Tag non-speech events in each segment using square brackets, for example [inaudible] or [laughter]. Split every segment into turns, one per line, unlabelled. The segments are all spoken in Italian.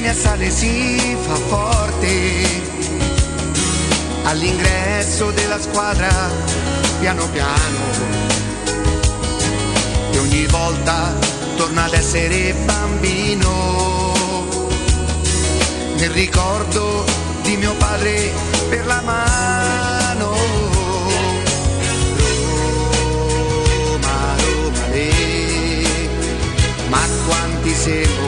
mi assale si fa forte. All'ingresso della squadra piano piano. E ogni volta torna ad essere bambino. Nel ricordo di mio padre per la mano. Roma, Roma, le, ma quanti siamo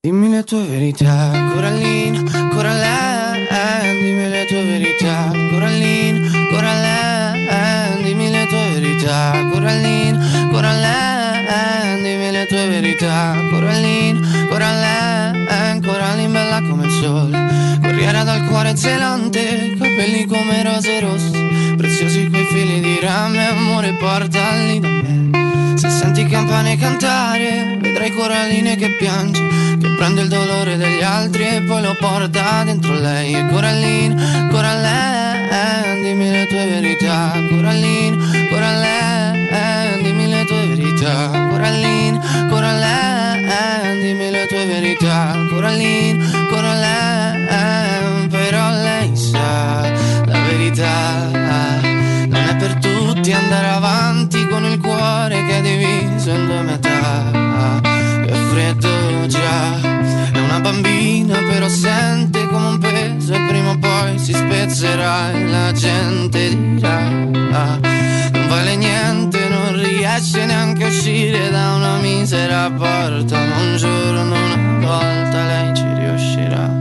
Dimmi le tue verità, Corallina, Corallina, dimmi le tue verità, Corallina, Corallina, dimmi le tue verità, Corallina, Corallina, dimmi le tue verità, Corallina, Corallina, Corallina bella come il sole, corriera dal cuore zelante, capelli come rose rosse, preziosi quei fili di rame, amore portali da me. Se senti campane cantare, vedrai coralline che piange, che prende il dolore degli altri e poi lo porta dentro lei. E Corallina, Corallina, dimmi le tue verità. Corallina, Corallina, dimmi le tue verità. Corallina, Corallina, dimmi le tue verità. Corallina, Corallina, però lei sa la verità. Non è per tutti andare avanti con il cuore che è diviso in due metà. È freddo già, è una bambina però sente come un peso e prima o poi si spezzerà e la gente dirà. "Ah, Non vale niente, non riesce neanche a uscire da una misera porta. Ma un giorno, una volta lei ci riuscirà.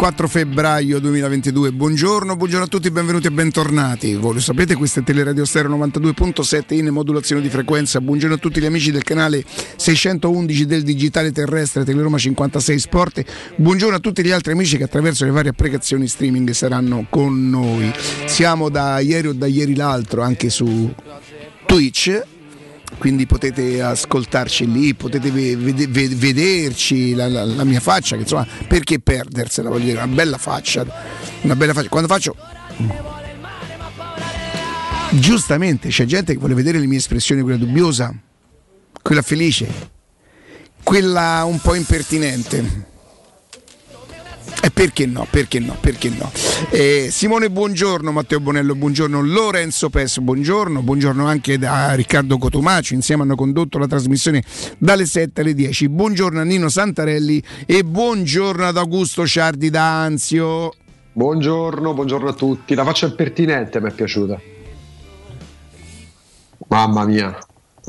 4 febbraio 2022. Buongiorno, buongiorno a tutti, benvenuti e bentornati. Voi lo sapete, questa è Teleradio Stereo 92.7 in modulazione di frequenza. Buongiorno a tutti gli amici del canale 611 del Digitale Terrestre Teleroma 56 Sport. Buongiorno a tutti gli altri amici che attraverso le varie applicazioni streaming saranno con noi. Siamo da ieri o da ieri l'altro anche su Twitch quindi potete ascoltarci lì, potete vederci la, la, la, mia faccia, che insomma, perché perdersela? Voglio dire, una bella faccia, una bella faccia. Quando faccio... Giustamente c'è gente che vuole vedere le mie espressioni, quella dubbiosa, quella felice, quella un po' impertinente. E perché no? Perché no? Perché no? Eh, Simone, buongiorno, Matteo Bonello, buongiorno, Lorenzo Pes, buongiorno, buongiorno anche da Riccardo Cotumacci, insieme hanno condotto la trasmissione dalle 7 alle 10. Buongiorno a Nino Santarelli e buongiorno ad Augusto Ciardi da Anzio.
Buongiorno, buongiorno a tutti. La faccia pertinente mi è piaciuta. Mamma mia.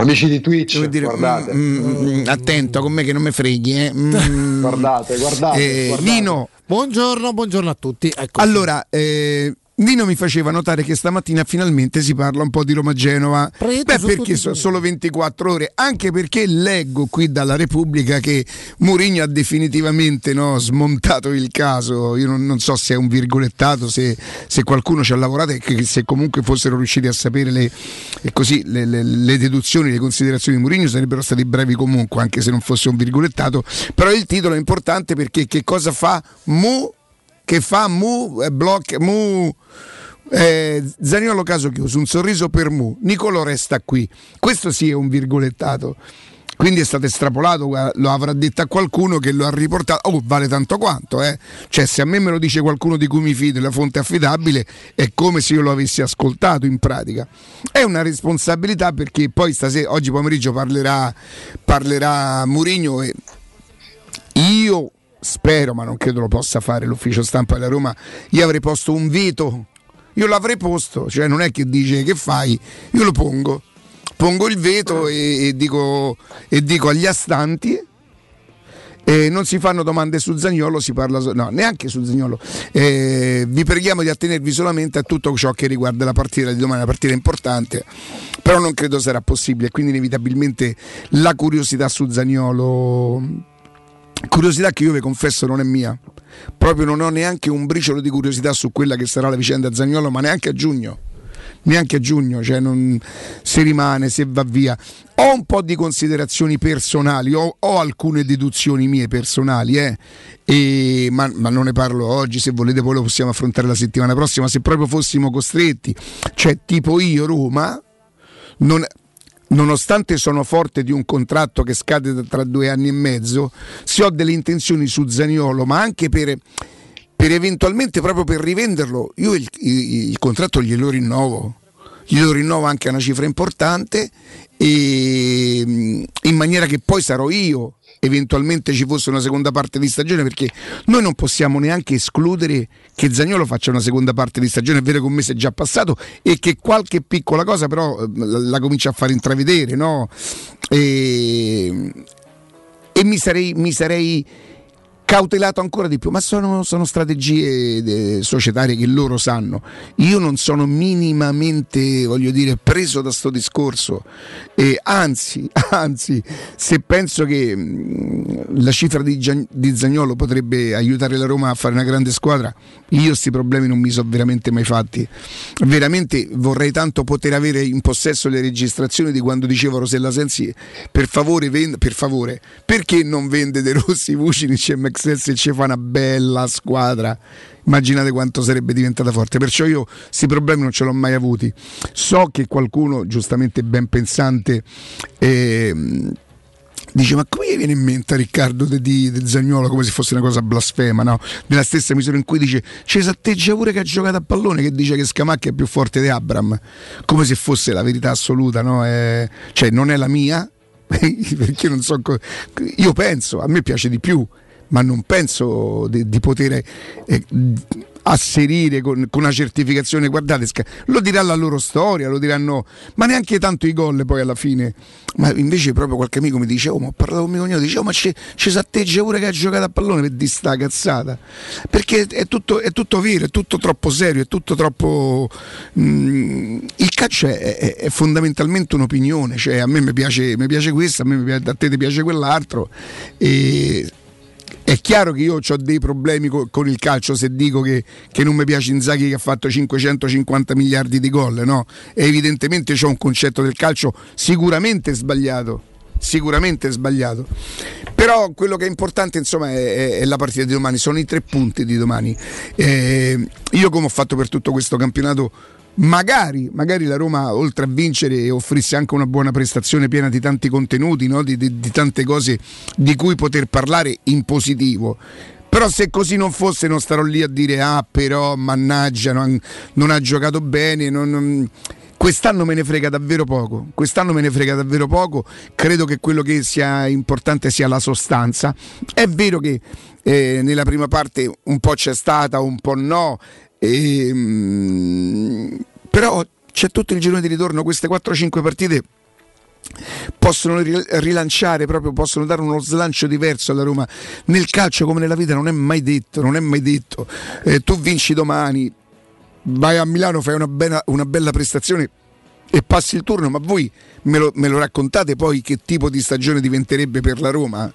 Amici di Twitch, dire, guardate. Mm,
mm, mm, attento con me che non mi freghi. Eh.
Mm. [laughs] guardate, guardate,
eh,
guardate.
Nino,
Buongiorno, buongiorno a tutti.
Ecco. Allora, eh, Nino mi faceva notare che stamattina finalmente si parla un po' di Roma-Genova. Beh, perché sono solo 24 ore? Anche perché leggo qui dalla Repubblica che Mourinho ha definitivamente no, smontato il caso. Io non, non, so se è un virgolettato, se, se, qualcuno ci ha lavorato e che se comunque fossero riusciti a sapere le, così, le, le, le deduzioni, le considerazioni di Mourinho sarebbero stati brevi comunque, anche se non fosse un virgolettato. Però il titolo è importante perché che cosa fa Mu che fa Mu, eh, block, Mu eh, Zaniolo caso chiuso, un sorriso per Mu, Nicolo resta qui. Questo sì è un virgolettato. Quindi è stato estrapolato, lo avrà detto a qualcuno che lo ha riportato. Oh, vale tanto quanto, eh? Cioè, se a me me lo dice qualcuno di cui mi fido la fonte affidabile, è come se io lo avessi ascoltato in pratica. È una responsabilità perché poi stasera, oggi pomeriggio parlerà, parlerà Murigno e io spero, ma non credo lo possa fare l'ufficio stampa della Roma, io avrei posto un veto, io l'avrei posto, cioè non è che dice che fai, io lo pongo, pongo il veto e, e, dico, e dico, agli astanti. Eh, non si fanno domande su Zagnolo, si parla so- no, neanche su Zagnolo. Eh, vi preghiamo di attenervi solamente a tutto ciò che riguarda la partita di domani, una partita importante, però non credo sarà possibile, quindi inevitabilmente la curiosità su Zagnolo Curiosità che io vi confesso non è mia. Proprio non ho neanche un briciolo di curiosità su quella che sarà la vicenda Zagnolo, ma neanche a giugno. Neanche a giugno, cioè non, se rimane, se va via. Ho un po' di considerazioni personali, ho, ho alcune deduzioni mie personali, eh, e, ma, ma, non ne parlo oggi, se volete poi lo possiamo affrontare la settimana prossima, se proprio fossimo costretti. Cioè, tipo io, Roma, non, nonostante sono forte di un contratto che scade tra due anni e mezzo, se ho delle intenzioni su Zaniolo, ma anche per, per eventualmente proprio per rivenderlo, io il, il, il contratto glielo rinnovo. Glielo rinnovo anche a una cifra importante e, in maniera che poi sarò io eventualmente ci fosse una seconda parte di stagione perché noi non possiamo neanche escludere che Zagnolo faccia una seconda parte di stagione, è vero che un mese è già passato e che qualche piccola cosa però eh, la, la comincia a far intravedere no? e, e mi sarei, mi sarei cautelato ancora di più, ma sono, sono strategie eh, societarie che loro sanno. Io non sono minimamente, voglio dire, preso da sto discorso, e anzi, [laughs] anzi, se penso che mm, la cifra di, Gian, di Zagnolo potrebbe aiutare la Roma a fare una grande squadra, io questi problemi non mi sono veramente mai fatti. Veramente vorrei tanto poter avere in possesso le registrazioni di quando dicevo Rosella Sensi, per favore, vend- per favore, perché non vende De Rossi, Vucinic e Max se ci fa una bella squadra immaginate quanto sarebbe diventata forte perciò io questi problemi non ce l'ho mai avuti so che qualcuno giustamente ben pensante eh, dice ma come viene in mente a Riccardo di, di, di Zagnolo come se fosse una cosa blasfema no? nella stessa misura in cui dice c'è s'atteggia pure che ha giocato a pallone che dice che Scamacca è più forte di Abram come se fosse la verità assoluta no? è, cioè non è la mia [laughs] perché non so io penso a me piace di più ma non penso di, di poter eh, asserire con, con, una certificazione, guardate, lo dirà la loro storia, lo diranno, ma neanche tanto i gol poi alla fine. Ma invece proprio qualche amico mi dice, oh, ma ho parlato con mio cognato, dice, oh, ma ci s'atteggia pure che ha giocato a pallone per di sta cazzata. Perché è tutto, è tutto vero, è tutto troppo serio, è tutto troppo... Mm, il calcio è, è, è, fondamentalmente un'opinione, cioè a me mi piace, piace questo, a, me, a te ti piace quell'altro. E è chiaro che io ho dei problemi co- con il calcio se dico che, che, non mi piace Inzaghi che ha fatto 550 miliardi di gol, no? E evidentemente ho un concetto del calcio sicuramente sbagliato. Sicuramente sbagliato, però quello che è importante insomma è, è, è la partita di domani, sono i tre punti di domani. Eh, io, come ho fatto per tutto questo campionato, magari, magari, la Roma oltre a vincere offrisse anche una buona prestazione piena di tanti contenuti, no? di, di, di, tante cose di cui poter parlare in positivo. Però se così non fosse non starò lì a dire ah però mannaggia non, non ha giocato bene. Non, non... Quest'anno me ne frega davvero poco, quest'anno me ne frega davvero poco, credo che quello che sia importante sia la sostanza. È vero che eh, nella prima parte un po' c'è stata, un po' no, e, ehm, però c'è tutto il girone di ritorno, queste 4-5 partite possono rilanciare proprio possono dare uno slancio diverso alla Roma. Nel calcio come nella vita non è mai detto non è mai detto. Eh, tu vinci domani vai a Milano fai una, bella, una bella prestazione e passi il turno ma voi me lo, me lo raccontate poi che tipo di stagione diventerebbe per la Roma?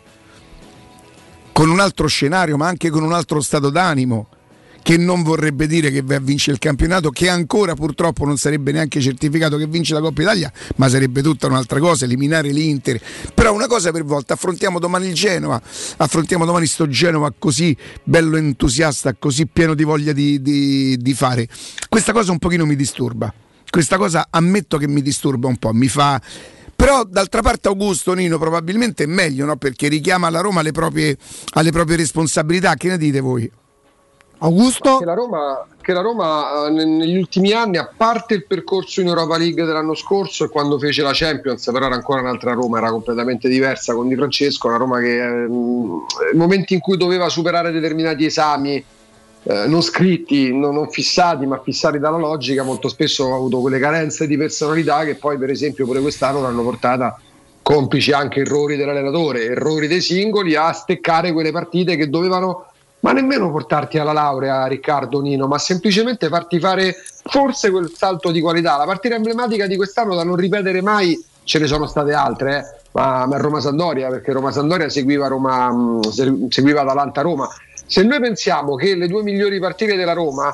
Con un altro scenario ma anche con un altro stato d'animo che non vorrebbe dire che vincere il campionato, che ancora purtroppo non sarebbe neanche certificato che vince la Coppa Italia, ma sarebbe tutta un'altra cosa, eliminare l'Inter. Però una cosa per volta, affrontiamo domani il Genova, affrontiamo domani sto Genova così bello entusiasta, così pieno di voglia di, di, di fare. Questa cosa un pochino mi disturba. Questa cosa ammetto che mi disturba un po', mi fa però d'altra parte Augusto Nino probabilmente è meglio no? perché richiama la Roma alle proprie, alle proprie responsabilità che ne dite voi?
Augusto?
Che la, Roma, che la Roma, negli ultimi anni, a parte il percorso in Europa League dell'anno scorso e quando fece la Champions, però era ancora un'altra Roma, era completamente diversa con Di Francesco, una Roma che eh, nel momento in cui doveva superare determinati esami eh, non scritti, non, non, fissati, ma fissati dalla logica, molto spesso ha avuto quelle carenze di personalità che poi per esempio pure quest'anno l'hanno portata complici anche errori dell'allenatore, errori dei singoli a steccare quelle partite che dovevano ma nemmeno portarti alla laurea, Riccardo Nino, ma semplicemente farti fare forse quel salto di qualità. La partita emblematica di quest'anno da non ripetere mai, ce ne sono state altre, eh, ma, ma Roma Sandoria, perché Roma Sandoria seguiva, Roma, mm, seguiva Atalanta Roma. Se noi pensiamo che le due migliori partite della Roma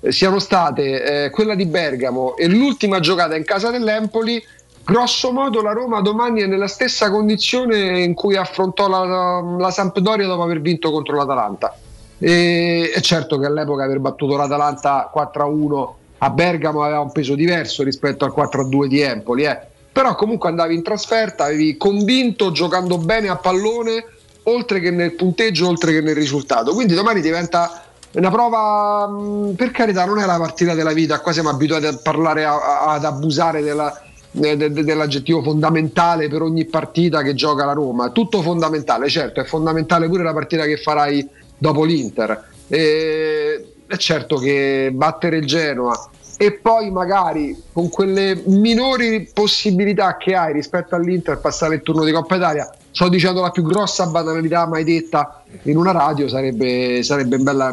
eh, siano state eh, quella di Bergamo e l'ultima giocata in casa dell'Empoli, grosso modo la Roma domani è nella stessa condizione in cui affrontò la, la Sampdoria dopo aver vinto contro l'Atalanta e, è certo che all'epoca aver battuto l'Atalanta 4-1 a Bergamo aveva un peso diverso rispetto al 4-2 di Empoli, eh. però comunque andavi in trasferta, avevi convinto giocando bene a pallone, oltre che nel punteggio, oltre che nel risultato. Quindi domani diventa una prova, per carità, non è la partita della vita, qua siamo abituati a parlare, a, a, ad abusare della, de, de, dell'aggettivo fondamentale per ogni partita che gioca la Roma. Tutto fondamentale, certo, è fondamentale pure la partita che farai dopo l'Inter. E, è certo che battere il Genoa e poi magari con quelle minori possibilità che hai rispetto all'Inter passare il turno di Coppa Italia sto dicendo la più grossa banalità mai detta in una radio sarebbe, sarebbe bella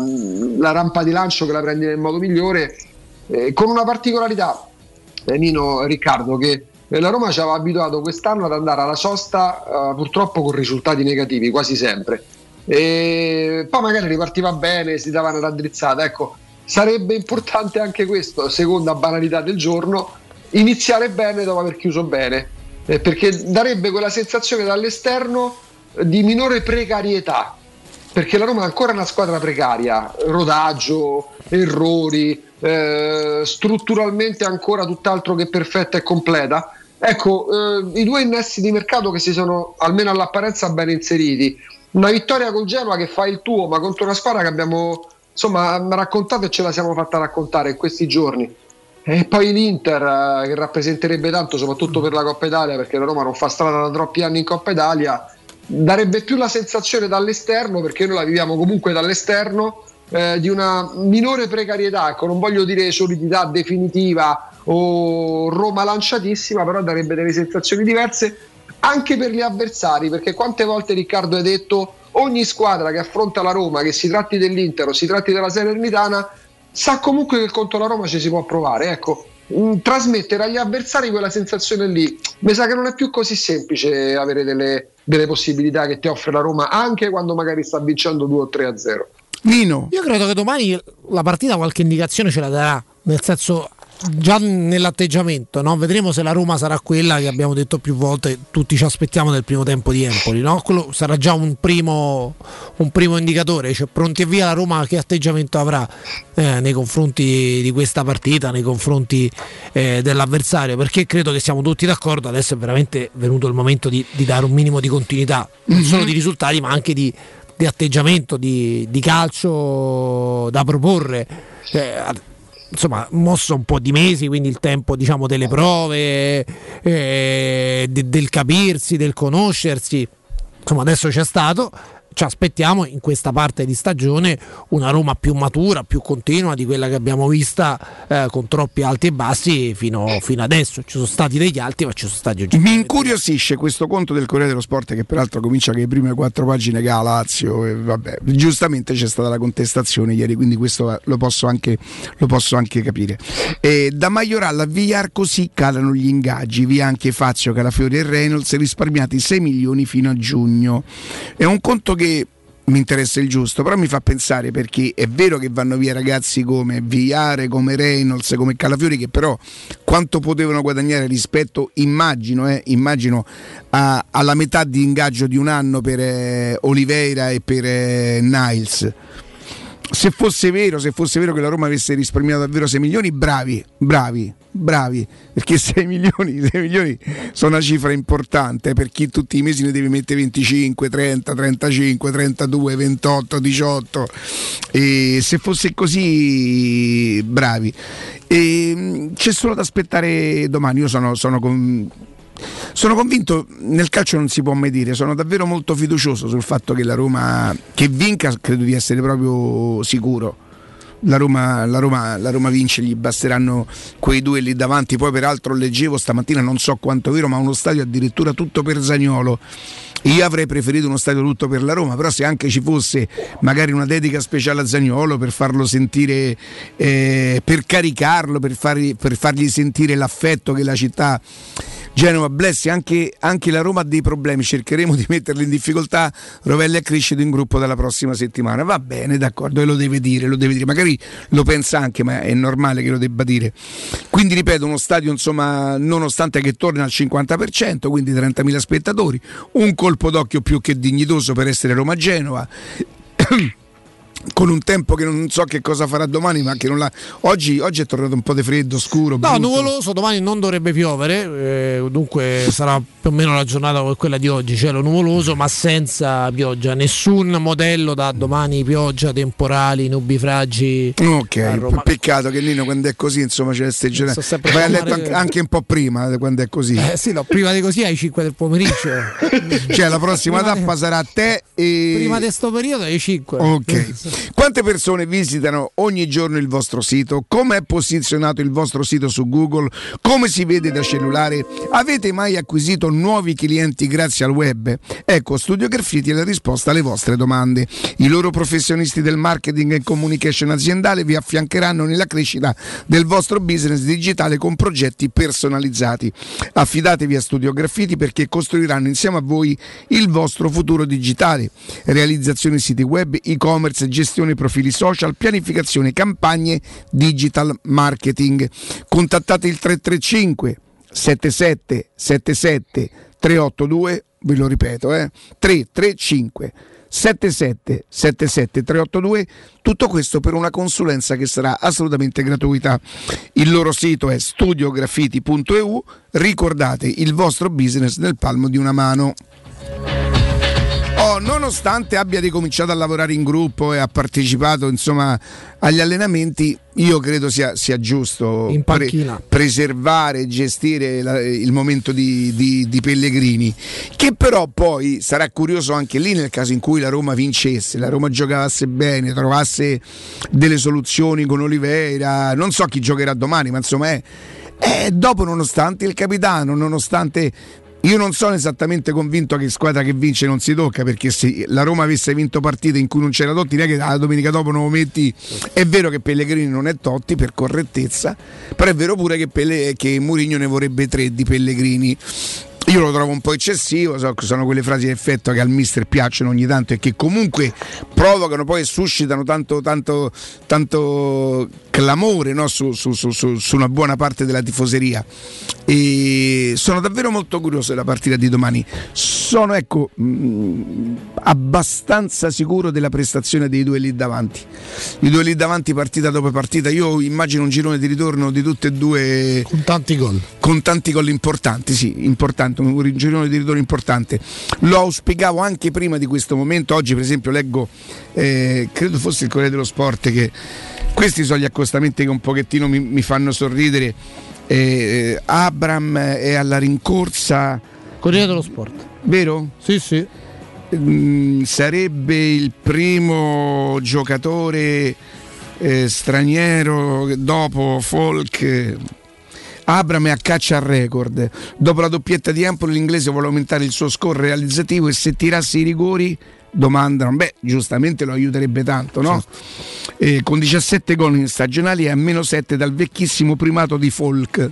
la rampa di lancio che la prendi nel modo migliore eh, con una particolarità eh, Nino Riccardo che eh, la Roma ci aveva abituato quest'anno ad andare alla sosta eh, purtroppo con risultati negativi quasi sempre e poi magari ripartiva bene, si dava una raddrizzata. Ecco, sarebbe importante anche questo, seconda banalità del giorno, iniziare bene dopo aver chiuso bene, eh, perché darebbe quella sensazione dall'esterno di minore precarietà, perché la Roma è ancora una squadra precaria, rodaggio, errori, eh, strutturalmente ancora tutt'altro che perfetta e completa. Ecco, eh, i due innesti di mercato che si sono almeno all'apparenza ben inseriti una vittoria col Genoa che fa il tuo, ma contro una squadra che abbiamo insomma raccontato e ce la siamo fatta raccontare in questi giorni. E poi l'Inter eh, che rappresenterebbe tanto, soprattutto per la Coppa Italia, perché la Roma non fa strada da troppi anni in Coppa Italia, darebbe più la sensazione dall'esterno, perché noi la viviamo comunque dall'esterno, eh, di una minore precarietà, ecco, non voglio dire solidità definitiva o Roma lanciatissima, però darebbe delle sensazioni diverse anche per gli avversari, perché quante volte Riccardo ha detto ogni squadra che affronta la Roma, che si tratti dell'Inter o si tratti della Salernitana, sa comunque che contro la Roma ci si può provare. Ecco, mh, trasmettere agli avversari quella sensazione lì, mi sa che non è più così semplice avere delle, delle possibilità che ti offre la Roma, anche quando magari sta vincendo 2 o 3 a 0.
Nino.
Io credo che domani la partita qualche indicazione ce la darà, nel senso già nell'atteggiamento, no? vedremo se la Roma sarà quella che abbiamo detto più volte, tutti ci aspettiamo nel primo tempo di Empoli, no? quello sarà già un primo, un primo indicatore, cioè pronti e via la Roma che atteggiamento avrà eh, nei confronti di questa partita, nei confronti eh, dell'avversario, perché credo che siamo tutti d'accordo, adesso è veramente venuto il momento di, di dare un minimo di continuità, non solo di risultati ma anche di, di atteggiamento, di, di calcio da proporre. Cioè, insomma mosso un po' di mesi, quindi il tempo diciamo, delle prove, eh, de- del capirsi, del conoscersi. Insomma, adesso c'è stato, ci aspettiamo in questa parte di stagione una Roma più matura, più continua di quella che abbiamo vista eh, con troppi alti e bassi fino, fino, adesso. Ci sono stati degli alti, ma ci sono stati oggi.
Mi incuriosisce questo conto del Corriere dello Sport che peraltro comincia che le prime quattro pagine che ha Lazio. E vabbè, giustamente c'è stata la contestazione ieri, quindi questo lo posso anche, lo posso anche capire. E da Maioral a Villar così calano gli ingaggi, via anche Fazio, Calafiori e Reynolds risparmiati 6 milioni fino a giugno. È un conto che mi interessa il giusto, però mi fa pensare perché è vero che vanno via ragazzi come Viare, come Reynolds, come Calafiori, che però quanto potevano guadagnare rispetto, immagino, eh, immagino a, alla metà di ingaggio di un anno per eh, Oliveira e per eh, Niles se fosse vero, se fosse vero che la Roma avesse risparmiato davvero 6 milioni, bravi, bravi, bravi, perché 6 milioni, [laughs] 6 milioni sono una cifra importante, per chi tutti i mesi ne deve mettere 25, 30, 35, 32, 28, 18, e se fosse così, bravi. E, c'è solo da aspettare domani, io sono, sono con, sono convinto, nel calcio non si può mai dire, sono davvero molto fiducioso sul fatto che la Roma, che vinca, credo di essere proprio sicuro. La Roma, la, Roma, la Roma, vince, gli basteranno quei due lì davanti. Poi, peraltro, leggevo stamattina, non so quanto vero, ma uno stadio addirittura tutto per Zagnolo. Io avrei preferito uno stadio tutto per la Roma, però se anche ci fosse magari una dedica speciale a Zagnolo per farlo sentire, eh, per caricarlo, per, fargli, per fargli sentire l'affetto che la città Genova, Blessi, anche, anche, la Roma ha dei problemi, cercheremo di metterli in difficoltà, Rovelli a crescere in gruppo dalla prossima settimana, va bene, d'accordo, e lo deve dire, lo deve dire, magari lo pensa anche, ma è normale che lo debba dire. Quindi ripeto, uno stadio insomma, nonostante che torni al 50%, quindi 30.000 spettatori, un colpo d'occhio più che dignitoso per essere Roma-Genova con un tempo che non so che cosa farà domani, ma che non l'ha. Oggi, oggi è tornato un po' di freddo, scuro.
No, brutto. nuvoloso, domani non dovrebbe piovere, eh, dunque sarà più o meno la giornata come quella di oggi, cielo nuvoloso, ma senza pioggia. Nessun modello da domani pioggia, temporali, nubifragi.
Ok, peccato che Nino quando è così, insomma, c'è queste. So Vai a letto anche, anche, un po' prima quando è così.
Eh sì, no, prima di così ai 5 del pomeriggio. [laughs]
cioè la prossima tappa sarà a te e.
Prima di questo periodo ai 5.
Ok. Quante persone visitano ogni giorno il vostro sito? Come è posizionato il vostro sito su Google? Come si vede da cellulare? Avete mai acquisito nuovi clienti grazie al web? Ecco, Studio Graffiti è la risposta alle vostre domande. I loro professionisti del marketing e communication aziendale vi affiancheranno nella crescita del vostro business digitale con progetti personalizzati. Affidatevi a Studio Graffiti perché costruiranno insieme a voi il vostro futuro digitale. Realizzazione siti web, e-commerce, gestione profili social, pianificazione campagne, digital marketing. Contattate il 335 77 77 382, ve lo ripeto, eh, 335 77 77 382 tutto questo per una consulenza che sarà assolutamente gratuita. Il loro sito è studiograffiti.eu ricordate il vostro business nel palmo di una mano Però nonostante abbia ricominciato a lavorare in gruppo e ha partecipato insomma, agli allenamenti, io credo sia, sia giusto pre- preservare e gestire la, il momento di, di, di, Pellegrini, che però poi sarà curioso anche lì nel caso in cui la Roma vincesse, la Roma giocasse bene, trovasse delle soluzioni con Oliveira, non so chi giocherà domani, ma insomma è... E dopo, nonostante il capitano, nonostante io non sono esattamente convinto che squadra che vince non si tocca perché se la Roma avesse vinto partite in cui non c'era Totti, non è che la domenica dopo non lo metti. È vero che Pellegrini non è Totti per correttezza, però è vero pure che, Pelle, che Mourinho ne vorrebbe tre di Pellegrini. Io lo trovo un po' eccessivo, so, sono quelle frasi di effetto che al mister piacciono ogni tanto e che comunque provocano poi e suscitano tanto, tanto, tanto clamore no? su, su, su, su, una buona parte della tifoseria. E sono davvero molto curioso della partita di domani. Sono ecco, mh, mm, abbastanza sicuro della prestazione dei due lì davanti. I due lì davanti partita dopo partita. Io immagino un girone di ritorno di tutte e due.
Con tanti gol.
Con tanti gol importanti, sì, importante, un girone di ritorno importante. Lo auspicavo anche prima di questo momento. Oggi, per esempio, leggo, eh, credo fosse il Corriere dello Sport che questi sono gli accostamenti che un pochettino mi, mi fanno sorridere. Eh, Abram è alla rincorsa.
Corriere dello Sport.
Vero?
Sì, sì.
Mm, sarebbe il primo giocatore eh, straniero dopo Folk. Abram è a caccia al record. Dopo la doppietta di Empoli l'inglese vuole aumentare il suo score realizzativo e se tirasse i rigori domandano, beh, giustamente lo aiuterebbe tanto, no? Certo. Eh, con 17 gol in stagionali e a meno 7 dal vecchissimo primato di Folk.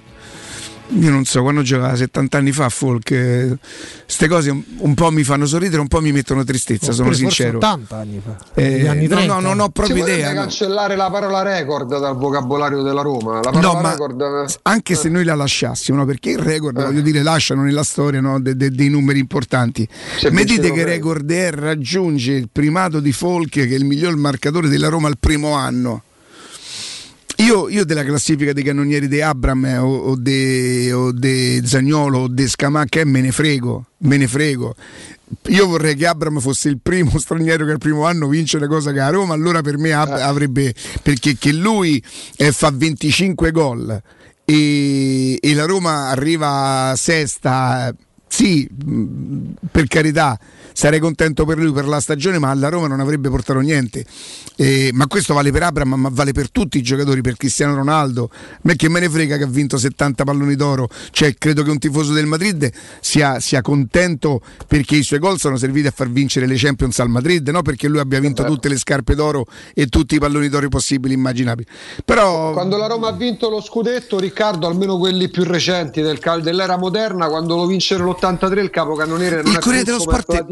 Io non so, quando giocava 70 anni fa a folk, queste eh, cose un, un, po' mi fanno sorridere, un po' mi mettono tristezza, sono sincero.
80 anni fa.
Eh, anni no, no, non ho proprio
si
idea.
No. cancellare la parola record dal vocabolario della Roma. La no, record...
Eh. anche se noi la lasciassimo, no? perché il record, eh. voglio dire, lasciano nella storia de, de, dei numeri importanti. Mi dite che record è raggiunge il primato di Folk, che è il miglior marcatore della Roma al primo anno. Io, io, della classifica dei cannonieri di Abram eh, o, di de Zagnolo o di Scamacca eh, me ne frego, me ne frego. Io vorrei che Abram fosse il primo [laughs] straniero che al primo anno vince una cosa che a Roma, allora per me Ab- eh. avrebbe perché che lui eh, fa 25 gol e, e la Roma arriva sesta sì, per carità, sarei contento per lui per la stagione, ma alla Roma non avrebbe portato niente. Eh, ma questo vale per Abram, ma vale per tutti i giocatori, per Cristiano Ronaldo. A me che me ne frega che ha vinto 70 palloni d'oro, cioè credo che un tifoso del Madrid sia, sia contento perché i suoi gol sono serviti a far vincere le Champions al Madrid, no perché lui abbia vinto tutte le scarpe d'oro e tutti i palloni d'oro possibili immaginabili. Però...
Quando la Roma ha vinto lo scudetto, Riccardo, almeno quelli più recenti del, dell'era moderna, quando lo vincero l'83 il capocannoniere non
il Corriere dello Sport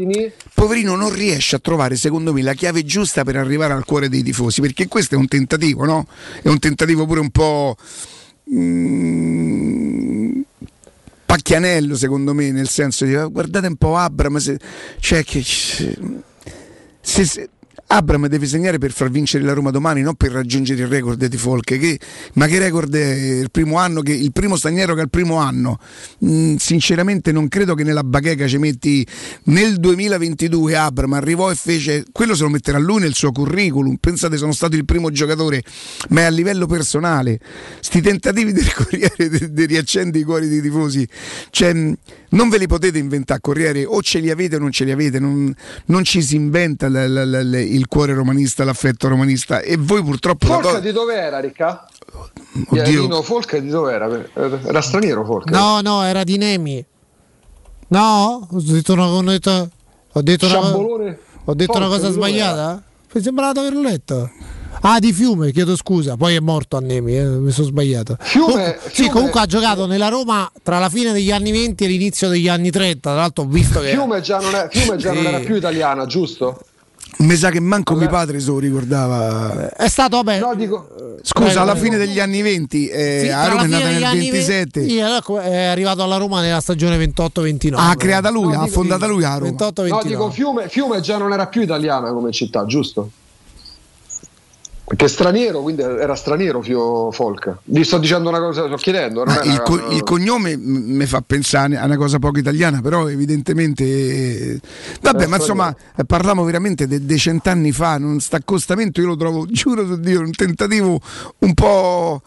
poverino non riesce a trovare secondo me la chiave giusta per arrivare al cuore dei tifosi, perché questo è un tentativo, no? È un tentativo pure un po'... Mm, pacchianello secondo me, nel senso di guardate un po' Abram, se, cioè che... Se, se, Abram deve segnare per far vincere la Roma domani, non per raggiungere il record di Folk. Che, ma che record è il primo anno? Che, il primo straniero che ha il primo anno? Mm, sinceramente non credo che nella bacheca ci metti nel 2022 Abram arrivò e fece quello se lo metterà lui nel suo curriculum. Pensate, sono stato il primo giocatore, ma è a livello personale. Sti tentativi del [laughs] Corriere di, riaccendere i cuori dei tifosi. Cioè, mm, non ve li potete inventare Corriere, o ce li avete o non ce li avete, non, non ci si inventa l, l, l, il cuore romanista, l'affetto romanista e voi purtroppo...
Folca cosa... di dove era Ricca? Oddio. Folca di dove era? Era straniero Folca?
No, no, era di Nemi. No? Ho detto una, ho detto, ho detto una, ho detto una cosa sbagliata? Mi sembra di averlo letto. Ah, di Fiume, chiedo scusa, poi è morto a Nemi, eh, mi sono sbagliato.
Fiume,
Com-
Fiume,
Sì, comunque ha giocato nella Roma tra la fine degli anni 20 e l'inizio degli anni 30, tra l'altro ho visto che...
Fiume già non, è, Fiume già sì. non era più italiana, giusto?
Mi sa che manco vabbè. mio padre se lo ricordava.
È stato, vabbè.
No, dico,
Scusa, prego, alla prego. fine degli anni 20, eh, sì, a Roma è nata nel 27.
20, è arrivato alla Roma nella stagione 28-29.
Ha creata lui, no, ha fondata lui a Roma.
28, no, dico Fiume, Fiume già non era più italiana come città, giusto? Perché straniero, quindi era straniero Fio Folk. Vi sto dicendo una cosa, sto chiedendo.
Ah, il, co- il, cognome mi fa pensare a una cosa poco italiana, però evidentemente... Vabbè, eh, ma insomma, eh, parliamo veramente di de- cent'anni fa, un accostamento io lo trovo, [laughs] giuro su Dio, un tentativo un po'...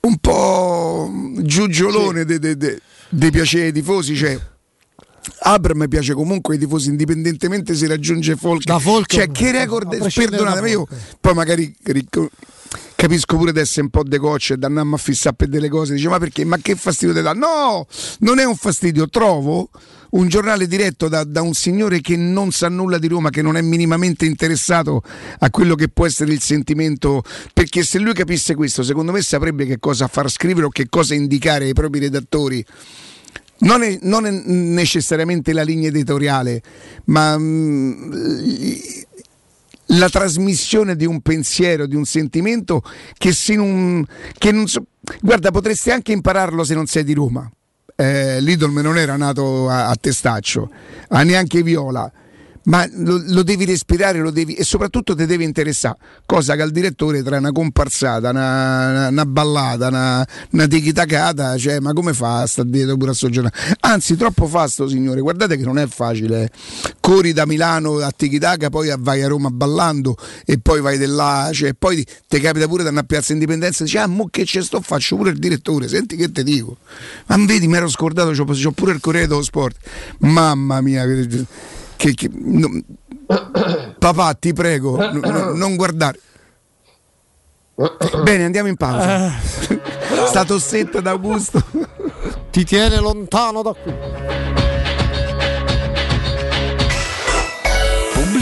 un po' giugiolone sì. dei piaceri ai tifosi, cioè Abram piace comunque ai tifosi indipendentemente se raggiunge Folk.
Da Folk
cioè, che record, perdonatemi, io poi magari capisco pure di essere un po' decocce e da andare a fissare per delle cose. Dice, ma perché? Ma che fastidio ti dà? No, non è un fastidio. Trovo un giornale diretto da, da, un signore che non sa nulla di Roma, che non è minimamente interessato a quello che può essere il sentimento. Perché se lui capisse questo, secondo me saprebbe che cosa far scrivere o che cosa indicare ai propri redattori non è, non è, necessariamente la linea editoriale, ma mh, mm, la trasmissione di un pensiero, di un sentimento che, non, che non so, guarda, potresti anche impararlo se non sei di Roma. Eh, Lidl non era nato a, a testaccio, a neanche Viola ma lo, lo, devi respirare lo devi, e soprattutto ti deve interessare, cosa che al direttore tra una comparsata, una, una ballata, una, una tichitacata, cioè, ma come fa a stare dietro pure a soggiornare? Anzi, troppo fa sto signore, guardate che non è facile, corri da Milano a tichitaca, poi vai a Roma ballando e poi vai di là, cioè, poi ti capita pure da una piazza indipendenza e dici, ah, mo che ce sto, faccio pure il direttore, senti che te dico, ma vedi, mi ero scordato, c'ho pure il Corriere dello Sport, mamma mia che, che no, papà ti prego no, non guardare. Bene andiamo in pausa. Eh. sta tossetta d'Augusto.
Ti tiene lontano da qui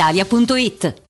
italia.it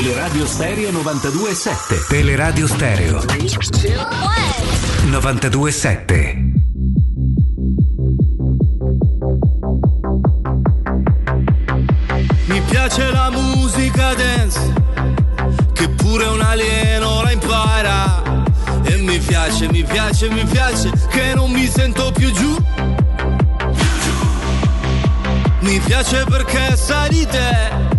Teleradio Stereo 92.7
Teleradio Stereo 92.7
Mi piace la musica dance, che pure un alieno la impara. E mi piace, mi piace, mi piace, che non mi sento più giù. Mi piace perché sai di te,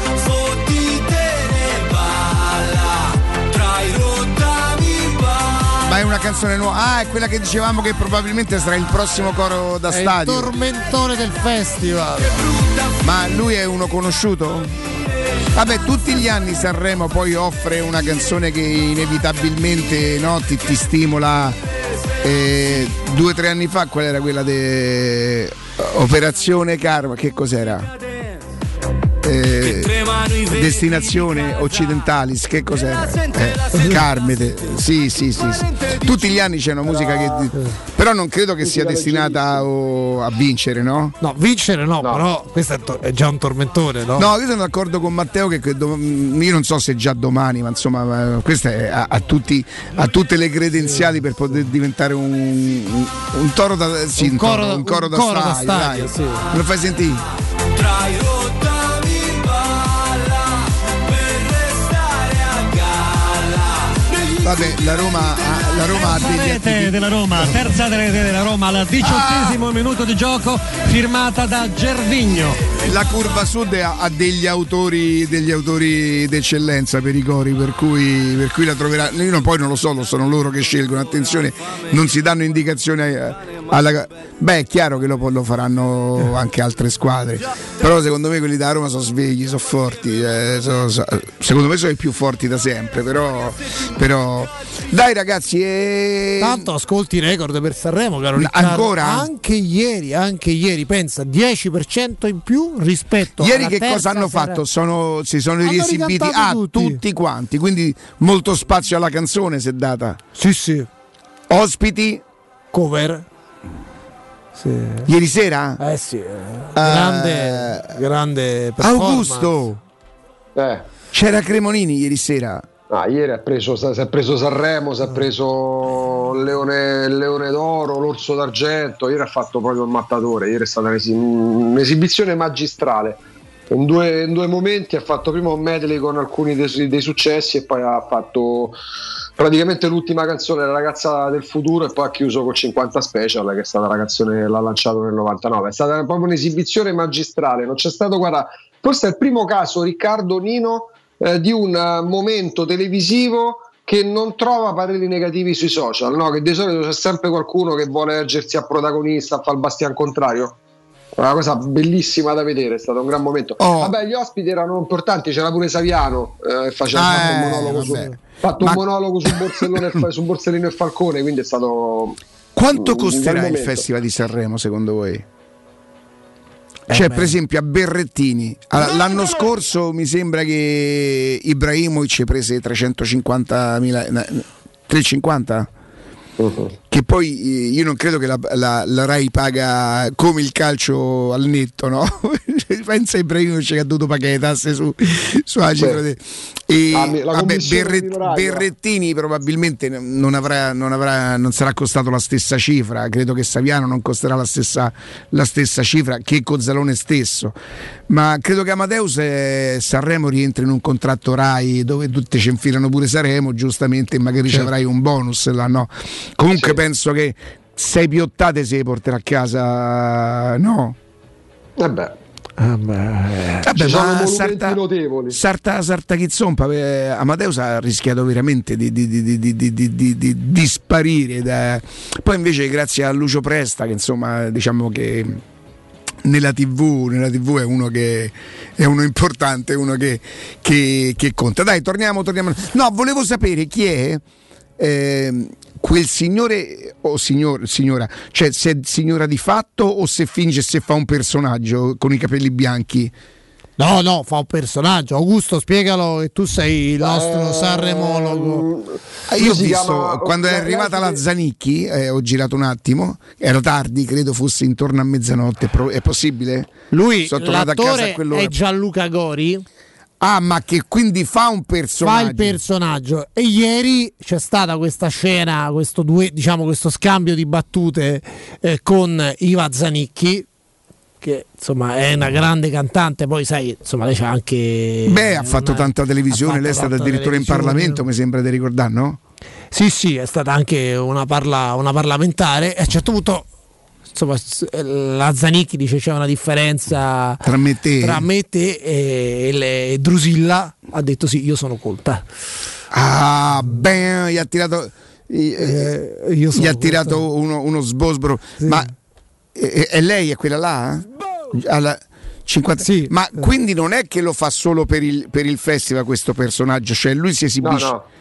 Una canzone nuova. Ah, è quella che dicevamo che probabilmente sarà il prossimo coro da
È il
stadio.
tormentone del festival.
Ma lui è uno conosciuto? Vabbè, tutti gli anni Sanremo poi offre una canzone che inevitabilmente no, ti, ti stimola. Eh, due o tre anni fa qual era quella di Operazione Karma? Che cos'era? Eh, destinazione Occidentalis, che cos'era? Eh, Carmete, sì, sì, sì, sì. Tutti gli anni c'è una musica che. Però non credo che sia destinata a vincere, no?
No, vincere no, però questo è, to- è già un tormentone, no?
No, io sono d'accordo con Matteo che che dom- io non so se già domani, ma insomma, ma questo è- ha, ha tutti- ha tutte le credenziali per poter diventare un, un, un toro da sì,
Un
un
coro-
toro- un coro
un
da
coro da
stadio,
stadio,
dai.
sì.
Me lo fai sentire? Vabbè, la Roma, la Roma degli
rete della Roma, terza rete della Roma al diciottesimo minuto di gioco, firmata da Gervigno.
La curva sud ha, degli autori degli autori d'eccellenza per i cori, per cui, per cui la troverà. Io non- poi non lo so, lo sono loro che scelgono. Attenzione, non si danno indicazioni a- alla. Beh, è chiaro che lo, lo faranno anche altre squadre. Però secondo me quelli da Roma sono svegli, sono forti. eh, so- so- secondo me sono i più forti da sempre. Però. però... Dai ragazzi, e...
Tanto ascolti i record per Sanremo, caro Riccardo.
Ancora?
Anche ieri, anche ieri, pensa, 10% in più rispetto
Ieri
alla
che cosa hanno
sera-
fatto? Sono- si sono
Hanno
riesibiti ah,
tutti.
tutti. quanti, quindi molto spazio alla canzone si è data.
Sì, sì.
Ospiti
Cover. Sì.
ieri sera?
Eh sì, grande, grande performance.
Augusto!
Eh.
C'era Cremonini ieri sera.
Ah, ieri ha preso, si è preso Sanremo, si è preso il Leone, Leone d'Oro, l'Orso d'Argento. Ieri ha fatto proprio il mattatore. Ieri è stata un'esi- un'esibizione magistrale. In due, in due momenti ha fatto prima un medley con alcuni dei, dei successi e poi ha fatto praticamente l'ultima canzone La ragazza del futuro e poi ha chiuso con 50 Special che è stata la canzone che l'ha lanciato nel 99 è stata proprio un'esibizione magistrale non c'è stato guarda questo è il primo caso Riccardo Nino eh, di un eh, momento televisivo che non trova pareri negativi sui social, no? che di solito c'è sempre qualcuno che vuole leggersi a protagonista, a fare il bastian contrario. Una cosa bellissima da vedere, è stato un gran momento.
Oh.
Vabbè, gli ospiti erano importanti, c'era pure Saviano, eh, faceva
Ah,
un
eh,
monologo, su, fatto
Ma-
un monologo su, Borsellino e, [laughs] su Borsellino e Falcone, quindi è stato...
Quanto costerà il. Festival di Sanremo secondo voi? Cioè,
beh.
per esempio, a Berrettini. Allora, l'anno scorso mi sembra che Ibrahimovic prese 350.000 na- 350 che poi eh, io non credo che la, la- la Rai paga come il calcio al netto, no? [laughs] Pensa a Ibrahimovic che ha dovuto pagare le tasse su, cifra de- e,
Ah,
vabbè, Berret- Berrettini probabilmente non, avrà, non, avrà, non sarà costato la stessa cifra, credo che Saviano non costerà la stessa, la stessa cifra che Cozzalone stesso, ma credo che Amadeus e Sanremo rientri in un contratto Rai dove tutti ci infilano pure Sanremo, giustamente magari ci avrai un bonus là, no? Comunque penso che sei piottate se le porterà a casa, no?
Vabbè. Ah, Vabbè,
ma sarta,
notevoli.
sarta, sarta chi zompa eh, Amadeus ha rischiato veramente di, di, di, di sparire da... poi invece grazie a Lucio Presta che insomma diciamo che nella TV, nella TV è, uno che, è uno importante, uno che, che, che conta. Dai, torniamo, torniamo, No, volevo sapere chi è. Eh, quel signore o signor- signora, cioè se è signora di fatto o se finge se fa un personaggio con i capelli bianchi.
No, no, fa un personaggio. Augusto, spiegalo che tu sei il nostro Sanremologo.
Eh, Io ho visto quando è arrivata la Zanicchi, eh, ho girato un attimo, era tardi, credo fosse intorno a mezzanotte. È possibile?
Lui,
Sono tornato a casa
l'attore
a quell'ora.
è Gianluca Gori.
Ah, ma che quindi fa un personaggio.
Fa il personaggio. E ieri c'è stata questa scena, questo, due, diciamo, questo scambio di battute eh, con Iva Zanicchi, che insomma è una grande cantante. Poi, sai, insomma, lei c'ha anche.
Beh, ha fatto
una-
tanta televisione,
fatto
lei è stata addirittura in. Parlamento, mi sembra di ricordare, no?
Sì, sì, è stata anche una, parla- una parlamentare. E a un certo punto, insomma, s- la Zanicchi dice c'è una differenza
Tra me e te.
tra me e te e, le- Drusilla ha detto sì, io sono colta.
Ah, beh, gli ha tirato, gli, eh,
io
gli ha tirato uno, uno sbosbro. Ma è, è lei, è quella là? Alla 50 Ma quindi non è che lo fa solo per il, per il festival questo personaggio, cioè lui si
No,
esibisce.
no. Così,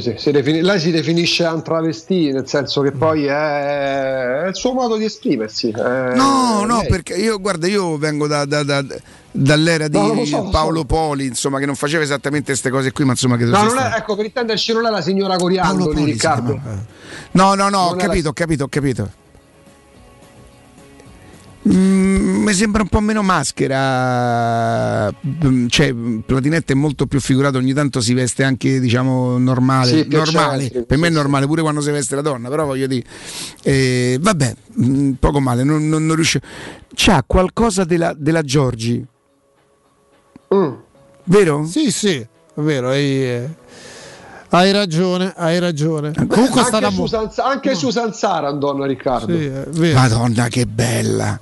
si defini- lei si definisce un travestì, nel senso che poi è, è il suo modo di esprimersi. è-
No, no,
lei.
perché io guarda, io vengo da- da- da- dall'era di
No, so, lo so.
Paolo Poli, insomma, che non faceva esattamente queste cose qui, ma insomma credo
No, è, ecco, per intenderci non è la signora Coriandoli,
Paolo
Riccardo.
No, no, no, ho
Non la-
capito, ho capito, ho capito. Mm, mi sembra un po' meno maschera, Mm, cioè Platinette è molto più figurato, ogni tanto si veste anche diciamo normale,
Sì,
normale. per me è
sì,
normale pure quando si veste la donna, però voglio dire, eh, vabbè, mm, poco male, non, non, non riesce. C'ha qualcosa della, della Giorgi,
Mm.
vero?
Sì, sì, è vero, eh, hai ragione, hai ragione. Comunque è stata
anche,
mo-
Susan, anche Susan Sarandon, Riccardo.
Sì.
Madonna che bella!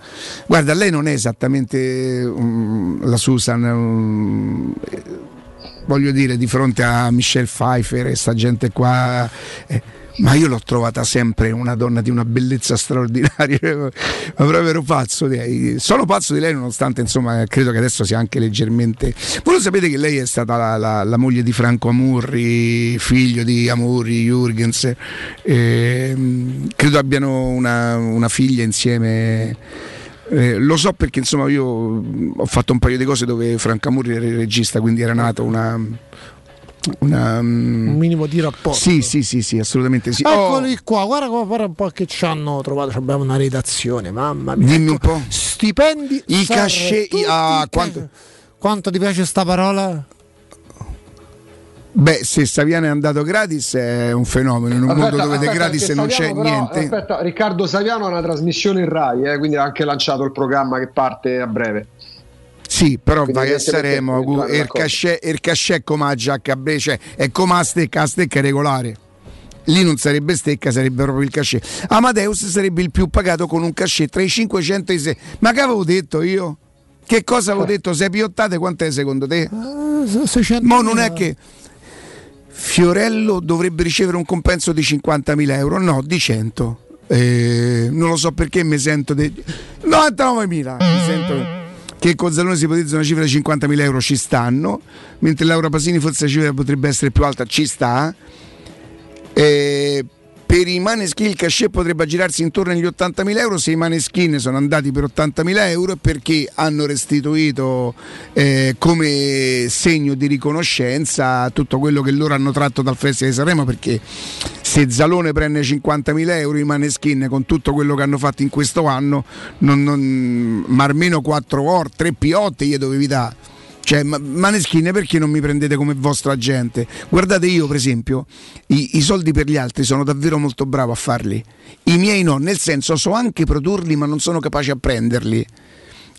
Guarda, lei non è esattamente um, la Susan, um, eh, voglio dire, di fronte a Michelle Pfeiffer e sta gente qua. eh, ma io l'ho trovata sempre una donna di una bellezza straordinaria, [laughs] ma proprio ero pazzo di lei. Sono pazzo di lei nonostante insomma credo che adesso sia anche leggermente... Voi lo sapete che lei è stata la, la- la moglie di Franco Amurri, figlio di Amurri, Jürgens, ehm, credo abbiano una, una figlia insieme. Eh, lo so perché insomma io ho fatto un paio di cose dove Franco Amurri era il regista, quindi era nato una... una
un minimo di rapporto.
sì, sì, sì, sì, assolutamente sì. Oh,
Eccoli qua, guarda, guarda un po' che ci hanno trovato. Abbiamo una redazione, mamma mia.
dimmi un
Ecco,
po'.
Stipendi.
I cachet, ah, quanto-
quanto ti piace sta parola?
Beh, se Saviano è andato gratis è un fenomeno, in un mondo dove di gratis non c'è
però-
niente.
Aspetta, Riccardo Saviano ha una trasmissione in Rai, eh, quindi ha anche lanciato il programma che parte a breve.
Sì, però
Quindi
vai a Saremo, il
d'accordo.
cachet, il cachet è come a giacca cioè è come la stecca, la stecca è regolare. Lì non sarebbe stecca, sarebbe proprio il cachet. Amadeus sarebbe il più pagato con un cachet tra i 500 e i 6. Ma che avevo detto io? Che cosa avevo detto? Sei piottate quant'è secondo te?
Ah, 600
Mo non è che Fiorello dovrebbe ricevere un compenso di 50.000 euro, no, di 100. Eh, non lo so perché mi sento de... 99.000 mi sento che con Zalone si ipotizza una cifra di 50.000 euro ci stanno mentre Laura Pasini forse la cifra potrebbe essere più alta ci sta. Eh, per i Maneskin il cachet potrebbe aggirarsi intorno agli 80.000 euro. Se i Maneskin sono andati per 80.000 euro perché hanno restituito eh, come segno di riconoscenza tutto quello che loro hanno tratto dal Festival di Sanremo? Perché se Zalone prende 50.000 euro i Maneskin con tutto quello che hanno fatto in questo anno non, non, ma almeno 4 or 3 piotte gli dovevi dare cioè, ma- Maneskin perché non mi prendete come vostra gente? Guardate io per esempio, i, i soldi per gli altri sono davvero molto bravo a farli. I miei no, nel senso so anche produrli ma non sono capace a prenderli.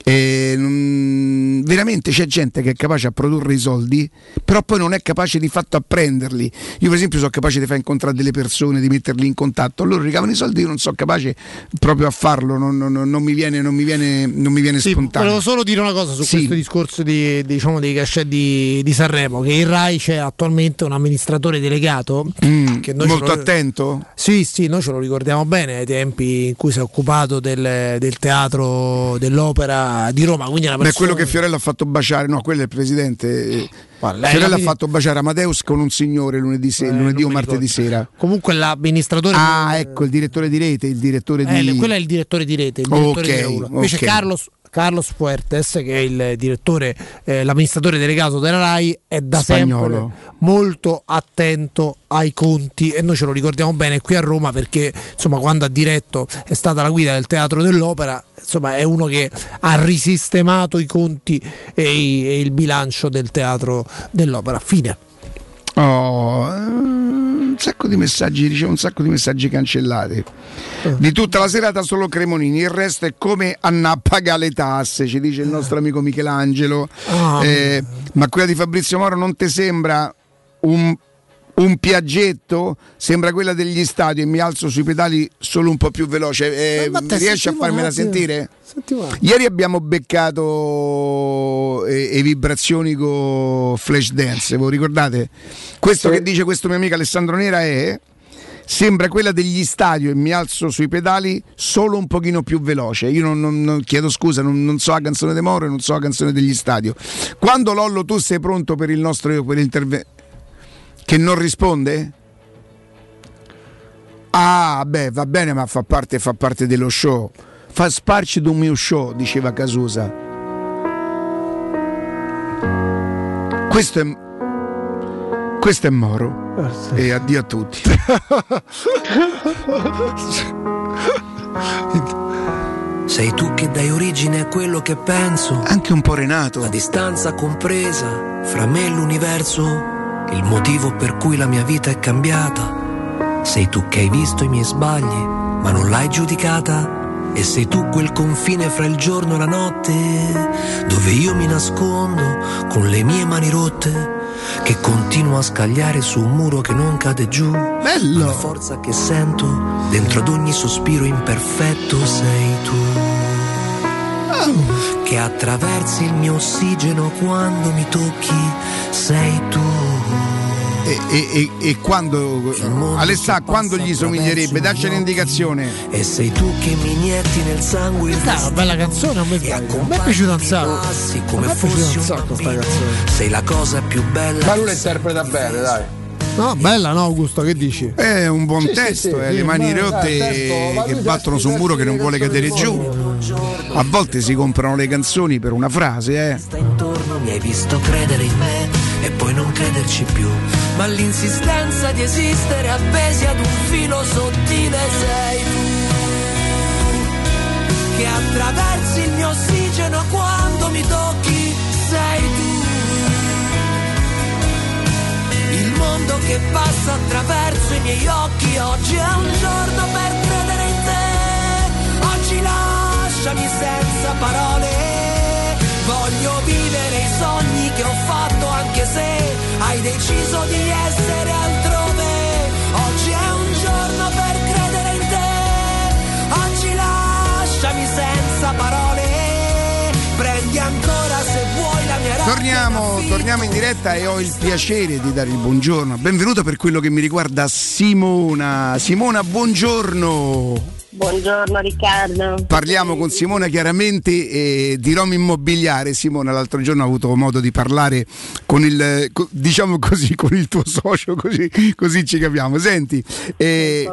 E, mm, veramente c'è gente che è capace a produrre i soldi, però poi non è capace di fatto a prenderli. Io, per esempio, sono capace di far incontrare delle persone, di metterli in contatto. Loro ricavano i soldi, io non sono capace proprio a farlo, non, non- non mi viene, non mi viene, non mi viene
Sì,
spontaneo.
volevo solo dire una cosa su
Sì.
questo discorso di, diciamo, dei cachet di, di Sanremo, che in Rai c'è attualmente un amministratore delegato
Mm,
che noi
molto
lo-
attento?
Sì, sì, noi ce lo ricordiamo bene ai tempi in cui si è occupato del, del teatro dell'opera di Roma, quindi è una
Beh,
persona...
quello che Fiorello ha fatto baciare, no, quello è il presidente. eh,
lei
Fiorello ha fatto baciare Amadeus con un signore lunedì, se-
Eh,
lunedì o martedì sera.
Comunque l'amministratore...
Ah, ecco, il direttore di rete, il direttore
Eh,
di.
quello è il direttore di rete, il direttore
Ok,
di. Invece
ok.
Carlos, Carlos Fuertes, che è il direttore, eh, l'amministratore delegato della RAI, è da
Spagnolo.
sempre molto attento ai conti e noi ce lo ricordiamo bene qui a Roma perché insomma quando ha diretto è stata la guida del teatro dell'opera insomma è uno che ha risistemato i conti e, i- e il bilancio del teatro dell'opera fine
Oh, eh, un sacco di messaggi, ricevo un sacco di messaggi cancellati. Di tutta la serata solo Cremonini, il resto è come Anna paga le tasse, ci dice il nostro amico Michelangelo.
Ah.
Eh, ma quella di Fabrizio Moro non ti sembra un, un piaggetto? Sembra quella degli stadi e mi alzo sui pedali solo un po' più veloce. Eh,
te,
riesci a farmela sentire? Ieri abbiamo beccato eh, e vibrazioni con Flash Dance, voi ricordate? Questo che dice questo mio amico Alessandro Nera è sembra quella degli stadio e mi alzo sui pedali solo un pochino più veloce. Io non, non- non- chiedo scusa, non, non so la canzone di Moro e non so la canzone degli stadio. Quando Lollo tu sei pronto per il nostro per l'intervento che non risponde? Ah, beh, va bene, ma fa parte, fa parte dello show. Fa sparci d'un mio show, diceva Casusa. Questo è. Questo è Moro. E addio a tutti.
Sei tu che dai origine a quello che penso.
Anche un po' Renato.
La distanza compresa fra me e l'universo. Il motivo per cui la mia vita è cambiata. Sei tu che hai visto i miei sbagli, ma non l'hai giudicata. E sei tu quel confine fra il giorno e la notte, dove io mi nascondo con le mie mani rotte, che continuo a scagliare su un muro che non cade giù.
Bello!
La forza che sento dentro ad ogni sospiro imperfetto sei tu. Che attraversi il mio ossigeno quando mi tocchi, sei tu.
E, e- e- e quando. Alessà, quando gli somiglierebbe? Dacci un'indicazione.
E sei tu che mi inietti nel sangue
Questa è una bella canzone, a me è piaciuta un sacco.
passi
A
come
me è piaciuta
fossi
un sacco sta canzone.
Sei la cosa più bella.
Ma lui la interpreta bene, dai.
No, bella no Augusto, che dici?
È un buon
Sì,
testo,
sì,
eh,
sì,
le mani
ma-
rotte
testo, ma
che battono su un muro che non vuole cadere giù. A volte si comprano le canzoni per una frase, eh.
Sta intorno, mi hai visto credere in me e poi non crederci più. Ma l'insistenza di esistere appesi ad un filo sottile sei tu. Che attraversi il mio ossigeno quando mi tocchi, sei tu. Mondo che passa attraverso i miei occhi, oggi è un giorno per credere in te. Oggi lasciami senza parole. Voglio vivere i sogni che ho fatto anche se hai deciso di essere altrove.
Torniamo, torniamo in diretta e ho il piacere di dare il buongiorno. Benvenuta per quello che mi riguarda Simona. Simona, buongiorno.
Buongiorno Riccardo.
Parliamo con Simona chiaramente eh, di Roma Immobiliare. Simona, l'altro giorno ho avuto modo di parlare con il, co- diciamo così, con il tuo socio, così, così ci capiamo. Senti, eh,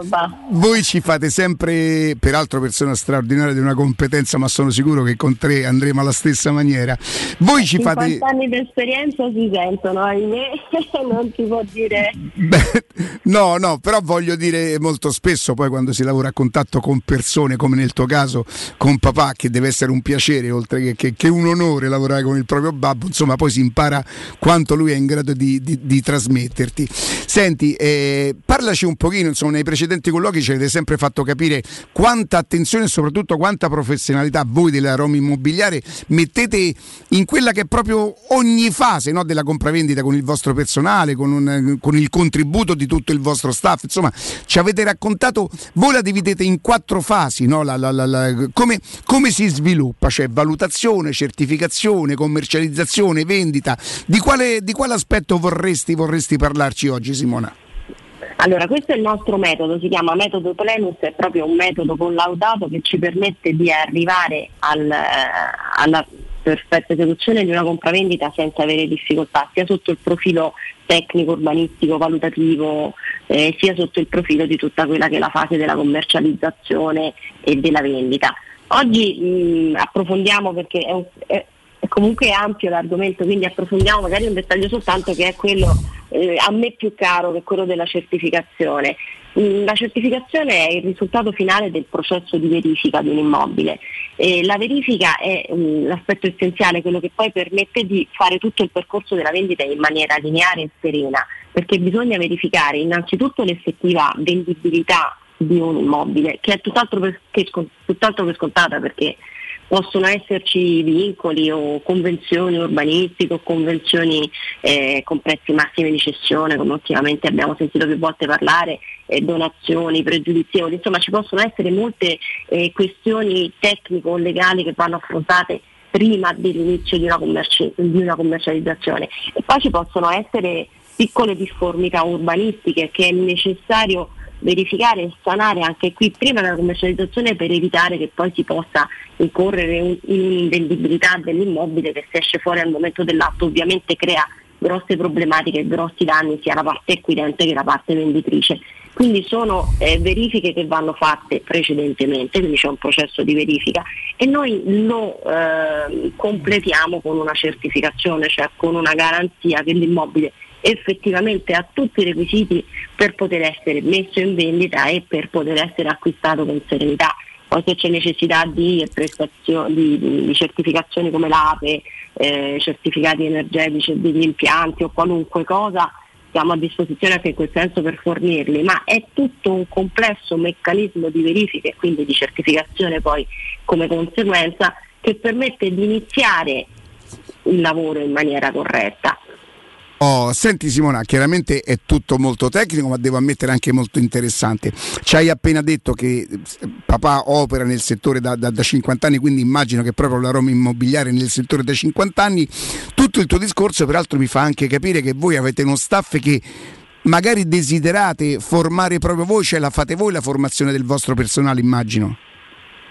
voi ci fate sempre, peraltro persona straordinaria di una competenza, ma sono sicuro che con tre andremo alla stessa maniera. Voi ci
50
fate...
anni di esperienza si sentono, ahimè, [laughs] non si può dire.
Beh, no, no, però voglio dire molto spesso poi quando si lavora a contatto con persone come nel tuo caso con papà che deve essere un piacere oltre che, che- che un onore lavorare con il proprio babbo, insomma poi si impara quanto lui è in grado di, di- di trasmetterti. Senti, eh, parlaci un pochino, insomma nei precedenti colloqui ci avete sempre fatto capire quanta attenzione e soprattutto quanta professionalità voi della Roma Immobiliare mettete in quella che è proprio ogni fase no, della compravendita con il vostro personale, con, un- con il contributo di tutto il vostro staff. Insomma, ci avete raccontato, voi la dividete in quattro fasi, no? La- la- la- come, come si sviluppa? Cioè valutazione, certificazione, commercializzazione, vendita. Di quale, di quale aspetto vorresti, vorresti parlarci oggi, Simona?
Allora, questo è il nostro metodo, si chiama metodo Plenus, è proprio un metodo collaudato che ci permette di arrivare al- alla perfetta esecuzione di una compravendita senza avere difficoltà, sia sotto il profilo tecnico, urbanistico, valutativo, eh, sia sotto il profilo di tutta quella che è la fase della commercializzazione e della vendita. Oggi mh, approfondiamo perché è, un- è- è comunque ampio l'argomento, quindi approfondiamo magari un dettaglio soltanto che è quello eh, a me più caro, che è quello della certificazione. Mm, La certificazione è il risultato finale del processo di verifica di un immobile. E la verifica è mm, l'aspetto essenziale, quello che poi permette di fare tutto il percorso della vendita in maniera lineare e serena, perché bisogna verificare innanzitutto l'effettiva vendibilità di un immobile, che è tutt'altro, per- che tutt'altro che scontata perché possono esserci vincoli o convenzioni urbanistiche o convenzioni eh, con prezzi massimi di cessione, come ultimamente abbiamo sentito più volte parlare, eh, donazioni pregiudizievoli, insomma ci possono essere molte eh, questioni tecniche o legali che vanno affrontate prima dell'inizio di una, commerci- di una commercializzazione. E poi ci possono essere piccole difformità urbanistiche che è necessario verificare e sanare anche qui prima della commercializzazione per evitare che poi si possa incorrere in un'invendibilità dell'immobile che se esce fuori al momento dell'atto ovviamente crea grosse problematiche e grossi danni sia alla parte acquirente che alla parte venditrice. Quindi sono eh, verifiche che vanno fatte precedentemente, quindi c'è un processo di verifica e noi lo eh, completiamo con una certificazione, cioè con una garanzia che l'immobile effettivamente ha tutti i requisiti per poter essere messo in vendita e per poter essere acquistato con serenità. Poi se c'è necessità di, di- di certificazioni come l'APE, eh, certificati energetici degli impianti o qualunque cosa, siamo a disposizione anche in quel senso per fornirli, ma è tutto un complesso meccanismo di verifica e quindi di certificazione poi come conseguenza che permette di iniziare il lavoro in maniera corretta.
Oh, senti Simona, chiaramente è tutto molto tecnico, ma devo ammettere anche molto interessante. Ci hai appena detto che eh, papà opera nel settore da, da- da 50 anni, quindi immagino che proprio la Roma Immobiliare nel settore da 50 anni. Tutto il tuo discorso, peraltro, mi fa anche capire che voi avete uno staff che magari desiderate formare proprio voi, cioè la fate voi la formazione del vostro personale, immagino.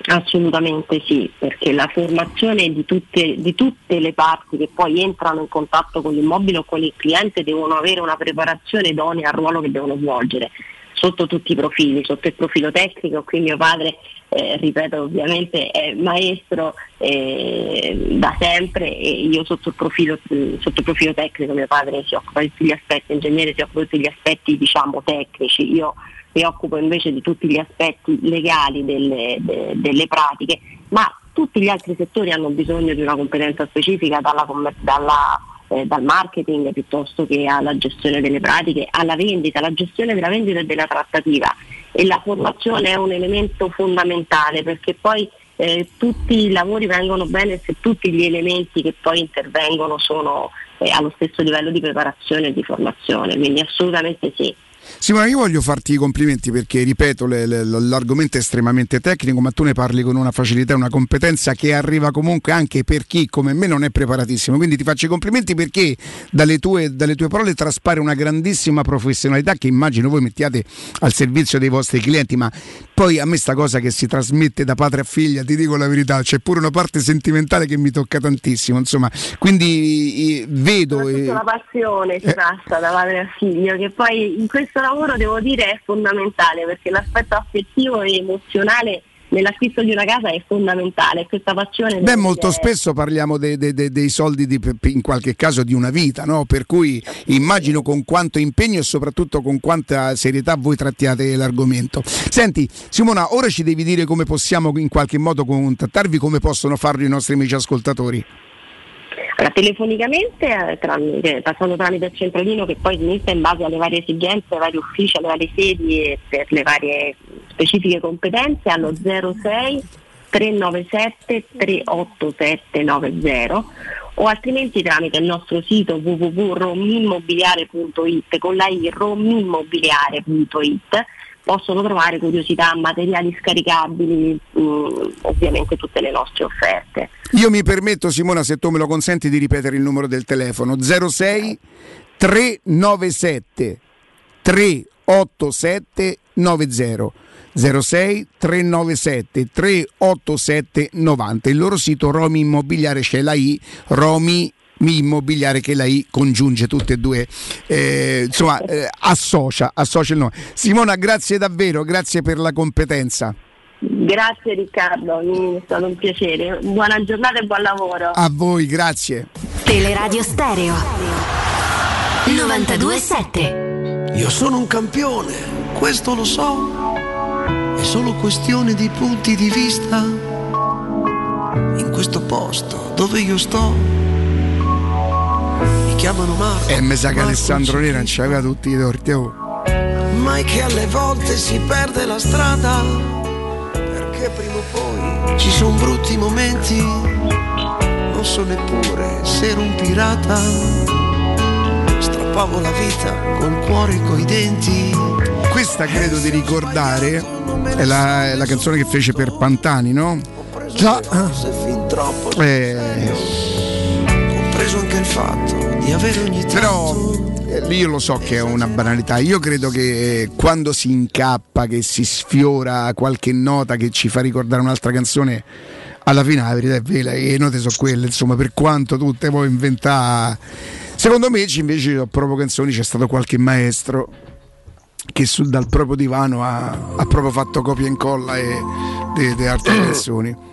Assolutamente sì, perché la formazione di tutte, di tutte le parti che poi entrano in contatto con l'immobile o con il cliente devono avere una preparazione idonea al ruolo che devono svolgere sotto tutti i profili, sotto il profilo tecnico, qui mio padre, eh, ripeto ovviamente, è maestro eh, da sempre e io sotto il, profilo, sotto il profilo tecnico, mio padre si occupa di tutti gli aspetti, ingegnere si occupa di tutti gli aspetti diciamo tecnici, io mi occupo invece di tutti gli aspetti legali delle, de- delle pratiche, ma tutti gli altri settori hanno bisogno di una competenza specifica dalla dalla, eh, dal marketing piuttosto che alla gestione delle pratiche, alla vendita, alla gestione della vendita e della trattativa e la formazione è un elemento fondamentale perché poi eh, tutti i lavori vengono bene se tutti gli elementi che poi intervengono sono eh, allo stesso livello di preparazione e di formazione, quindi assolutamente sì.
Simona, io voglio farti i complimenti perché, ripeto, le, le, l'argomento è estremamente tecnico, ma tu ne parli con una facilità e una competenza che arriva comunque anche per chi come me non è preparatissimo. Quindi ti faccio i complimenti perché dalle tue, dalle tue parole traspare una grandissima professionalità che immagino voi mettiate al servizio dei vostri clienti, ma poi a me sta cosa che si trasmette da padre a figlia, ti dico la verità, c'è pure una parte sentimentale che mi tocca tantissimo, insomma, quindi eh, vedo...
È
eh,
una passione si passa da padre a figlio, che poi in questo lavoro devo dire è fondamentale perché l'aspetto affettivo e emozionale nell'acquisto di una casa è fondamentale. Questa passione.
Beh, molto è... spesso parliamo de, de, de, dei soldi di, in qualche caso di una vita, no? per cui immagino con quanto impegno e soprattutto con quanta serietà voi trattiate l'argomento. Senti, Simona, ora ci devi dire come possiamo in qualche modo contattarvi, come possono farlo i nostri amici ascoltatori.
Telefonicamente, eh, tramite, passando tramite il centralino che poi inizia in base alle varie esigenze, ai vari uffici, alle varie sedi e per le varie specifiche competenze, allo 06 397 38790 o altrimenti tramite il nostro sito www.romimmobiliare.it con la i romimmobiliare.it possono trovare curiosità, materiali scaricabili, mh, ovviamente tutte le nostre offerte.
Io mi permetto Simona, se tu me lo consenti, di ripetere il numero del telefono 06 397 387 90 06 397 387 90 il loro sito Romi Immobiliare c'è la I Romi immobiliare che lei congiunge tutte e due, eh, insomma, eh, associa, associa il nome. Simona, grazie davvero, grazie per la competenza.
Grazie Riccardo, è stato un piacere. Buona giornata e buon lavoro.
A voi, grazie.
Teleradio Stereo 927.
Io sono un campione, questo lo so. È solo questione di punti di vista. In questo posto dove io sto chiamano Marco.
E mi sa che Alessandro Nera non c'aveva tutti i torti. Oh.
Ma è che alle volte si perde la strada. Perché prima o poi ci sono brutti momenti. Non so neppure se ero un pirata. Strappavo la vita col cuore e coi denti.
Questa credo di ricordare è la, è la canzone che fece per Pantani, no?
Già. Eh. Compreso anche il fatto di avere ogni tanto.
Però eh, io lo so che è una banalità. Io credo che quando si incappa, che si sfiora qualche nota che ci fa ricordare un'altra canzone, alla fine la verità è vera, le note sono quelle, insomma, per quanto tutte poi inventare. Secondo me invece a proprio canzoni c'è stato qualche maestro che sul, dal proprio divano ha, ha proprio fatto copia e incolla di altre [clears throat] canzoni.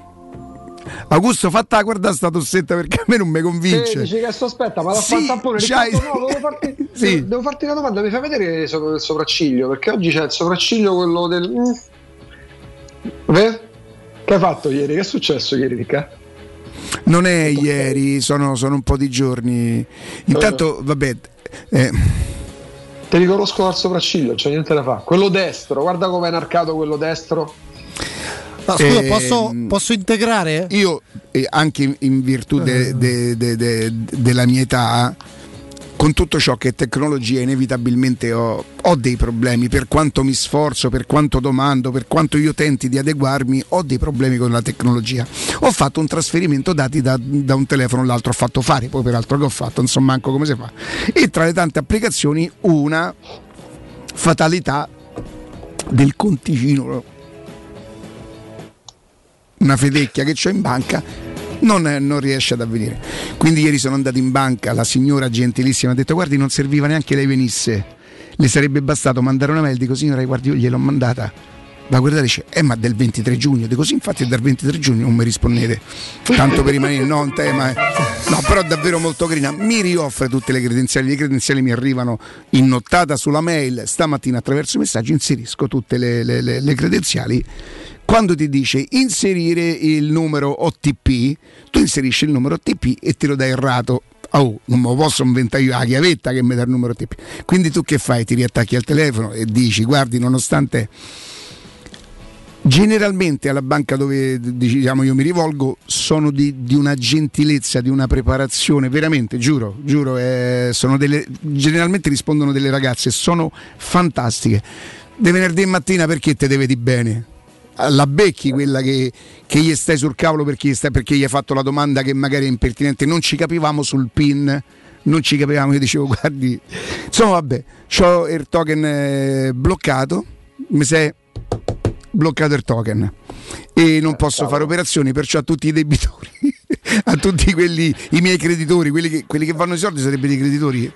Augusto, fatta guarda sta tossetta perché a me non mi convince.
Sì, dici che aspetta, ma la sì, tampone. Riccardo, no, devo farti, [laughs] sì. devo farti, una domanda, mi fai vedere il sopracciglio? Perché oggi c'è il sopracciglio quello del. Mm. Che hai fatto ieri? Che è successo ieri, Ricca?
Non è ieri, sono, sono, un po' di giorni. Intanto, vabbè. Eh.
Ti riconosco dal sopracciglio, c'è niente da fare. Quello destro, guarda come è narcato quello destro.
No, scusa, eh, posso, posso, integrare?
Io, eh, anche in virtù de, de, de, della mia età, con tutto ciò che è tecnologia, inevitabilmente ho, ho, dei problemi. Per quanto mi sforzo, per quanto domando, per quanto io tenti di adeguarmi, ho dei problemi con la tecnologia. Ho fatto un trasferimento dati da, da un telefono all'altro, ho fatto fare, poi peraltro che ho fatto, non so manco come si fa. E tra le tante applicazioni, una fatalità del conticino una fedecchia che ho in banca non, non, riesce ad avvenire. Quindi ieri sono andato in banca, la signora gentilissima ha detto guardi non serviva neanche lei venisse, le sarebbe bastato mandare una mail, dico signora guardi io gliel'ho mandata. Va a guardare dice, eh ma del 23 giugno, dico sì infatti è dal 23 giugno non mi rispondete, tanto per rimanere no un tema, eh. no però davvero molto carina, mi rioffre tutte le credenziali, le credenziali mi arrivano in nottata sulla mail, stamattina attraverso i messaggi inserisco tutte le, le, le, le credenziali quando ti dice inserire il numero OTP, tu inserisci il numero OTP e te lo dai errato. Oh, non me lo posso inventare io la chiavetta che mi dà il numero OTP. Quindi tu che fai? Ti riattacchi al telefono e dici, guardi, nonostante Generalmente alla banca dove diciamo, io mi rivolgo sono di, di, una gentilezza, di una preparazione, veramente, giuro, giuro, eh, delle, generalmente rispondono delle ragazze, sono fantastiche. De venerdì mattina perché te deve di bene? La becchi quella che, che gli stai sul cavolo perché gli, stai, perché gli hai fatto la domanda che magari è impertinente, non ci capivamo sul PIN non ci capivamo, io dicevo [laughs] guardi, insomma vabbè, ho il token eh, bloccato, mi sei bloccato il token e non posso fare operazioni, perciò a tutti i debitori, [laughs] a tutti quelli, i miei creditori, quelli che, quelli che vanno i soldi sarebbero i creditori.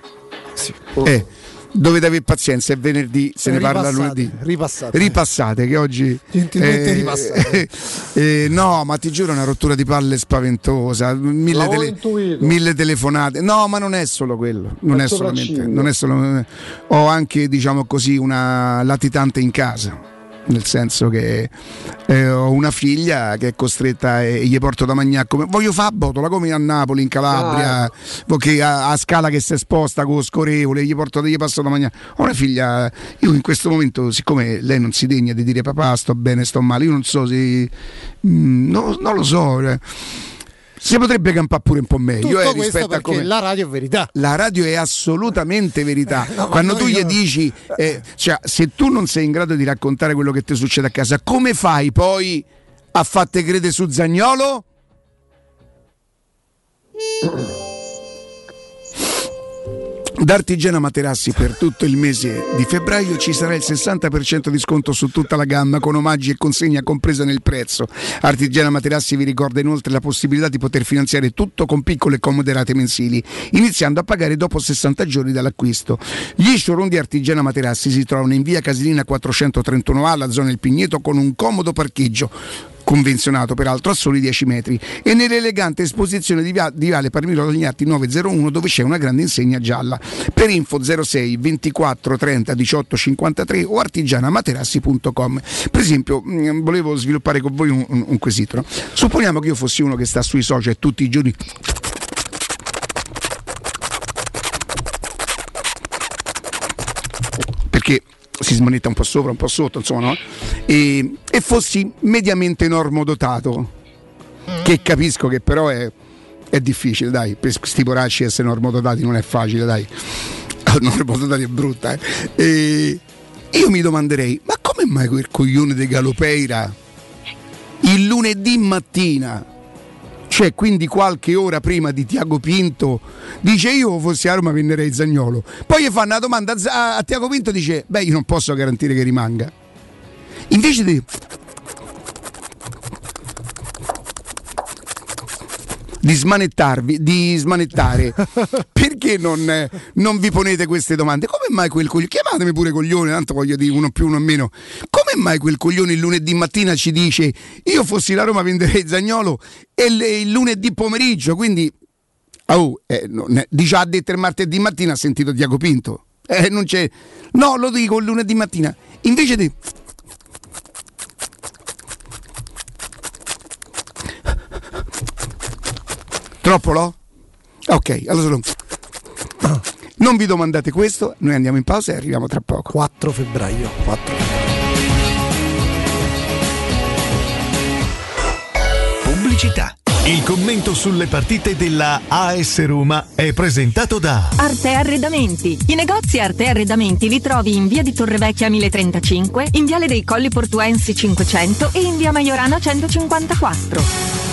Sì. Eh, dovete avere pazienza, è venerdì, se ne parla lunedì.
Ripassate.
Ripassate, che oggi...
Gentilmente eh, ripassate. [laughs]
Eh, no, ma ti giuro è una rottura di palle spaventosa, mille, tele, mille telefonate. No, ma non è solo quello, non è solamente... Non è solo, ho anche, diciamo così, una latitante in casa nel senso che eh, ho una figlia che è costretta e gli porto da mangiare come voglio fare botola come a Napoli in Calabria ah. che a, a, scala che si è sposta con scorevole gli porto gli passo da mangiare ho una figlia io in questo momento siccome lei non si degna di dire papà sto bene sto male io non so se mm, no, non lo so eh si potrebbe campare pure un po' meglio
eh,
rispetto a come
la radio è verità.
La radio è assolutamente verità. [laughs] No, quando tu gli no. dici eh, cioè, se tu non sei in grado di raccontare quello che ti succede a casa come fai poi a fatte crede su Zagnolo Da Artigiana Materassi per tutto il mese di febbraio ci sarà il 60% di sconto su tutta la gamma con omaggi e consegna compresa nel prezzo. Artigiana Materassi vi ricorda inoltre la possibilità di poter finanziare tutto con piccole e comode rate mensili, iniziando a pagare dopo 60 giorni dall'acquisto. Gli showroom di Artigiana Materassi si trovano in via Casilina 431A, alla zona del Pigneto, con un comodo parcheggio convenzionato peraltro a soli 10 metri, e nell'elegante esposizione di, via, di Viale Parmiro Togliatti 901 dove c'è una grande insegna gialla. Per info 06 24 30 18 53 o artigianamaterassi.com. Per esempio, mh, mm, volevo sviluppare con voi un, un, un quesito. No? Supponiamo che io fossi uno che sta sui social tutti i giorni perché si smanetta un po' sopra, un po' sotto, insomma, no? e, e fossi mediamente normodotato, che capisco che però è, è difficile, dai, per questi poracci essere normodotati non è facile, dai, [laughs] normodotati è brutta, eh? e io mi domanderei, ma come mai quel coglione di Galopeira il lunedì mattina cioè quindi qualche ora prima di Tiago Pinto, dice io fossi a Roma venderei Zagnolo. Poi gli fanno una domanda a, a Tiago Pinto dice beh io non posso garantire che rimanga. Invece di di smanettarvi, di smanettare. [laughs] Perché non, non, vi ponete queste domande? Come mai quel coglione? Chiamatemi pure coglione, tanto voglio dire uno più, uno meno. Come mai quel coglione il lunedì mattina ci dice io fossi la Roma venderei Zagnolo e il lunedì pomeriggio, quindi oh, eh, non, dice ha detto il martedì mattina ha sentito Diaco Pinto. Eh, non c'è. No, lo dico il lunedì mattina. Invece di Troppo no? Ok, allora non vi domandate questo, noi andiamo in pausa e arriviamo tra poco.
4 febbraio. 4
Pubblicità. Il commento sulle partite della AS Roma è presentato da
Arte Arredamenti. I negozi Arte Arredamenti li trovi in via di Torrevecchia 1035, in viale dei Colli Portuensi 500 e in via Maiorana 154.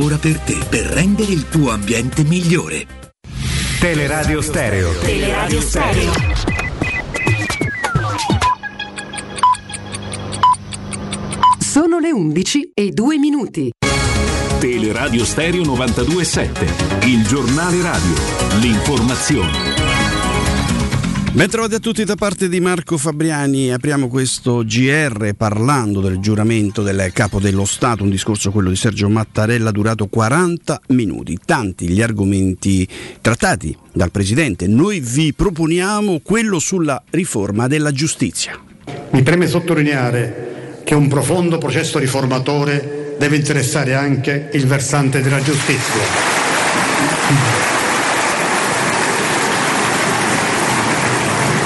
per te per rendere il tuo ambiente migliore.
Teleradio Stereo.
Teleradio Stereo.
Sono le 11 e 2 minuti.
Teleradio Stereo 927, il giornale radio, l'informazione.
Bentrovati a tutti da parte di Marco Fabriani, apriamo questo GR parlando del giuramento del capo dello Stato, un discorso quello di Sergio Mattarella durato 40 minuti, tanti gli argomenti trattati dal Presidente, noi vi proponiamo quello sulla riforma della giustizia.
Mi preme sottolineare che un profondo processo riformatore deve interessare anche il versante della giustizia.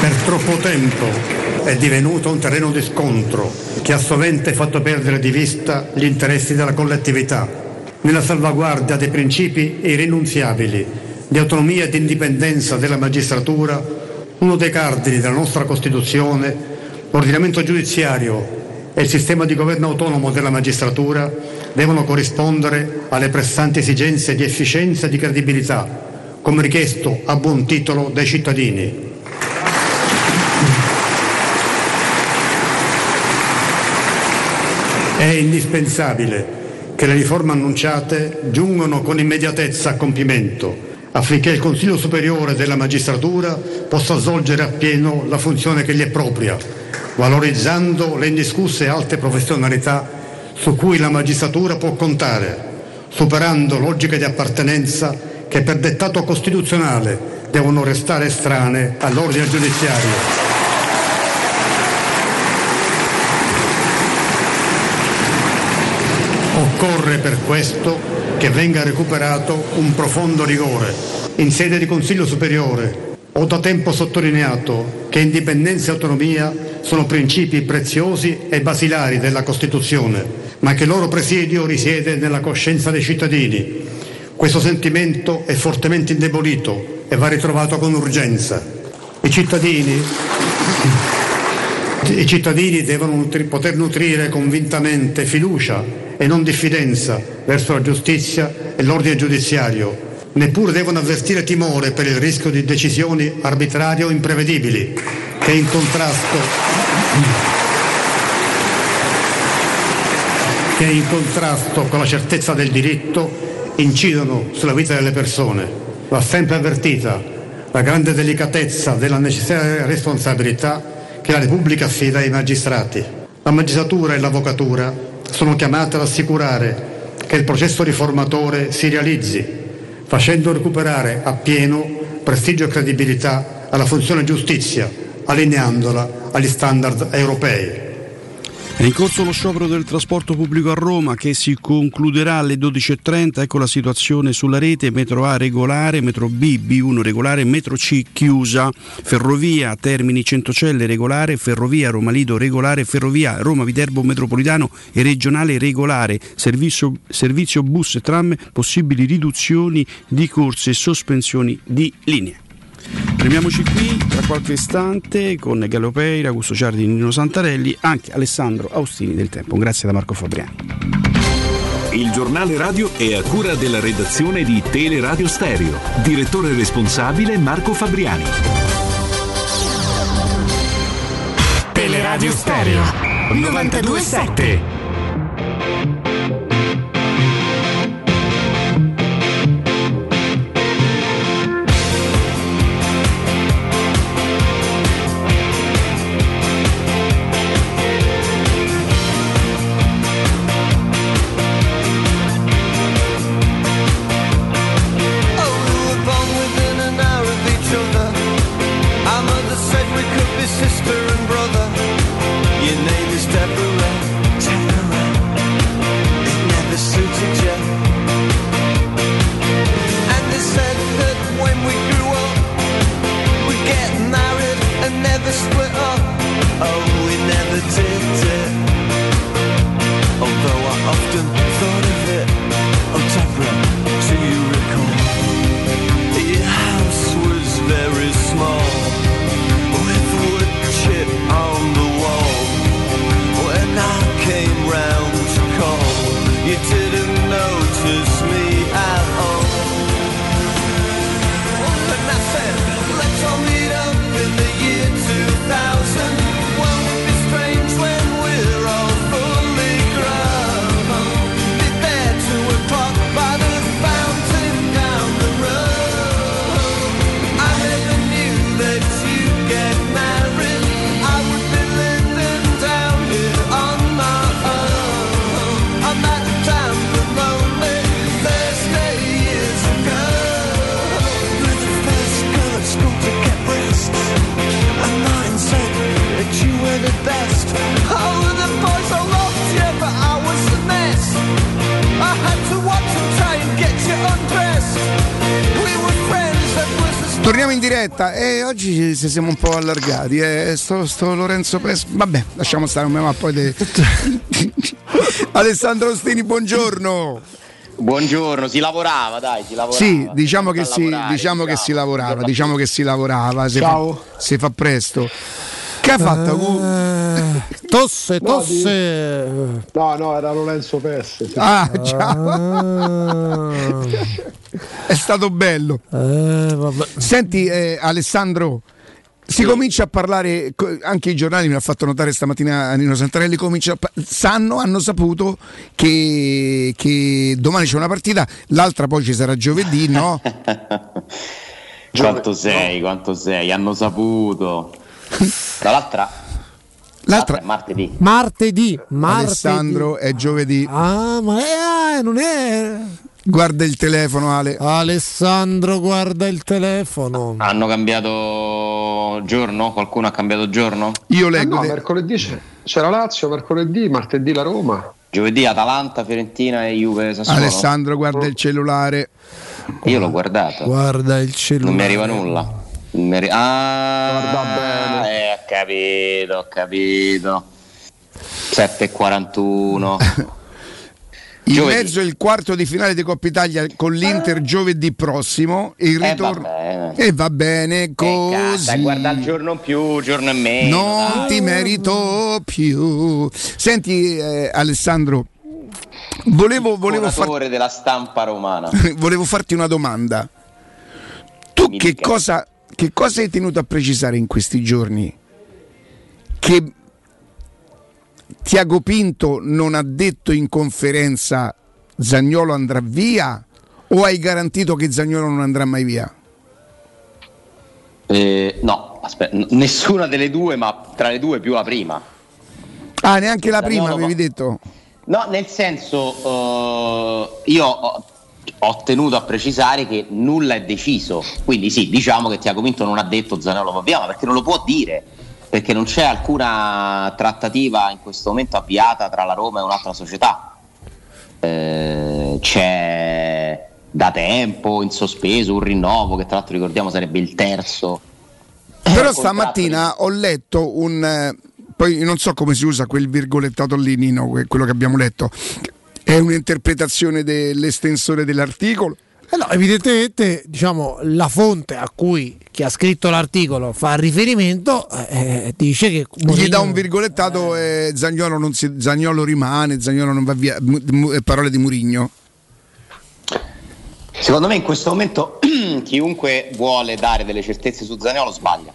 Per troppo tempo è divenuto un terreno di scontro che ha sovente fatto perdere di vista gli interessi della collettività. Nella salvaguardia dei principi irrinunziabili di autonomia e di indipendenza della magistratura, uno dei cardini della nostra Costituzione, l'ordinamento giudiziario e il sistema di governo autonomo della magistratura devono corrispondere alle pressanti esigenze di efficienza e di credibilità, come richiesto a buon titolo dai cittadini. È indispensabile che le riforme annunciate giungano con immediatezza a compimento affinché il Consiglio Superiore della Magistratura possa svolgere appieno la funzione che gli è propria, valorizzando le indiscusse alte professionalità su cui la magistratura può contare, superando logiche di appartenenza che per dettato costituzionale devono restare estranee all'ordine giudiziario. Occorre per questo che venga recuperato un profondo rigore. In sede di Consiglio Superiore ho da tempo sottolineato che indipendenza e autonomia sono principi preziosi e basilari della Costituzione. ma che il loro presidio risiede nella coscienza dei cittadini. Questo sentimento è fortemente indebolito e va ritrovato con urgenza. I cittadini, i cittadini devono poter nutrire convintamente fiducia e non diffidenza verso la giustizia e l'ordine giudiziario. Neppure devono avvertire timore per il rischio di decisioni arbitrarie o imprevedibili che in contrasto che in contrasto con la certezza del diritto incidono sulla vita delle persone. Va sempre avvertita la grande delicatezza della necessaria responsabilità che la Repubblica affida ai magistrati. La magistratura e l'avvocatura sono chiamate ad assicurare che il processo riformatore si realizzi, facendo recuperare appieno prestigio e credibilità alla funzione giustizia, allineandola agli standard europei.
È in corso lo sciopero del trasporto pubblico a Roma che si concluderà alle 12.30. Ecco la situazione sulla rete: metro A regolare, metro B, B1 regolare, metro C chiusa, ferrovia Termini Centocelle regolare, ferrovia Roma Lido regolare, ferrovia Roma Viterbo metropolitano e regionale regolare, servizio, servizio bus e tram, possibili riduzioni di corse e sospensioni di linee. Fermiamoci qui tra qualche istante con Gallo Peira, Augusto Ciardi, Nino Santarelli, anche Alessandro Austini del Tempo. Grazie da Marco Fabriani.
Il giornale radio è a cura della redazione di Teleradio Stereo. Direttore responsabile Marco Fabriani.
Teleradio Stereo 927.
Ci siamo un po' allargati. Eh. Sto, sto Lorenzo Pes. Vabbè, lasciamo stare, ma poi. De... [laughs] Alessandro Ostini, buongiorno.
Buongiorno, si lavorava, dai, si lavorava.
Sì, diciamo che, si,
lavorare,
diciamo che si lavorava, diciamo che si lavorava, si,
Ciao.
Fa, si fa presto. Che ha fatto?
Eh, tosse, tosse.
No, no, era Lorenzo Pesce. sì.
Ah, ciao. È stato bello. Senti, eh, Alessandro. Si comincia a parlare, anche i giornali mi ha fatto notare stamattina Nino Santarelli, comincia sanno, hanno saputo che, che domani c'è una partita, l'altra poi ci sarà giovedì, no? [laughs]
Quanto sei, quanto sei, hanno saputo. Tra l'altra,
L'altra
è martedì.
Martedì, martedì.
Alessandro è giovedì.
Ah, ma è, ah, non è.
Guarda il telefono, Ale.
Alessandro, guarda il telefono.
Hanno cambiato giorno? Qualcuno ha cambiato giorno?
Io
Ah, no, mercoledì c'è- c'era Lazio, mercoledì, martedì la Roma.
Giovedì Atalanta, Fiorentina e Juve Sassuolo.
Alessandro guarda il cellulare.
Io l'ho guardato.
Guarda il cellulare.
Non mi arriva nulla. Non mi arri- ah, eh, ho capito, ho capito. 7.41. [laughs]
In
Giovedì.
mezzo il quarto di finale di Coppa Italia con l'Inter giovedì prossimo e il
Eh,
ritorno.
va bene.
E va bene
Cazzo,
così.
guarda il giorno più, giorno e meno.
Non ti merito più. Senti, eh, Alessandro, volevo, volevo, far-
della stampa romana. [laughs]
volevo farti una domanda. Tu che cosa, che cosa hai tenuto a precisare in questi giorni? Che Tiago Pinto non ha detto in conferenza Zagnolo andrà via o hai garantito che Zagnolo non andrà mai via?
Eh, no, aspetta, nessuna delle due, ma tra le due più la prima.
Ah, neanche la
Zagnolo
prima
no.
avevi detto?
No, nel senso, eh, io ho, ho tenuto a precisare che nulla è deciso. Quindi sì, diciamo che Tiago Pinto non ha detto Zanello va via, ma perché non lo può dire. Perché non c'è alcuna trattativa in questo momento avviata tra la Roma e un'altra società. Eh, c'è da tempo in sospeso un rinnovo che tra l'altro ricordiamo sarebbe il terzo.
Però stamattina ho letto un... eh, poi non so come si usa quel virgolettato lì, Nino, que- quello che abbiamo letto. È un'interpretazione dell'estensore dell'articolo.
Eh no, evidentemente diciamo, la fonte a cui chi ha scritto l'articolo fa riferimento eh, dice che
Gli
Mourinho-
dà un virgolettato e Zagnolo, non si- Zagnolo rimane, Zagnolo non va via. Mu- mu- eh, parole di Murigno.
Secondo me in questo momento [clears throat] chiunque vuole dare delle certezze su Zaniolo sbaglia,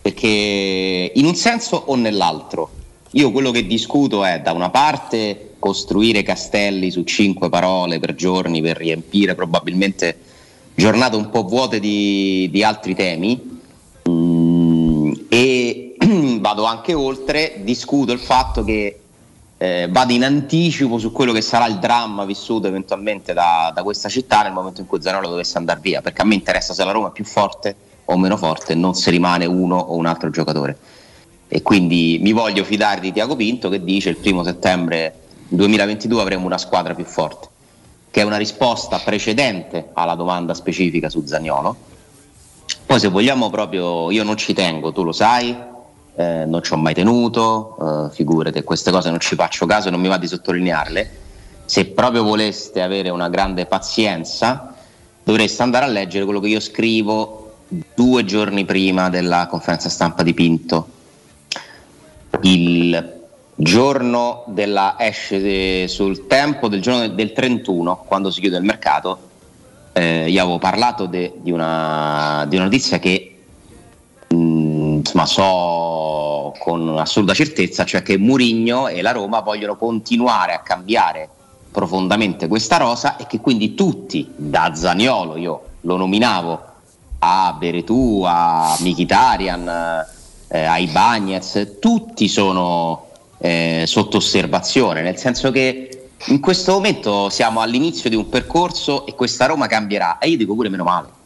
perché in un senso o nell'altro. Io quello che discuto è da una parte costruire castelli su cinque parole per giorni per riempire probabilmente giornate un po' vuote di, di altri temi Mm, e [clears throat] vado anche oltre, discuto il fatto che eh, vado in anticipo su quello che sarà il dramma vissuto eventualmente da, da questa città nel momento in cui Zanolo dovesse andare via, perché a me interessa se la Roma è più forte o meno forte, non se rimane uno o un altro giocatore. E quindi mi voglio fidare di Tiago Pinto che dice il primo settembre 2022 avremo una squadra più forte, che è una risposta precedente alla domanda specifica su Zagnolo. Poi se vogliamo proprio, io non ci tengo, tu lo sai, eh, non ci ho mai tenuto, eh, figurate, queste cose non ci faccio caso e non mi va di sottolinearle. Se proprio voleste avere una grande pazienza, dovreste andare a leggere quello che io scrivo due giorni prima della conferenza stampa di Pinto. Il giorno della esce de- sul tempo del giorno del 31, quando si chiude il mercato, eh, io avevo parlato de- di, una, di una notizia che mh, insomma, so con assoluta certezza, cioè che Murigno e la Roma vogliono continuare a cambiare profondamente questa rosa e che quindi tutti, da Zaniolo, io lo nominavo, a Beretù, a Mkhitaryan, eh, ai Bagnets, tutti sono eh, sotto osservazione, nel senso che in questo momento siamo all'inizio di un percorso e questa Roma cambierà e io dico pure meno male.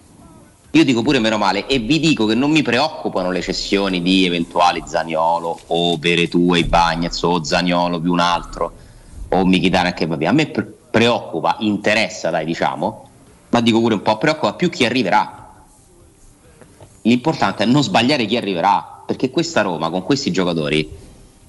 Io dico pure meno male e vi dico che non mi preoccupano le cessioni di eventuali Zaniolo o Beretù e i Bagnets o Zaniolo più un altro o Mkhitaryan che va via. A me pre- preoccupa, interessa dai diciamo, ma dico pure un po' preoccupa più chi arriverà. L'importante è non sbagliare chi arriverà, perché questa Roma con questi giocatori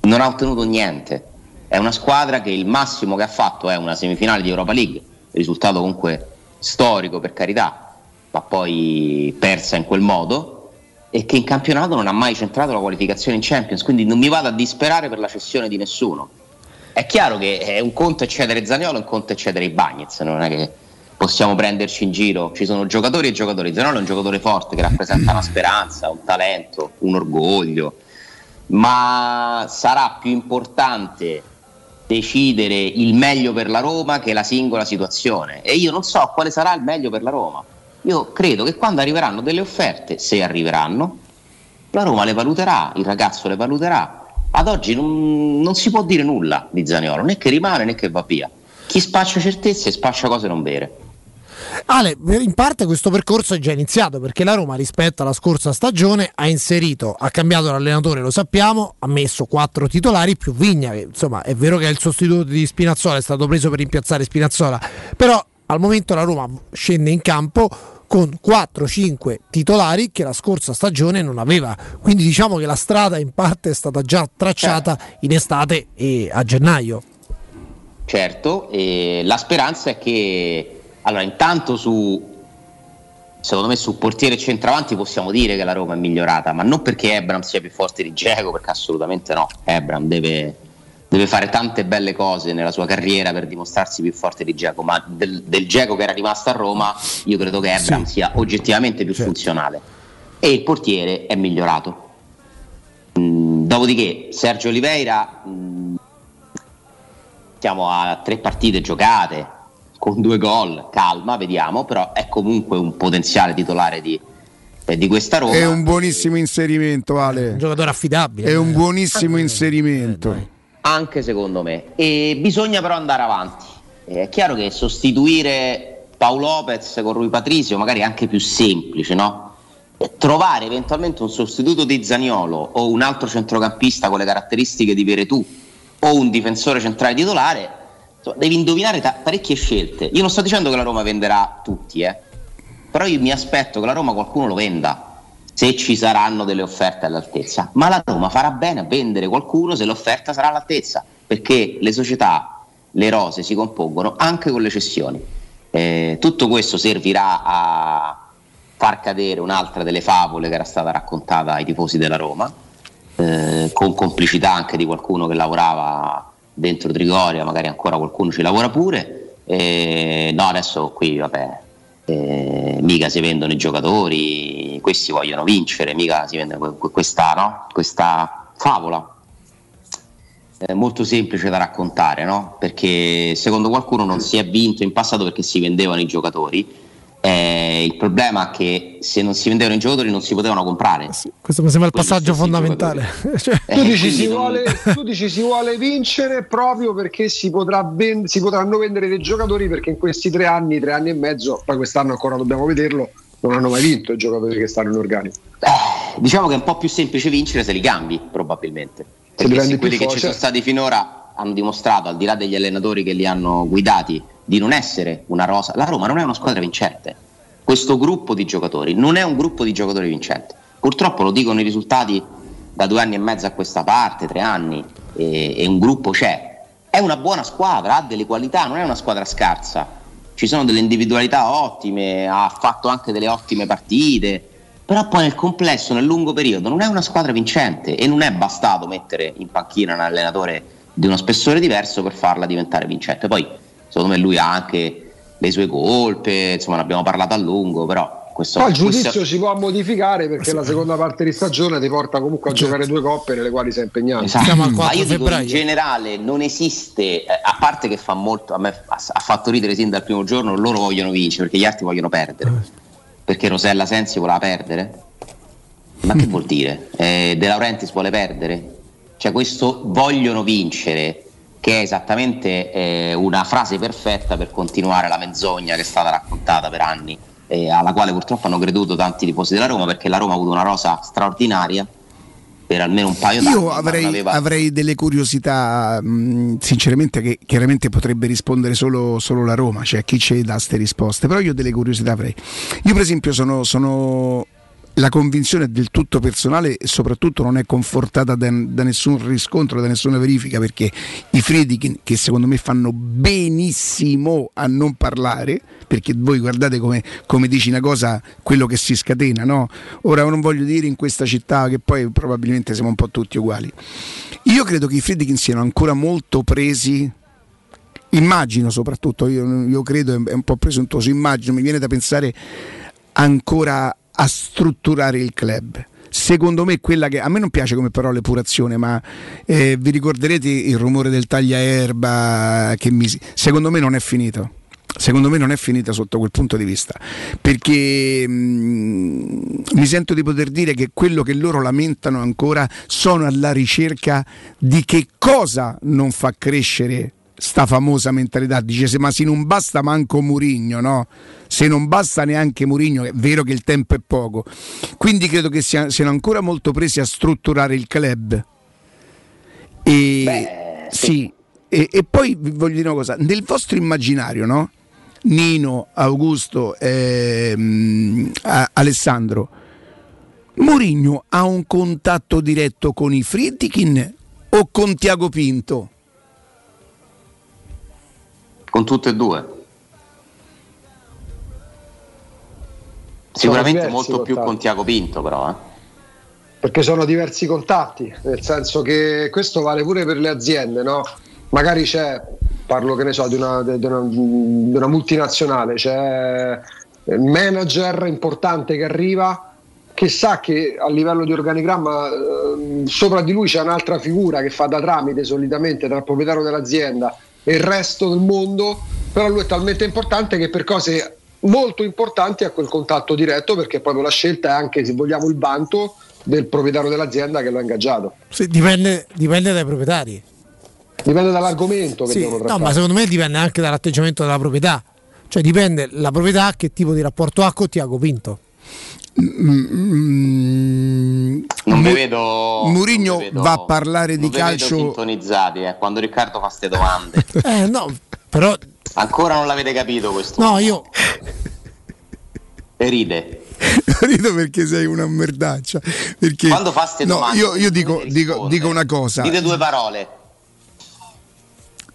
non ha ottenuto niente. È una squadra che il massimo che ha fatto è una semifinale di Europa League, risultato comunque storico per carità, ma poi persa in quel modo e che in campionato non ha mai centrato la qualificazione in Champions, quindi non mi vado a disperare per la cessione di nessuno. È chiaro che è un conto è cedere Zaniolo, un conto è cedere i Bagnets, non è che possiamo prenderci in giro, ci sono giocatori e giocatori. Zaniolo è un giocatore forte che rappresenta una speranza, un talento, un orgoglio, ma sarà più importante decidere il meglio per la Roma che la singola situazione e io non so quale sarà il meglio per la Roma. Io credo che quando arriveranno delle offerte, se arriveranno, la Roma le valuterà, il ragazzo le valuterà. Ad oggi non, non si può dire nulla di Zaniolo, né che rimane né che va via. Chi spaccia certezze spaccia cose non vere.
Ale, in parte questo percorso è già iniziato perché la Roma rispetto alla scorsa stagione ha inserito, ha cambiato l'allenatore, lo sappiamo, ha messo quattro titolari più Vigna, che, insomma è vero che è il sostituto di Spinazzola, è stato preso per rimpiazzare Spinazzola, però al momento la Roma scende in campo con 4-5 titolari che la scorsa stagione non aveva, quindi diciamo che la strada in parte è stata già tracciata in estate e a gennaio.
certo, e la speranza è che allora intanto su secondo me su portiere e centravanti possiamo dire che la Roma è migliorata, ma non perché Ebram sia più forte di Geco, perché assolutamente no. Ebram deve, deve, fare tante belle cose nella sua carriera per dimostrarsi più forte di Geco, ma del, del Geco che era rimasto a Roma, io credo che Ebram sì. sia oggettivamente più certo. funzionale. E il portiere è migliorato. Mm, dopodiché Sergio Oliveira, mm, siamo a tre partite giocate, con due gol, calma, vediamo, però è comunque un potenziale titolare di, eh, di questa Roma.
È un buonissimo inserimento, Ale.
Un giocatore affidabile.
È un buonissimo inserimento. Eh,
Anche secondo me. E bisogna però andare avanti. È chiaro che sostituire Paolo Lopez con Rui Patrizio magari è anche più semplice, no? Trovare eventualmente un sostituto di Zaniolo o un altro centrocampista con le caratteristiche di Veretù o un difensore centrale titolare insomma, devi indovinare ta- parecchie scelte. Io non sto dicendo che la Roma venderà tutti, eh. però io mi aspetto che la Roma qualcuno lo venda se ci saranno delle offerte all'altezza. Ma la Roma farà bene a vendere qualcuno se l'offerta sarà all'altezza, perché le società, le rose si compongono anche con le cessioni. Eh, tutto questo servirà a far cadere un'altra delle favole che era stata raccontata ai tifosi della Roma, eh, con complicità anche di qualcuno che lavorava dentro Trigoria, magari ancora qualcuno ci lavora pure. E, no, adesso qui, vabbè, eh, mica si vendono i giocatori, questi vogliono vincere, mica si vende questa, no? questa favola. Molto semplice da raccontare, no? Perché secondo qualcuno non si è vinto in passato perché si vendevano i giocatori eh, il problema è che se non si vendevano i giocatori non si potevano comprare.
Sì, questo mi sembra il passaggio fondamentale. [laughs]
cioè, tu, dici si vuole, tu, dici si vuole, vincere proprio perché si, potrà vend- si potranno vendere dei giocatori perché in questi tre anni, tre anni e mezzo, poi quest'anno ancora dobbiamo vederlo, non hanno mai vinto i giocatori che stanno in organico.
Eh, diciamo che è un po' più semplice vincere se li cambi, probabilmente. Perché se, se quelli che ci sono stati finora hanno dimostrato, al di là degli allenatori che li hanno guidati, di non essere una rosa. La Roma non è una squadra vincente. Questo gruppo di giocatori non è un gruppo di giocatori vincenti. Purtroppo lo dicono i risultati da due anni e mezzo a questa parte, tre anni, e, e un gruppo c'è. È una buona squadra, ha delle qualità, non è una squadra scarsa. Ci sono delle individualità ottime, ha fatto anche delle ottime partite, però poi nel complesso, nel lungo periodo, non è una squadra vincente e non è bastato mettere in panchina un allenatore di uno spessore diverso per farla diventare vincente. Poi secondo me lui ha anche le sue colpe, insomma ne abbiamo parlato a lungo, però questo,
Poi il giudizio questo... si può modificare perché sì. la seconda parte di stagione ti porta comunque a certo. giocare due coppe nelle quali sei impegnato.
Esatto. Ma io dico in generale non esiste, eh, a parte che fa molto, a me ha fatto ridere sin dal primo giorno, loro vogliono vincere perché gli altri vogliono perdere. Perché Rosella Sensi voleva perdere? Ma che vuol dire? Eh, De Laurentiis vuole perdere? Cioè questo vogliono vincere che è esattamente eh, una frase perfetta per continuare la menzogna che è stata raccontata per anni, eh, alla quale purtroppo hanno creduto tanti tifosi della Roma, perché la Roma ha avuto una rosa straordinaria per almeno un paio d'anni.
Io avrei, aveva... avrei delle curiosità, mh, sinceramente, che chiaramente potrebbe rispondere solo, solo, la Roma, cioè chi ci dà queste risposte, però io delle curiosità avrei. Io per esempio sono, sono la convinzione è del tutto personale e soprattutto non è confortata da, da, nessun riscontro, da nessuna verifica perché i Friedkin che secondo me fanno benissimo a non parlare perché voi guardate come, come dici una cosa quello che si scatena no? ora non voglio dire in questa città che poi probabilmente siamo un po' tutti uguali io credo che i Friedkin siano ancora molto presi immagino soprattutto io, io credo è un po' presuntuoso immagino mi viene da pensare ancora a strutturare il club. Secondo me quella che a me non piace come parola epurazione, ma eh, vi ricorderete il rumore del tagliaerba che mi, secondo me non è finito. Secondo me non è finita sotto quel punto di vista, perché mh, mm, mi sento di poter dire che quello che loro lamentano ancora sono alla ricerca di che cosa non fa crescere sta famosa mentalità, dice se ma se non basta manco Murigno, no? Se non basta neanche Murigno, è vero che il tempo è poco. Quindi credo che siano, siano ancora molto presi a strutturare il club. E, Beh, sì. E, e, poi vi voglio dire una cosa, nel vostro immaginario, no? Nino, Augusto, ehm, Alessandro, Mourinho ha un contatto diretto con i Friedkin o con Tiago Pinto?
Con tutte e due. Sicuramente molto più
contatti.
con Tiago Pinto, però. Eh.
perché sono diversi contatti, nel senso che questo vale pure per le aziende, no? Magari c'è, parlo che ne so, di una, di una- di una multinazionale, c'è il manager importante che arriva che sa che a livello di organigramma ehm, sopra di lui c'è un'altra figura che fa da tramite solitamente tra il proprietario dell'azienda il resto del mondo, però lui è talmente importante che per cose molto importanti ha quel contatto diretto perché proprio la scelta è anche, se vogliamo, il vanto del proprietario dell'azienda che lo ha ingaggiato.
Sì, dipende, dipende dai proprietari.
Dipende dall'argomento che
Sì,
devono
no,
trattare.
ma secondo me dipende anche dall'atteggiamento della proprietà. Cioè dipende la proprietà che tipo di rapporto ha con Tiago Pinto.
Mm,
Non vi vedo. Vedo-
va a parlare di calcio.
sintonizzati, eh, quando Riccardo fa queste domande. [laughs]
Eh no, però
Ancora non l'avete capito questo.
no, io
E ride. [laughs]
Rido perché sei una merdaccia. Perché,
Quando fa ste
no,
domande,
io, io dico, dico, dico una cosa.
Dite due parole.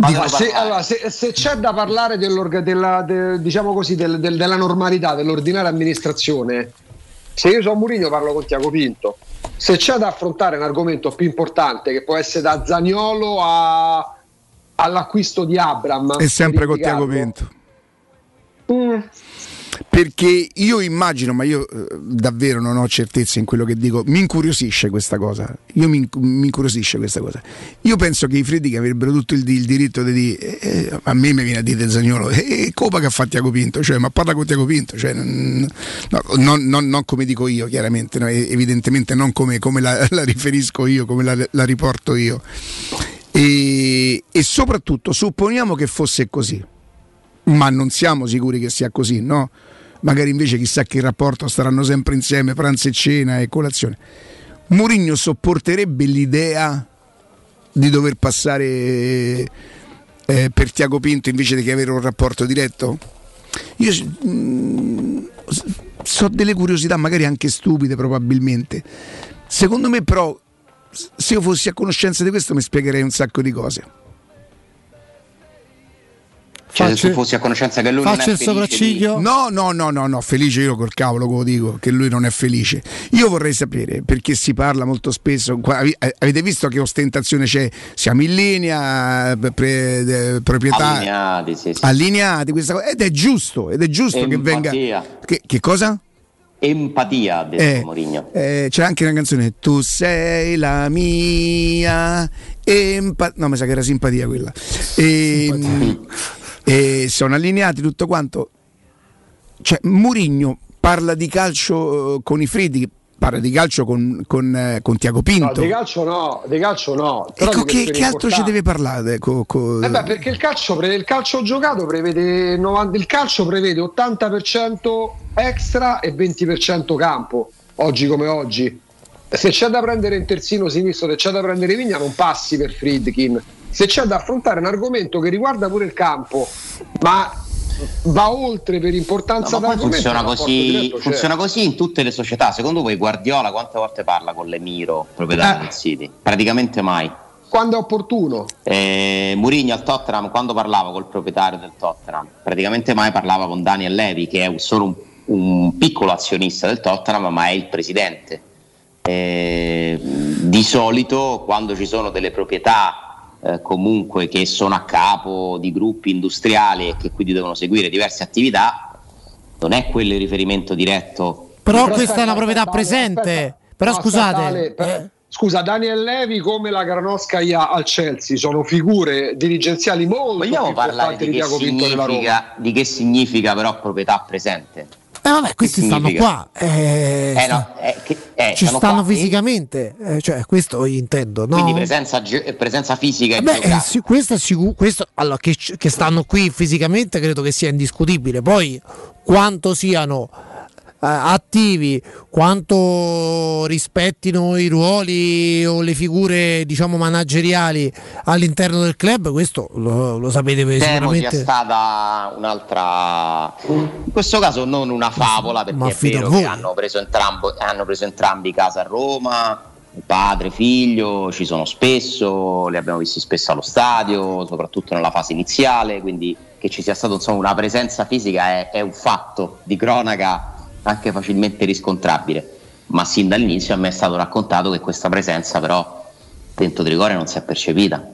Allora, se, allora, se- se c'è da parlare della, de- diciamo così, del- del- della normalità, dell'ordinaria amministrazione, se io sono Mourinho parlo con Tiago Pinto. Se c'è da affrontare un argomento più importante, che può essere da Zagnolo a- all'acquisto di Abram,
È sempre con Tiago Pinto.
Mm.
Perché io immagino, ma io eh, davvero non ho certezza in quello che dico, mi incuriosisce questa cosa. Io mi, mi incuriosisce questa cosa. Io penso che i Freddi che avrebbero tutto il, il diritto di dire, eh, eh, a me mi viene a dire Zagnolo, e Copa che ha fatto Tiago Pinto, cioè, ma parla con Tiago Pinto, cioè, non, no, non- non- non come dico io, chiaramente, no, evidentemente non come, come la, la riferisco io, come la, la riporto io. E, e soprattutto supponiamo che fosse così ma non siamo sicuri che sia così, no? Magari invece chissà che rapporto staranno sempre insieme, pranzo e cena e colazione. Mourinho sopporterebbe l'idea di dover passare eh, per Tiago Pinto invece di avere un rapporto diretto? Io mm, so delle curiosità, magari anche stupide probabilmente. Secondo me però, se io fossi a conoscenza di questo mi spiegherei un sacco di cose.
Cioè, se
Faccio-
tu fossi a conoscenza che lui non è
faccio il
felice
sopracciglio.
di-
No, no, no, no, no, felice io col cavolo che lo dico, che lui non è felice. Io vorrei sapere, perché si parla molto spesso, avete visto che ostentazione c'è? Siamo in linea, pre- eh, proprietà
Allineati, sì, sì.
allineati, questa cosa, ed è giusto, ed è giusto che venga...
Empatia.
Che, che cosa?
Empatia, ha detto
Eh,
Mourinho.
eh, c'è anche una canzone Tu sei la mia empa- no mi sa che era simpatia quella e, e sono allineati tutto quanto cioè Murigno parla di calcio eh, con i Freddi parla di calcio con, con, eh, con Tiago
No,
Pinto
di calcio no, di calcio no.
ecco che, che altro ci deve parlare co- co-
Eh beh, perché il calcio, il calcio giocato prevede 90 il calcio prevede 80% extra e 20% campo, oggi come oggi. Se c'è da prendere in terzino sinistro, se c'è da prendere Vigna, non passi per Friedkin. Se c'è da affrontare un argomento che riguarda pure il campo, ma va oltre per importanza
No, ma funziona così,
diretto c'è.
funziona così in tutte le società. Secondo voi Guardiola quante volte parla con l'Emiro, proprietario
Eh.
del City? Praticamente mai.
Quando è opportuno.
Eh, Mourinho al Tottenham, quando parlava col proprietario del Tottenham, praticamente mai parlava con Daniel Levy, che è solo un, un piccolo azionista del Tottenham, ma è il presidente. Eh, di solito, quando ci sono delle proprietà eh, comunque che sono a capo di gruppi industriali e che quindi devono seguire diverse attività, non è quello il riferimento diretto.
Però
Però
questa è una proprietà
aspetta,
presente.
aspetta.
Però
No,
scusate,
aspetta, Ale, per-
eh,
Scusa, Daniel Levi come la Granoscaia al Chelsea sono figure dirigenziali molto
Vogliamo
più
parlare
importanti
di
di
che,
Roma.
significa, di che significa però proprietà presente?
Eh, vabbè, questi stanno
significa?
qua. eh,
Eh, no, eh, che- eh,
ci stanno
qua e-
fisicamente, eh, cioè questo intendo. No?
Quindi presenza, ge- presenza fisica e
Beh, eh, sì, questo è sicuro. Questo, allora, che, che stanno qui fisicamente credo che sia indiscutibile. Poi quanto siano eh, attivi, quanto rispettino i ruoli o le figure diciamo manageriali all'interno del club, questo lo, lo sapete
Temo sia
sicuramente.
stata un'altra, in questo caso non una favola, perché
Ma
è vero che hanno preso, entrambo- hanno preso entrambi casa a Roma, padre, figlio, ci sono spesso, li abbiamo visti spesso allo stadio, soprattutto nella fase iniziale, quindi che ci sia stata insomma, una presenza fisica è, è un fatto di cronaca anche facilmente riscontrabile, ma sin dall'inizio a me è stato raccontato che questa presenza però dentro Trigoria non si è percepita,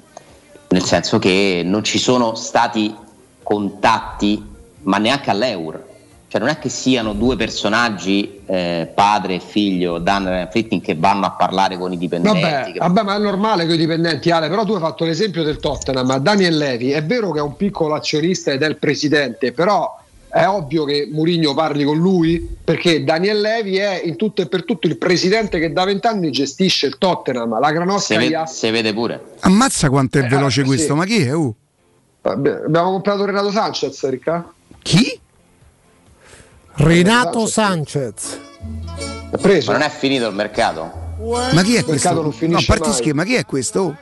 nel senso che non ci sono stati contatti, ma neanche all'Eur. Cioè non è che siano due personaggi, eh, padre e figlio, Dan e Fritting, che vanno a parlare con i dipendenti.
Vabbè,
che-
vabbè, ma è normale con i dipendenti, Ale, però tu hai fatto l'esempio del Tottenham, ma Daniel Levi è vero che è un piccolo azionista ed è il presidente, però è ovvio che Mourinho parli con lui, perché Daniel Levi è in tutto e per tutto il presidente che da vent'anni gestisce il Tottenham, la
Se,
Granosca gli
ve-
ha...
se vede pure.
Ammazza quanto è
Eh,
veloce
sì.
questo, ma chi è? Uh?
Vabbè, Abbiamo comprato Renato Sanchez, Ricca?
Chi?
Renato Sanchez.
preso.
Ma non è finito il mercato?
Ma chi è
Il mercato
questo?
non
No, parte
mai.
chi è questo? Oh.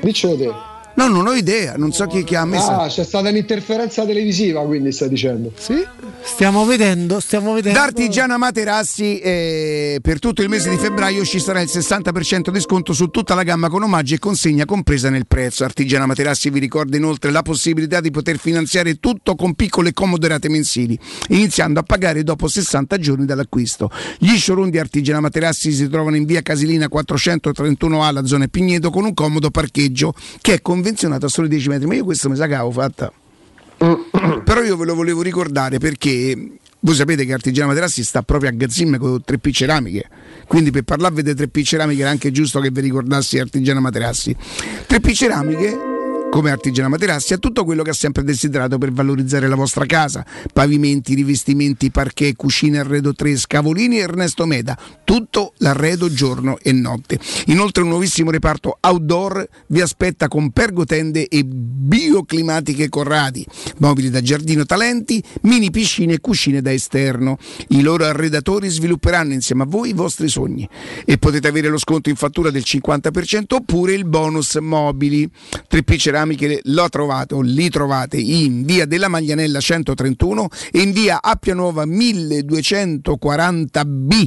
Diccelo te.
No, non ho idea, non so chi, chi ha messo.
Ah, c'è stata un'interferenza televisiva, quindi stai dicendo.
Sì. Stiamo vedendo, stiamo vedendo.
Da Artigiana Materassi eh, per tutto il mese di febbraio ci sarà il 60% di sconto su tutta la gamma con omaggi e consegna compresa nel prezzo. Artigiana Materassi vi ricorda inoltre la possibilità di poter finanziare tutto con piccole e comode rate mensili, iniziando a pagare dopo 60 giorni dall'acquisto. Gli showroom di Artigiana Materassi si trovano in via Casilina 431A, la zona Pigneto, con un comodo parcheggio che è convenzionato a soli 10 metri. Ma io questo mi sa che avevo fatta. [coughs] Però io ve lo volevo ricordare perché voi sapete che Artigiana Materassi sta proprio a Gazzim con 3P Ceramiche. Quindi per parlarvi delle 3P Ceramiche era anche giusto che vi ricordassi Artigiana Materassi. 3P Ceramiche come Artigiana Materassi ha tutto quello che ha sempre desiderato per valorizzare la vostra casa: pavimenti, rivestimenti, parquet, cucine, arredo 3, scavolini e Ernesto Meda. Tutto l'arredo giorno e notte. Inoltre un nuovissimo reparto outdoor vi aspetta con pergotende e bioclimatiche Corradi, mobili da giardino talenti, mini piscine e cucine da esterno. I loro arredatori svilupperanno insieme a voi i vostri sogni e potete avere lo sconto in fattura del 50% oppure il bonus mobili. 3P Ceramiche l'ho trovato, li trovate in via della Maglianella 131 e in via Appia Nuova 1240B.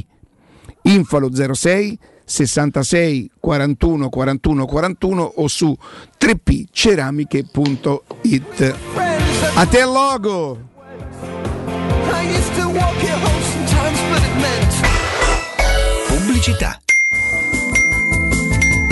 Info allo 06 66 41 41 41 o su 3pceramiche.it. A te il logo!
Pubblicità.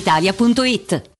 brispalitalia.it.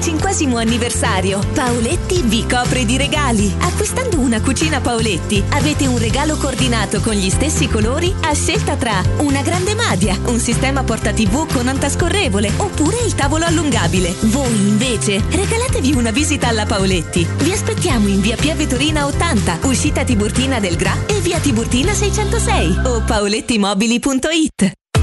35 anniversario. Paoletti vi copre di regali. Acquistando una cucina Paoletti avete un regalo coordinato con gli stessi colori a scelta tra una grande madia, un sistema porta tv con antascorrevole oppure il tavolo allungabile. Voi invece regalatevi una visita alla Paoletti. Vi aspettiamo in via Piave Torina 80, uscita Tiburtina del Gra e via Tiburtina 606 o paolettimobili.it.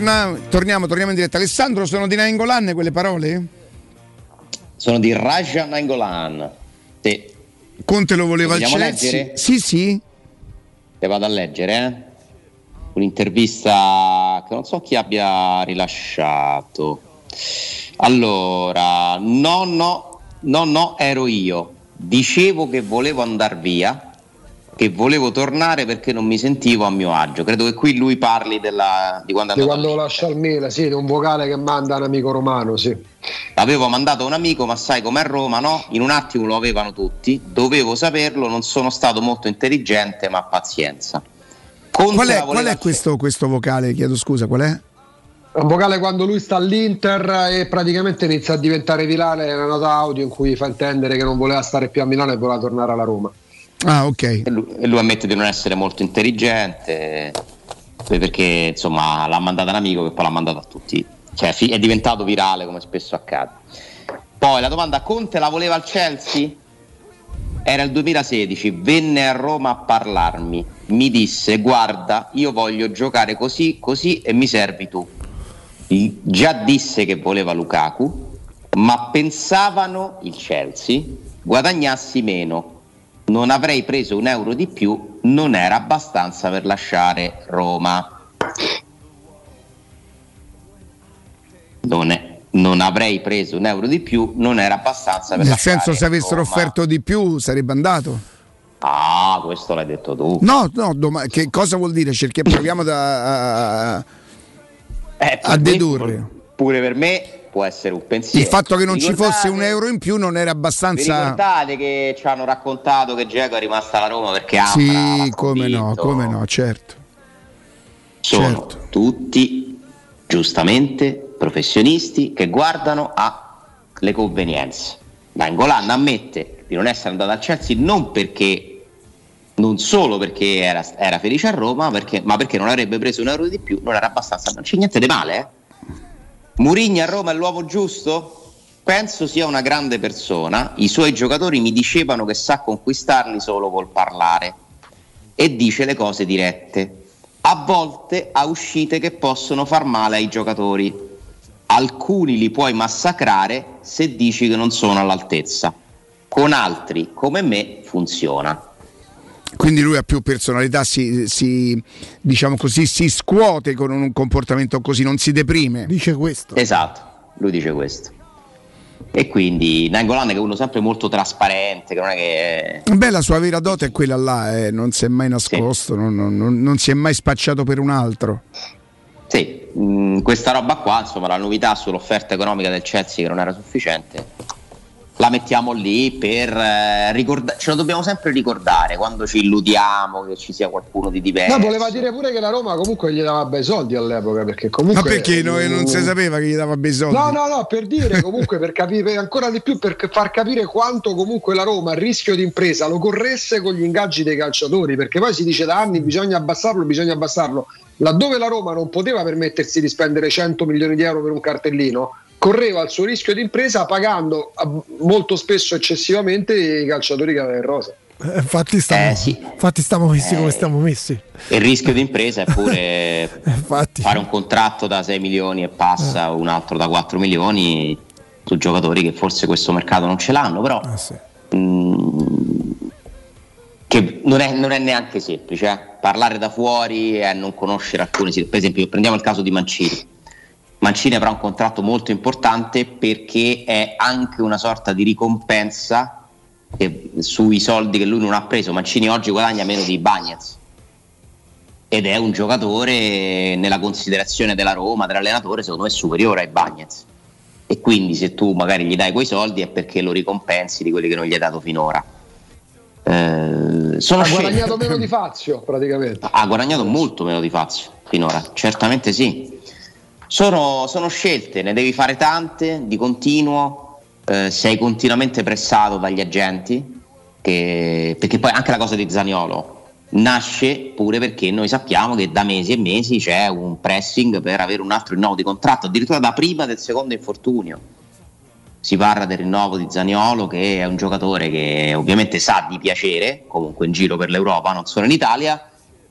Torna- torniamo, torniamo in diretta. Alessandro, sono di Nainggolan quelle parole?
Sono di Raja Nangolan. Sì.
Conte lo voleva al Chelsea?
leggere?
Sì, sì.
Te vado a leggere, eh? Un'intervista che non so chi abbia rilasciato. Allora, no, no, no, no, ero io. Dicevo che volevo andare via, che volevo tornare perché non mi sentivo a mio agio. Credo che qui lui parli della, di quando
Di quando lascia il Milan, sì, di un vocale che manda un amico romano, sì.
L'avevo mandato a un amico, ma sai com'è Roma, no? In un attimo lo avevano tutti, dovevo saperlo, non sono stato molto intelligente, ma pazienza. Conte
Qual è, qual è questo, questo vocale? Chiedo scusa, qual è?
Un vocale quando lui sta all'Inter e praticamente inizia a diventare virale è una nota audio in cui fa intendere che non voleva stare più a Milano e voleva tornare alla Roma.
Ah, ok.
E lui, e lui ammette di non essere molto intelligente, perché insomma l'ha mandata un amico che poi l'ha mandata a tutti. Cioè è diventato virale come spesso accade. Poi la domanda, Conte la voleva al Chelsea? Era il 2016, venne a Roma a parlarmi, mi disse guarda io voglio giocare così, così e mi servi tu. Già disse che voleva Lukaku, ma pensavano il Chelsea guadagnassi meno. Non avrei preso un euro di più, non era abbastanza per lasciare Roma. Non, è- non avrei preso un euro di più, non era abbastanza per
Nel
lasciare
senso, se avessero
Roma.
offerto di più, sarebbe andato.
Ah, questo l'hai detto tu.
No, no, doma- che cosa vuol dire? Cerchi, proviamo da, a,
Eh, per
a
me-
dedurre.
Pure per me può essere un pensiero.
Il fatto che non
Vi
ci fosse
ricordate-
un euro in più non era
Vi
abbastanza.
ricordate che ci hanno raccontato che Geco è rimasta alla Roma perché Afra
Sì, come no, come no, certo.
Sono
certo.
tutti giustamente professionisti che guardano alle convenienze. Nangolan ammette di non essere andato al Chelsea non perché non solo perché era, era felice a Roma, perché- ma perché non avrebbe preso un euro di più, non era abbastanza. Non c'è niente di male, eh? Murigna a Roma è l'uovo giusto? Penso sia una grande persona. I suoi giocatori mi dicevano che sa conquistarli solo col parlare e dice le cose dirette. A volte ha uscite che possono far male ai giocatori. Alcuni li puoi massacrare se dici che non sono all'altezza. Con altri, come me, funziona.
Quindi lui ha più personalità, si, si, diciamo così, si scuote con un comportamento così, non si deprime.
Dice questo.
Esatto, lui dice questo. E quindi Nangolan che è uno sempre molto trasparente, che non è che...
Beh, la sua vera dote è quella là, eh, non si è mai nascosto, non, non, non, non si è mai spacciato per un altro.
Sì, mh, questa roba qua, insomma, la novità sull'offerta economica del Chelsea che non era sufficiente, la mettiamo lì per eh, ricordare, ce lo dobbiamo sempre ricordare quando ci illudiamo che ci sia qualcuno di diverso.
No, voleva dire pure che la Roma comunque gli dava bei soldi all'epoca, perché comunque...
Ma perché no, non si sapeva che gli dava bei soldi?
No, no, no, per dire [laughs] comunque, per capire ancora di più, per far capire quanto comunque la Roma, il rischio di impresa, lo corresse con gli ingaggi dei calciatori, perché poi si dice da anni bisogna abbassarlo, bisogna abbassarlo. Laddove la Roma non poteva permettersi di spendere 100 milioni di euro per un cartellino, correva il suo rischio di impresa pagando molto spesso eccessivamente i calciatori che aveva in rosa.
Eh, infatti, stiamo,
Eh, sì.
infatti stiamo messi
Eh.
come stiamo messi.
Il rischio di impresa è pure [laughs] fare un contratto da 6 milioni e passa, un altro da 4 milioni su giocatori che forse questo mercato non ce l'hanno, però mm, che non è, non è neanche semplice. eh. Parlare da fuori e non conoscere alcune situazioni. Per esempio, prendiamo il caso di Mancini. Mancini avrà un contratto molto importante perché è anche una sorta di ricompensa che- sui soldi che lui non ha preso. Mancini oggi guadagna meno di Bagnez ed è un giocatore nella considerazione della Roma, dell'allenatore, secondo me superiore ai Bagnez. E quindi se tu magari gli dai quei soldi è perché lo ricompensi di quelli che non gli hai dato finora. Eh, sono
ha
scelte-
guadagnato meno di Fazio praticamente.
ha guadagnato molto meno di Fazio finora, certamente sì. Sono, sono scelte, ne devi fare tante di continuo, eh, sei continuamente pressato dagli agenti, che- perché poi anche la cosa di Zaniolo nasce pure perché noi sappiamo che da mesi e mesi c'è un pressing per avere un altro rinnovo di contratto, addirittura da prima del secondo infortunio. Si parla del rinnovo di Zaniolo che è un giocatore che ovviamente sa di piacere, comunque in giro per l'Europa, non solo in Italia,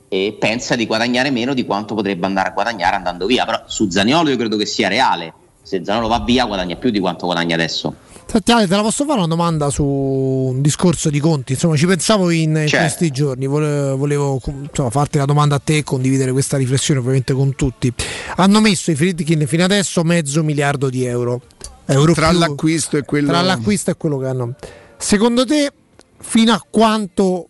e pensa di guadagnare meno di quanto potrebbe andare a guadagnare andando via. Però su Zaniolo io credo che sia reale. Se Zaniolo va via guadagna più di quanto guadagna adesso.
Senti Ale, te la posso fare una domanda su un discorso di conti? Insomma, ci pensavo in, in
Certo.
questi giorni, Vole- volevo insomma, farti la domanda a te e condividere questa riflessione ovviamente con tutti. Hanno messo i Friedkin fino adesso mezzo miliardo di euro. Euro
Tra
più-
l'acquisto e quello-
Tra l'acquisto e quello che hanno. Secondo te fino a quanto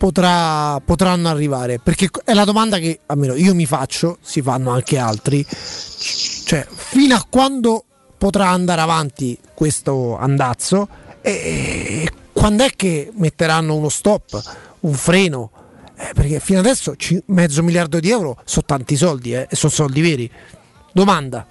potrà- potranno arrivare? Perché è la domanda che almeno io mi faccio, si fanno anche altri. Cioè, fino a quando potrà andare avanti questo andazzo e quando è che metteranno uno stop, un freno? Eh, perché fino adesso ci- mezzo miliardo di euro sono tanti soldi eh, e sono soldi veri. Domanda.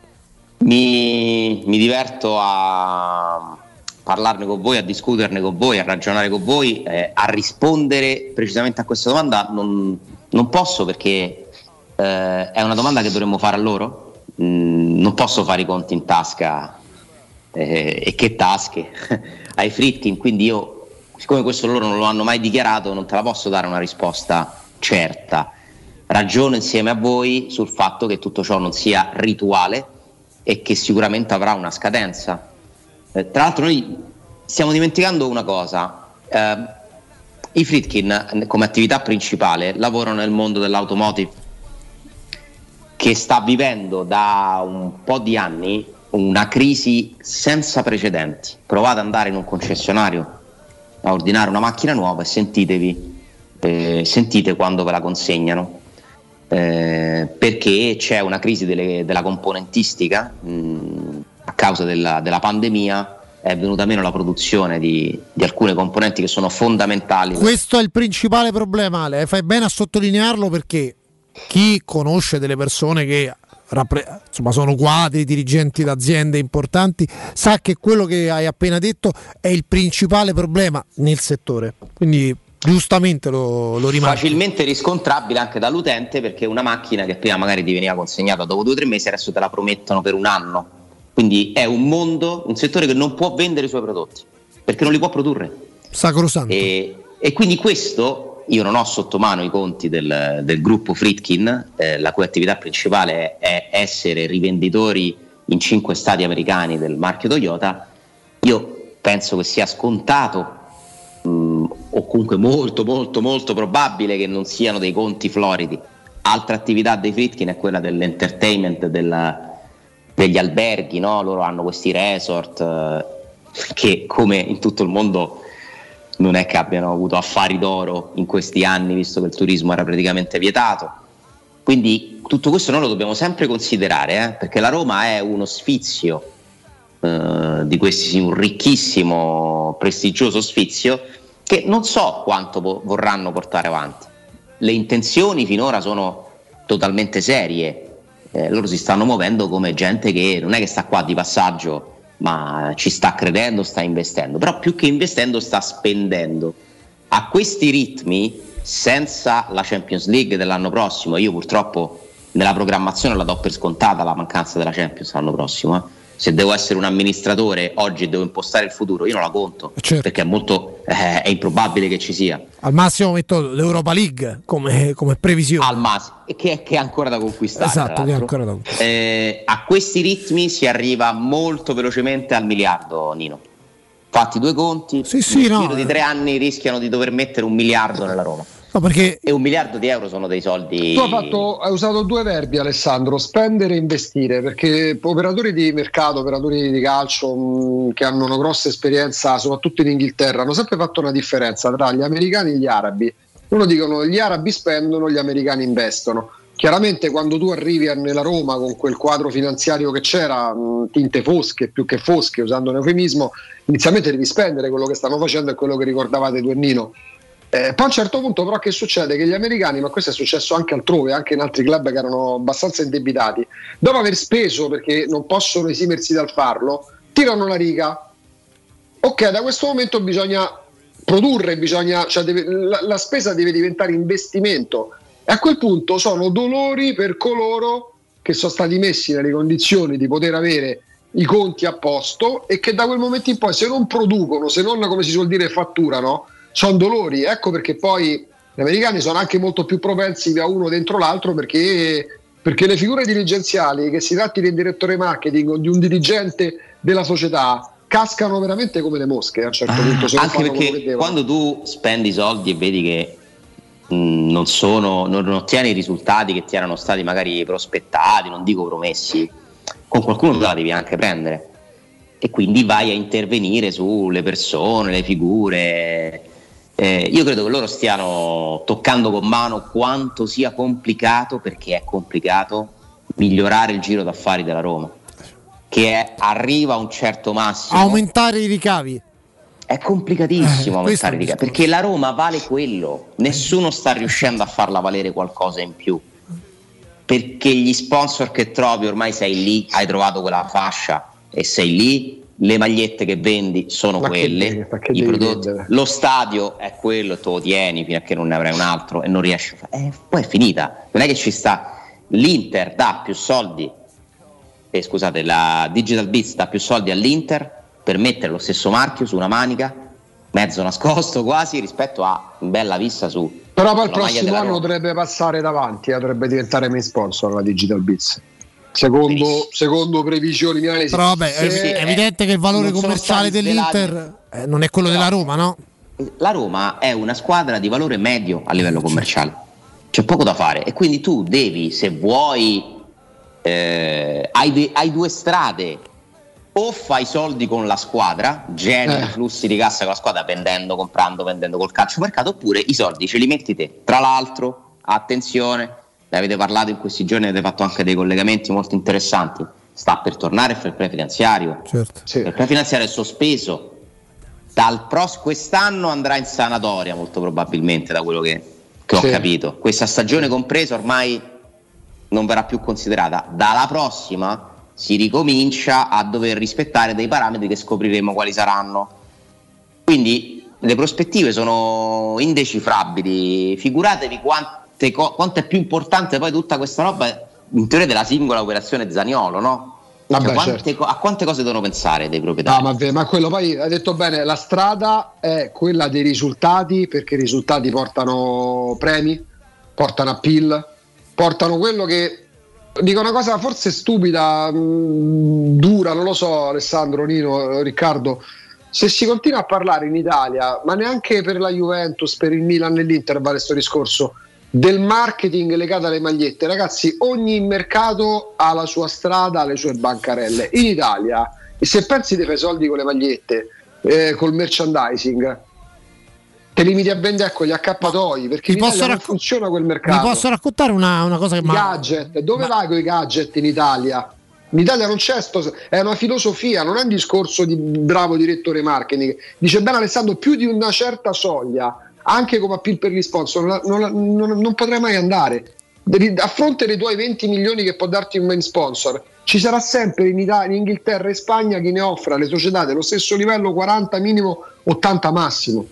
Mi, mi diverto a parlarne con voi, a discuterne con voi, a ragionare con voi, eh, a rispondere precisamente a questa domanda. Non, non posso perché eh, è una domanda che dovremmo fare a loro. Mm, non posso fare i conti in tasca eh, e che tasche [laughs] ai Fritkin, quindi io, siccome questo loro non lo hanno mai dichiarato, non te la posso dare una risposta certa. Ragiono insieme a voi sul fatto che tutto ciò non sia rituale e che sicuramente avrà una scadenza. Eh, tra l'altro noi stiamo dimenticando una cosa, eh, i Fritkin eh, come attività principale lavorano nel mondo dell'automotive che sta vivendo da un po' di anni una crisi senza precedenti. Provate ad andare in un concessionario a ordinare una macchina nuova e sentitevi, eh, sentite quando ve la consegnano. Eh, perché c'è una crisi delle- della componentistica mh, a causa della, della pandemia è venuta meno la produzione di, di alcune componenti che sono fondamentali
Questo è il principale problema, Ale. Fai bene a sottolinearlo perché chi conosce delle persone che rappre- insomma, sono quadri, dirigenti d'aziende importanti, sa che quello che hai appena detto è il principale problema nel settore. Quindi giustamente lo, lo rimarca.
Facilmente riscontrabile anche dall'utente perché una macchina che prima magari ti veniva consegnata dopo due o tre mesi adesso te la promettono per un anno. Quindi è un mondo, un settore che non può vendere i suoi prodotti perché non li può produrre.
Sacrosanto.
E, e quindi questo, io non ho sotto mano i conti del, del gruppo Fritkin, eh, la cui attività principale è, è essere rivenditori in cinque stati americani del marchio Toyota, io penso che sia scontato mh, o comunque molto molto molto probabile che non siano dei conti floridi. Altra attività dei Fritkin è quella dell'entertainment, della, degli alberghi, no? loro hanno questi resort eh, che come in tutto il mondo non è che abbiano avuto affari d'oro in questi anni, visto che il turismo era praticamente vietato. Quindi tutto questo noi lo dobbiamo sempre considerare, eh? perché la Roma è uno sfizio eh, di questi, un ricchissimo, prestigioso sfizio che non so quanto po- vorranno portare avanti. Le intenzioni finora sono totalmente serie, eh, loro si stanno muovendo come gente che non è che sta qua di passaggio ma ci sta credendo, sta investendo, però più che investendo sta spendendo. A questi ritmi, senza la Champions League dell'anno prossimo, io purtroppo nella programmazione la do per scontata la mancanza della Champions l'anno prossimo. Eh. Se devo essere un amministratore oggi e devo impostare il futuro, io non la conto
certo.
perché è molto eh, è improbabile che ci sia.
Al massimo metto l'Europa League come, come previsione.
Al massimo, che, che, è ancora da conquistare.
Esatto, che è ancora da conquistare.
Eh, a questi ritmi si arriva molto velocemente al miliardo, Nino. Fatti due conti,
sì, sì,
nel
no,
giro di tre anni rischiano di dover mettere un miliardo nella Roma.
No, perché...
E un miliardo di euro sono dei soldi.
Tu hai, fatto, hai, usato due verbi, Alessandro: spendere e investire. Perché operatori di mercato, operatori di calcio mh, che hanno una grossa esperienza, soprattutto in Inghilterra, hanno sempre fatto una differenza tra gli americani e gli arabi. Loro dicono gli arabi spendono, gli americani investono. Chiaramente quando tu arrivi nella Roma con quel quadro finanziario che c'era, mh, tinte fosche più che fosche, usando un eufemismo, inizialmente devi spendere quello che stanno facendo e quello che ricordavate tu e Nino eh, poi a un certo punto però che succede? Che gli americani, ma questo è successo anche altrove, anche in altri club che erano abbastanza indebitati, dopo aver speso perché non possono esimersi dal farlo, tirano la riga. Ok, da questo momento bisogna produrre, bisogna, cioè deve, la, la spesa deve diventare investimento e a quel punto sono dolori per coloro che sono stati messi nelle condizioni di poter avere i conti a posto e che da quel momento in poi se non producono, se non come si suol dire fatturano, sono dolori. Ecco perché poi gli americani sono anche molto più propensi a uno dentro l'altro perché, perché le figure dirigenziali, che si tratti di un direttore marketing o di un dirigente della società, cascano veramente come le mosche a un certo
ah,
punto.
anche perché quando tu spendi soldi e vedi che mh, non, sono, non ottieni i risultati che ti erano stati magari prospettati, non dico promessi, con qualcuno te la devi anche prendere. E quindi vai a intervenire sulle persone, le figure, eh, io credo che loro stiano toccando con mano quanto sia complicato, perché è complicato, migliorare il giro d'affari della Roma, che è, arriva a un certo massimo.
Aumentare i ricavi.
È complicatissimo eh, aumentare i ricavi, perché la Roma vale quello, nessuno sta riuscendo a farla valere qualcosa in più. Perché gli sponsor che trovi ormai sei lì, hai trovato quella fascia e sei lì, le magliette che vendi sono
Ma
quelle,
che, che
i prodotti, lo stadio è quello, tu lo tieni fino a che non ne avrai un altro e non riesci a fare. Eh, poi è finita, non è che ci sta. L'Inter dà più soldi, eh, scusate, la Digital Beats dà più soldi all'Inter per mettere lo stesso marchio su una manica, mezzo nascosto quasi, rispetto a bella vista su.
Però poi il prossimo anno dovrebbe passare davanti, eh, dovrebbe diventare main sponsor la Digital Beats. Secondo, secondo, previsioni mie,
però vabbè, è, è evidente che il valore commerciale dell'Inter eh, non è quello della Roma, no?
La Roma è una squadra di valore medio a livello commerciale, c'è poco da fare e quindi tu devi, se vuoi, eh, hai, de- hai, due strade, o fai soldi con la squadra, generi eh. flussi di cassa con la squadra vendendo, comprando, vendendo col calcio mercato, oppure i soldi ce li metti te. Tra l'altro, attenzione, ne avete parlato in questi giorni, avete fatto anche dei collegamenti molto interessanti. Sta per tornare il fair play finanziario.
Certo.
Sì. Il fair play finanziario è sospeso. Dal pros- quest'anno andrà in sanatoria, molto probabilmente, da quello che, che ho capito. Questa stagione compresa ormai non verrà più considerata. Dalla prossima si ricomincia a dover rispettare dei parametri che scopriremo quali saranno. Quindi le prospettive sono indecifrabili. Figuratevi quante quanto è più importante poi tutta questa roba in teoria della singola operazione Zaniolo, no? Cioè,
Vabbè,
quante
certo.
a quante cose devono pensare dei proprietari?
No, ma, ma quello poi hai detto bene, la strada è quella dei risultati perché i risultati portano premi, portano appeal, portano quello che dico una cosa forse stupida, mh, dura, non lo so Alessandro, Nino, Riccardo. Se si continua a parlare in Italia, ma neanche per la Juventus, per il Milan e l'Inter vale questo discorso, del marketing legato alle magliette, ragazzi, ogni mercato ha la sua strada, le sue bancarelle. In Italia, se pensi di fare soldi con le magliette, eh, col merchandising, te limiti a vendere con gli accappatoi perché
Ti posso racco-
funziona quel mercato.
posso raccontare una, una cosa che mi
gadget, dove vai con i gadget in Italia? In Italia non c'è sto, è una filosofia, non è un discorso di bravo direttore marketing. Dice bene Alessandro, più di una certa soglia, anche come appeal per gli sponsor, non, non- non- non potrai mai andare. A fronte dei tuoi 20 milioni che può darti un main sponsor, ci sarà sempre in, Italia, in Inghilterra e Spagna chi ne offra le società dello stesso livello 40 minimo, 80 massimo.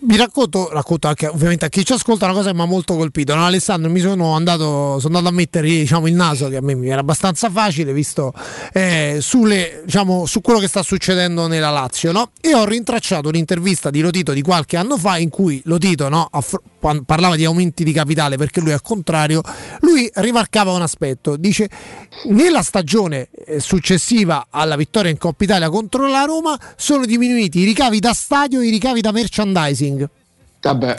Vi racconto, racconto anche ovviamente a chi ci ascolta una cosa che mi ha molto colpito. No, Alessandro, mi sono andato, sono andato a mettere diciamo, il naso, che a me mi era abbastanza facile, visto eh, sulle, diciamo, su quello che sta succedendo nella Lazio. No? E ho rintracciato un'intervista di Lotito di qualche anno fa in cui Lotito no, affr- parlava di aumenti di capitale perché lui al contrario, lui rimarcava un aspetto, dice nella stagione eh, successiva alla vittoria in Coppa Italia contro la Roma sono diminuiti i ricavi da stadio e i ricavi da merchandising.
Vabbè.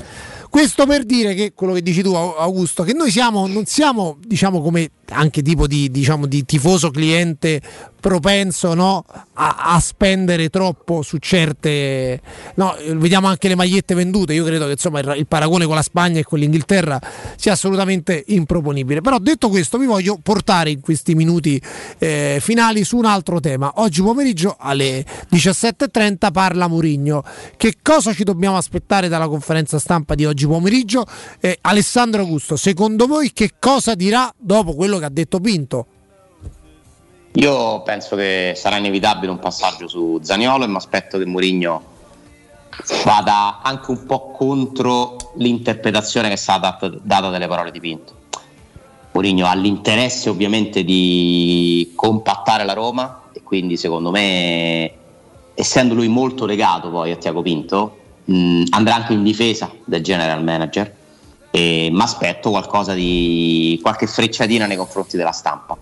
Questo per dire che quello che dici tu, Au- Augusto, che noi siamo, non siamo, diciamo, come anche tipo di, diciamo, di tifoso cliente propenso no, a, a spendere troppo su certe. No, vediamo anche le magliette vendute. Io credo che insomma il, il paragone con la Spagna e con l'Inghilterra sia assolutamente improponibile. Però detto questo, vi voglio portare in questi minuti eh, finali su un altro tema. Oggi pomeriggio alle 17.30 parla Murigno. Che cosa ci dobbiamo aspettare dalla conferenza stampa di oggi pomeriggio? Eh, Alessandro Augusto, secondo voi che cosa dirà dopo quello che ha detto Pinto?
Io penso che sarà inevitabile un passaggio su Zaniolo e mi aspetto che Mourinho vada anche un po' contro l'interpretazione che è stata data, delle parole di Pinto. Mourinho ha l'interesse ovviamente di compattare la Roma e quindi secondo me, essendo lui molto legato poi a Tiago Pinto, mh, andrà anche in difesa del general manager e mi aspetto qualcosa di qualche frecciatina nei confronti della stampa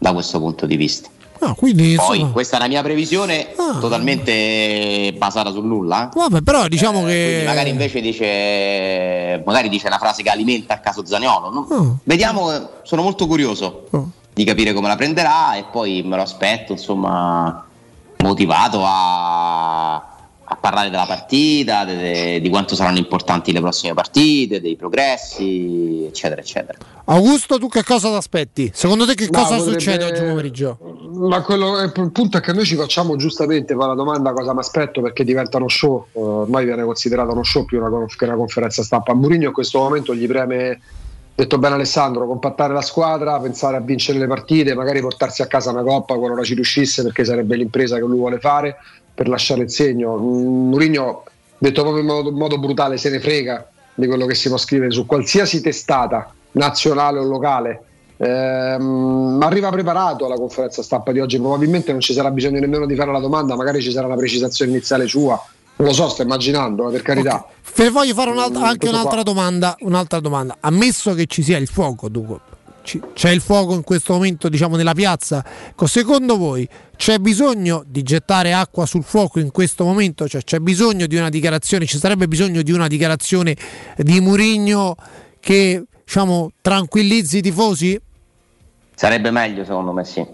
da questo punto di vista.
Ah, quindi,
Poi
insomma-
questa è la mia previsione totalmente basata sul nulla. eh.
Vabbè, però diciamo che.
Quindi magari invece dice magari dice una frase che alimenta il caso Zaniolo. no? Vediamo, eh, sono molto curioso di capire come la prenderà e poi me lo aspetto, insomma, motivato a, a parlare della partita, de- de- di quanto saranno importanti le prossime partite, dei progressi, eccetera, eccetera.
Augusto, tu che cosa ti aspetti? Secondo te che
Ma
cosa
potrebbe-
succede oggi pomeriggio?
Ma quello, eh, il punto è che noi ci facciamo giustamente fare la domanda cosa mi aspetto perché diventa uno show, eh, ormai viene considerato uno show più una, conf- che una conferenza stampa. A Mourinho in questo momento gli preme, detto bene Alessandro, compattare la squadra, pensare a vincere le partite, magari portarsi a casa una coppa qualora ci riuscisse perché sarebbe l'impresa che lui vuole fare per lasciare il segno. Mourinho, detto proprio in modo, modo brutale, se ne frega di quello che si può scrivere su qualsiasi testata nazionale o locale. Ehm, ma arriva preparato alla conferenza stampa di oggi. Probabilmente non ci sarà bisogno nemmeno di fare la domanda, magari ci sarà una precisazione iniziale sua. Non lo so, sto immaginando, eh, per carità.
Ve voglio fare un'altra-
Mm,
anche un'altra domanda, un'altra domanda. Ammesso che ci sia il fuoco, dunque, c'è il fuoco in questo momento, diciamo, nella piazza. Secondo voi c'è bisogno di gettare acqua sul fuoco in questo momento? Cioè, c'è bisogno di una dichiarazione, ci sarebbe bisogno di una dichiarazione di Murigno che diciamo, tranquillizzi i tifosi?
Sarebbe meglio secondo me sì,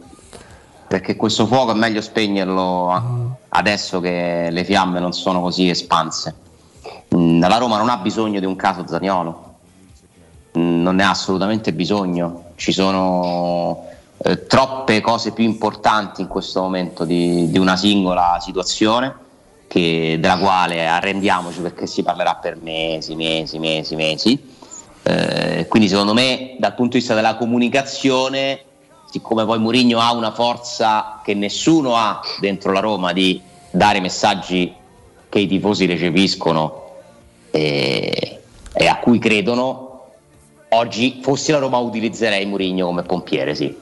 perché questo fuoco è meglio spegnerlo adesso che le fiamme non sono così espanse. Mm, La Roma non ha bisogno di un caso Zaniolo, non ne ha assolutamente bisogno, ci sono eh, troppe cose più importanti in questo momento di, di una singola situazione che- della quale arrendiamoci perché si parlerà per mesi, mesi, mesi, mesi. Eh, quindi secondo me dal punto di vista della comunicazione, siccome poi Mourinho ha una forza che nessuno ha dentro la Roma di dare messaggi che i tifosi recepiscono e, e a cui credono, oggi fossi la Roma utilizzerei Mourinho come pompiere, sì.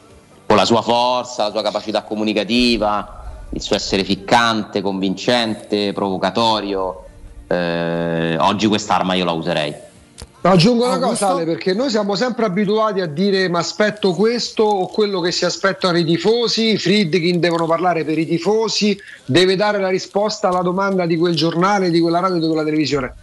Con la sua forza, la sua capacità comunicativa, il suo essere ficcante, convincente, provocatorio. Eh, oggi quest'arma io la userei.
Aggiungo una cosa Ale, perché noi siamo sempre abituati a dire ma aspetto questo o quello che si aspettano i tifosi, i Friedkin devono parlare per i tifosi, deve dare la risposta alla domanda di quel giornale, di quella radio, di quella televisione.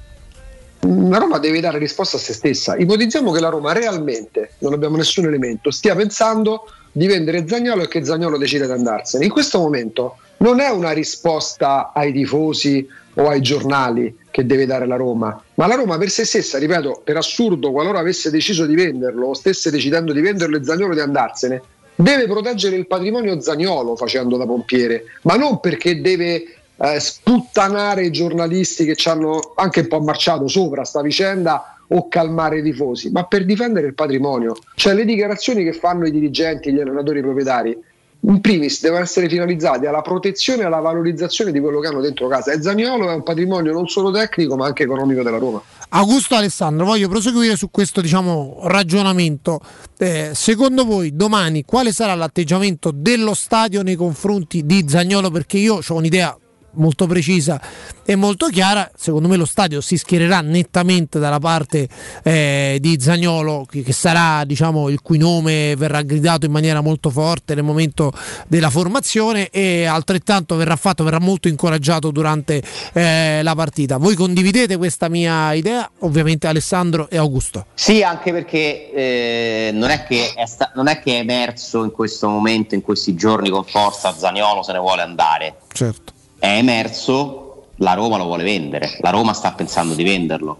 La Roma deve dare risposta a se stessa. Ipotizziamo che la Roma realmente, non abbiamo nessun elemento, stia pensando di vendere Zagnolo e che Zagnolo decide di andarsene. In questo momento non è una risposta ai tifosi o ai giornali che deve dare la Roma, ma la Roma per se stessa, ripeto, per assurdo, qualora avesse deciso di venderlo o stesse decidendo di venderlo e Zagnolo di andarsene, deve proteggere il patrimonio Zagnolo facendo da pompiere, ma non perché deve eh, sputtanare i giornalisti che ci hanno anche un po' marciato sopra sta vicenda o calmare i tifosi, ma per difendere il patrimonio. Cioè le dichiarazioni che fanno i dirigenti, gli allenatori i proprietari, in primis devono essere finalizzati alla protezione e alla valorizzazione di quello che hanno dentro casa. E Zaniolo è un patrimonio non solo tecnico ma anche economico della Roma.
Augusto Alessandro, voglio proseguire su questo diciamo, ragionamento. Eh, secondo voi domani quale sarà l'atteggiamento dello stadio nei confronti di Zagnolo? Perché io ho un'idea molto precisa e molto chiara. Secondo me lo stadio si schiererà nettamente dalla parte eh, di Zagnolo, che, sarà diciamo, il cui nome verrà gridato in maniera molto forte nel momento della formazione e altrettanto verrà fatto, verrà molto incoraggiato durante eh, la partita. Voi condividete questa mia idea? Ovviamente Alessandro e Augusto.
Sì, anche perché eh, non, è che è sta- non è che è emerso in questo momento, in questi giorni con forza, Zagnolo se ne vuole andare.
Certo
è emerso, la Roma lo vuole vendere, la Roma sta pensando di venderlo.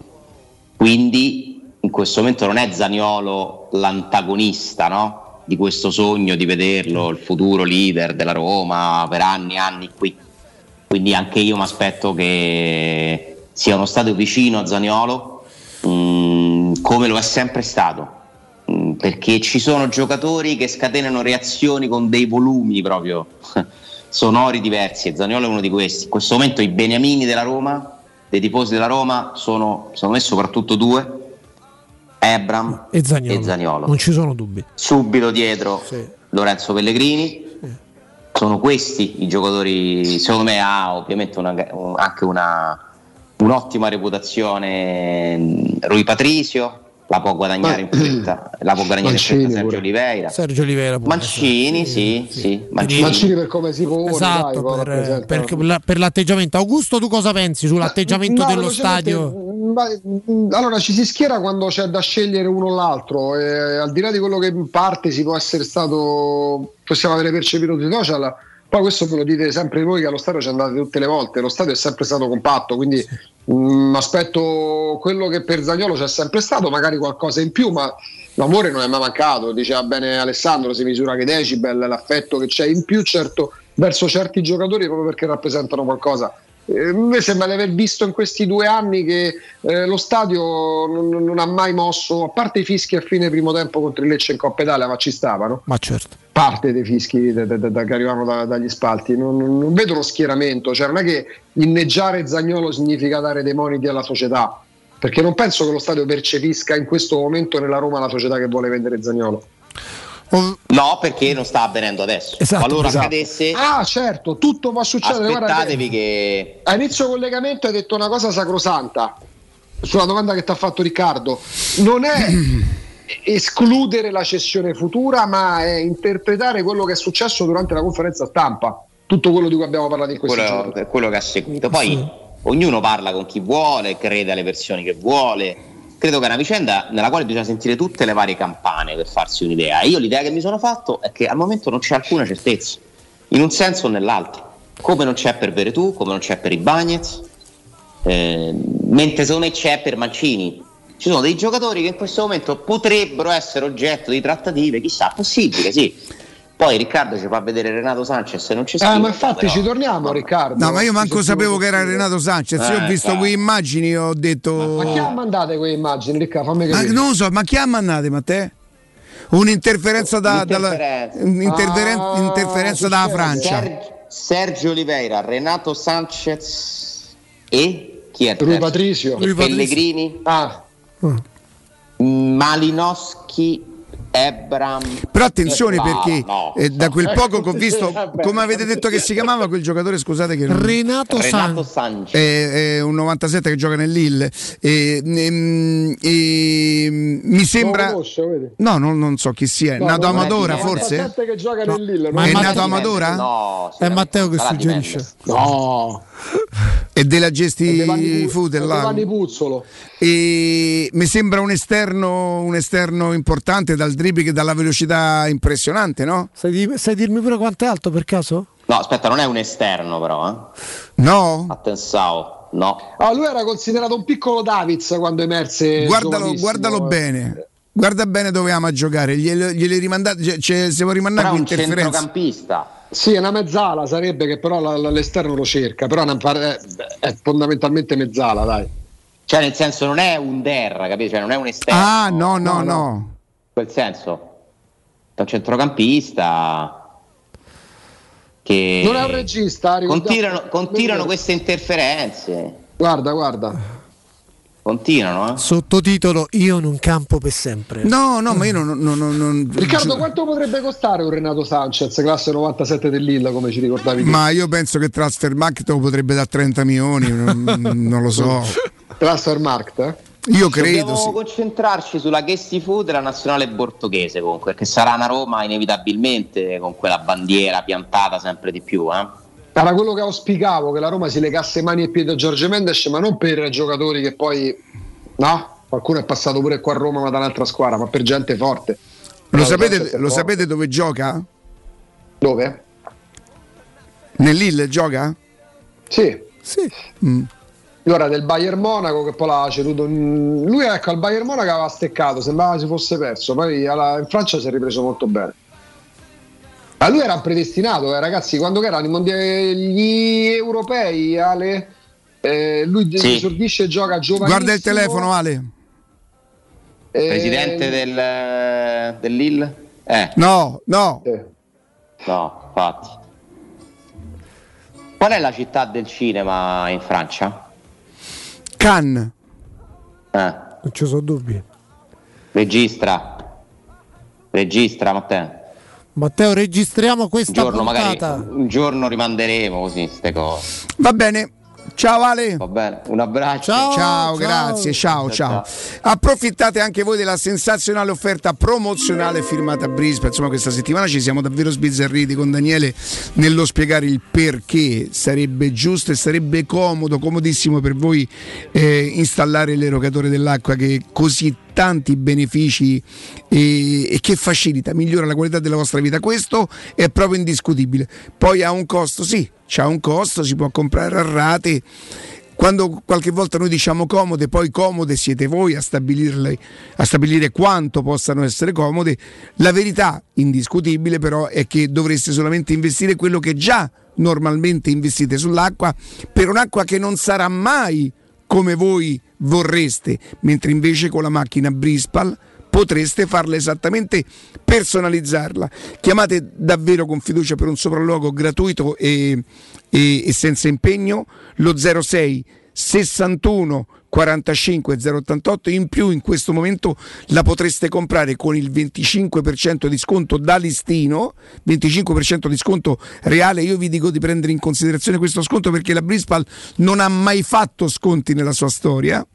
Quindi in questo momento non è Zaniolo l'antagonista no? di questo sogno di vederlo, il futuro leader della Roma per anni e anni qui. Quindi anche io mi aspetto che sia uno stadio vicino a Zaniolo, mm, come lo è sempre stato. Mm, perché ci sono giocatori che scatenano reazioni con dei volumi proprio [laughs] sonori diversi e Zaniolo è uno di questi. In questo momento i beniamini della Roma, dei tifosi della Roma, sono secondo me soprattutto due, Ebram
e Zaniolo.
e Zaniolo.
Non ci sono dubbi.
Subito dietro sì. Lorenzo Pellegrini. Sono questi i giocatori, secondo me ha ovviamente una, anche una, un'ottima reputazione Rui Patrisio, [clears throat] la può guadagnare in fretta, la può guadagnare Mancini in fretta Sergio Oliveira.
Sergio Oliveira
Mancini, sì, sì, sì.
Mancini. Mancini. per come si pone,
esatto, dai, per, per, per, l'atteggiamento. Augusto, tu cosa pensi sull'atteggiamento no, dello stadio?
Mm, allora ci si schiera quando c'è da scegliere uno o l'altro, e, al di là di quello che in parte si può essere stato, possiamo avere percepito sui social poi questo ve lo dite sempre voi che allo stadio ci andate tutte le volte, lo stadio è sempre stato compatto, quindi mh, mm, aspetto quello che per Zagnolo c'è sempre stato, magari qualcosa in più, ma l'amore non è mai mancato, diceva bene Alessandro, si misura che decibel, l'affetto che c'è in più certo, verso certi giocatori proprio perché rappresentano qualcosa eh, mi sembra di aver visto in questi due anni che eh, lo stadio non, non, ha mai mosso, a parte i fischi a fine primo tempo contro il Lecce in Coppa Italia, ma ci stavano.
Ma certo.
Parte dei fischi de, de, de, che arrivavano da, dagli spalti, non, non, vedo lo schieramento, cioè non è che inneggiare Zagnolo significa dare dei moniti alla società, perché non penso che lo stadio percepisca in questo momento nella Roma la società che vuole vendere Zagnolo.
No, perché non sta avvenendo adesso. Esatto, Qualora esatto. accadesse,
ah, certo, tutto può succedere.
Aspettatevi che...
A inizio collegamento hai detto una cosa sacrosanta sulla domanda che ti ha fatto Riccardo. Non è [clears throat] escludere la cessione futura, ma è interpretare quello che è successo durante la conferenza stampa. Tutto quello di cui abbiamo parlato in questi
quello,
giorni.
Quello che ha seguito. Poi sì. ognuno parla con chi vuole, crede alle versioni che vuole credo che è una vicenda nella quale bisogna sentire tutte le varie campane per farsi un'idea. io l'idea che mi sono fatto è che al momento non c'è alcuna certezza, in un senso o nell'altro. Come non c'è per Veretù, come non c'è per i Bagnets, eh, mentre secondo me c'è per Mancini. Ci sono dei giocatori che in questo momento potrebbero essere oggetto di trattative, chissà, possibile, sì poi Riccardo ci fa vedere Renato Sanchez e non ci
sta. Eh, ma infatti però... ci torniamo Riccardo.
No, ma io manco sapevo che era Renato Sanchez. Eh, io ho visto quelle immagini ho detto.
Ma, ma chi ha mandato quelle immagini, Riccardo? Fammi
capire. Ma non lo so, ma chi ha mandato, Matteo? Un'interferenza da,
un'interferenza.
Dalla, un'interferen- ah, interferenza dalla Francia.
Sergio, Sergio Oliveira, Renato Sanchez E chi è
Rui? Patricio.
Pellegrini?
Ah.
Malinowski, Ebram.
Però attenzione
Eh, no,
perché
no.
eh, da quel poco che ho visto, come avete detto che si chiamava quel giocatore, scusate che non-
Renato,
Renato
San.
Sanchez.
è, è un 97 che gioca nell'Ill e, ehm, e, mi sembra
conosce,
no non, non so chi sia è
No,
nato Amadora forse
97 che gioca nell'Ille,
Ma
è
è
nato Amadora
No,
È Matteo che suggerisce.
No,
è della gesti
Puzzolo.
e mi sembra un esterno un esterno importante dal dribbling dalla velocità impressionante no?
Sai, di- sai dirmi pure quanto è alto per caso?
No, aspetta, non è un esterno però, eh.
no?
Attensao, no.
Ah, lui era considerato un piccolo Davids quando emerse.
guardalo, guardalo bene guarda bene dove ama giocare gliele, gliele rimandate cioè, cioè, se vuoi rimandare
Però è un centrocampista.
Sì, è una mezzala sarebbe che però la- la- l'esterno lo cerca, però è, fondamentalmente mezzala, dai.
Cioè, nel senso, non è un der, capito? Cioè, non è un esterno.
ah no no
No,
no,
no.
In quel senso. È un centrocampista che
Non è un regista,
continuano, continuano queste interferenze.
Guarda, guarda.
Continuano, eh?
Sottotitolo Io non campo per sempre.
no no ma io non, non- non- non-
Riccardo, quanto potrebbe costare un Renato Sanchez, classe 97 dell'Illa, come ci ricordavi?
Ma io penso che Transfer Market lo potrebbe dare 30 milioni, non, non lo so. [laughs]
Transfer Market, eh?
Io credo
Dobbiamo
sì.
concentrarci sulla Gessi Food e la nazionale portoghese comunque, perché sarà una Roma inevitabilmente con quella bandiera piantata sempre di più, eh?
Era quello che auspicavo, che la Roma si legasse mani e piedi a Giorgio Mendes, ma non per giocatori che poi... No? Qualcuno è passato pure qua a Roma, ma da un'altra squadra, ma per gente forte.
Lo sapete, lo sapete dove gioca?
Dove?
Nell'Ill gioca?
Sì.
Sì.
Mm.
Era del Bayern Monaco che poi l'ha ceduto. in- Lui ecco al Bayern Monaco aveva steccato, sembrava si fosse perso. Poi alla- in Francia si è ripreso molto bene. Ma lui era predestinato, eh, ragazzi, quando che erano i mondiali gli europei, Ale, eh, lui
Sì.
esordisce e gioca giovanissimo.
Guarda il telefono Ale.
eh,
Presidente del, dell'IL? Eh,
No, no.
eh,
no, infatti. Qual è la città del cinema in Francia?
Cannes.
Eh,
Non ci sono dubbi.
registra. Registra, Matteo.
Matteo, registriamo
Un
questa
giorno, magari,
puntata.
un giorno rimanderemo così, queste cose.
Va bene. Ciao Ale.
Va bene, un abbraccio.
Ciao.
Ciao, grazie, ciao, ciao. Approfittate anche voi della sensazionale offerta promozionale firmata a Brisbane. Insomma, questa settimana ci siamo davvero sbizzarriti con Daniele nello spiegare il perché sarebbe giusto e sarebbe comodo, comodissimo per voi eh, installare l'erogatore dell'acqua che così tanti benefici e, e che facilita, migliora la qualità della vostra vita. Questo è proprio indiscutibile. Poi ha un costo, sì, c'ha un costo, si può comprare a rate. Quando qualche volta noi diciamo comode, poi comode siete voi a, a stabilire quanto possano essere comode. La verità indiscutibile però è che dovreste solamente investire quello che già normalmente investite sull'acqua per un'acqua che non sarà mai come voi vorreste, mentre invece con la macchina Brispal potreste farla esattamente personalizzarla. Chiamate davvero con fiducia per un sopralluogo gratuito e, e- e senza impegno lo 06 61 45 088 in più in questo momento la potreste comprare con il 25% di sconto da listino 25% di sconto reale. Io vi dico di prendere in considerazione questo sconto perché la Brispal non ha mai fatto sconti nella sua storia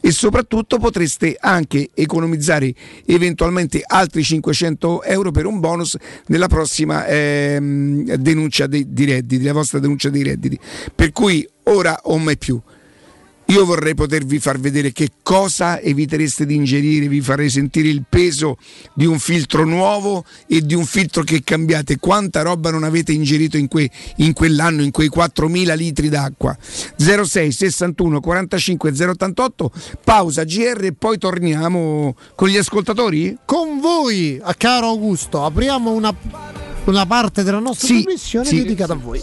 e soprattutto potreste anche economizzare eventualmente altri 500 euro per un bonus nella prossima ehm, denuncia dei, di redditi, la vostra denuncia dei redditi. Per cui ora o mai più. Io vorrei potervi far vedere che cosa evitereste di ingerire, vi farei sentire il peso di un filtro nuovo e di un filtro che cambiate, quanta roba non avete ingerito in, que- in quell'anno, in quei 4.000 litri d'acqua. 06 61 45 088, pausa GR e poi torniamo con gli ascoltatori?
Con voi, a caro Augusto, apriamo una, una parte della nostra
Sì, sì.
dedicata a voi.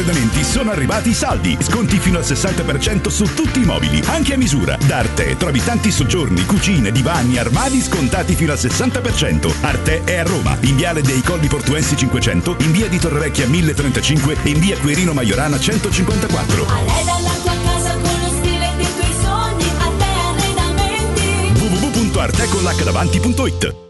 Arredamenti
sono arrivati i saldi. Sconti fino al 60% su tutti i mobili, anche a misura. Da Arte trovi tanti soggiorni, cucine, divani, armadi scontati fino al 60%. Arte è a Roma, in viale dei Colli Portuensi 500, in via di Torrevecchia 1035 e in via Quirino Maiorana 154.
Arreda la tua casa con lo stile dei tuoi sogni, Arte Arredamenti.
www.arteconlacdavanti.it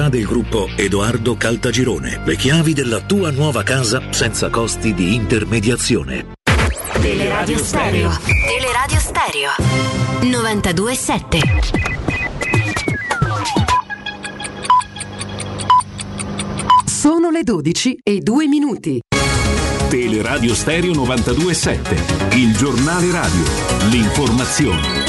del gruppo Edoardo Caltagirone. Le chiavi della tua nuova casa senza costi di intermediazione.
Teleradio Stereo. Teleradio Stereo. 927.
Sono le 12 e 2 minuti.
Teleradio Stereo 927, il giornale radio, l'informazione.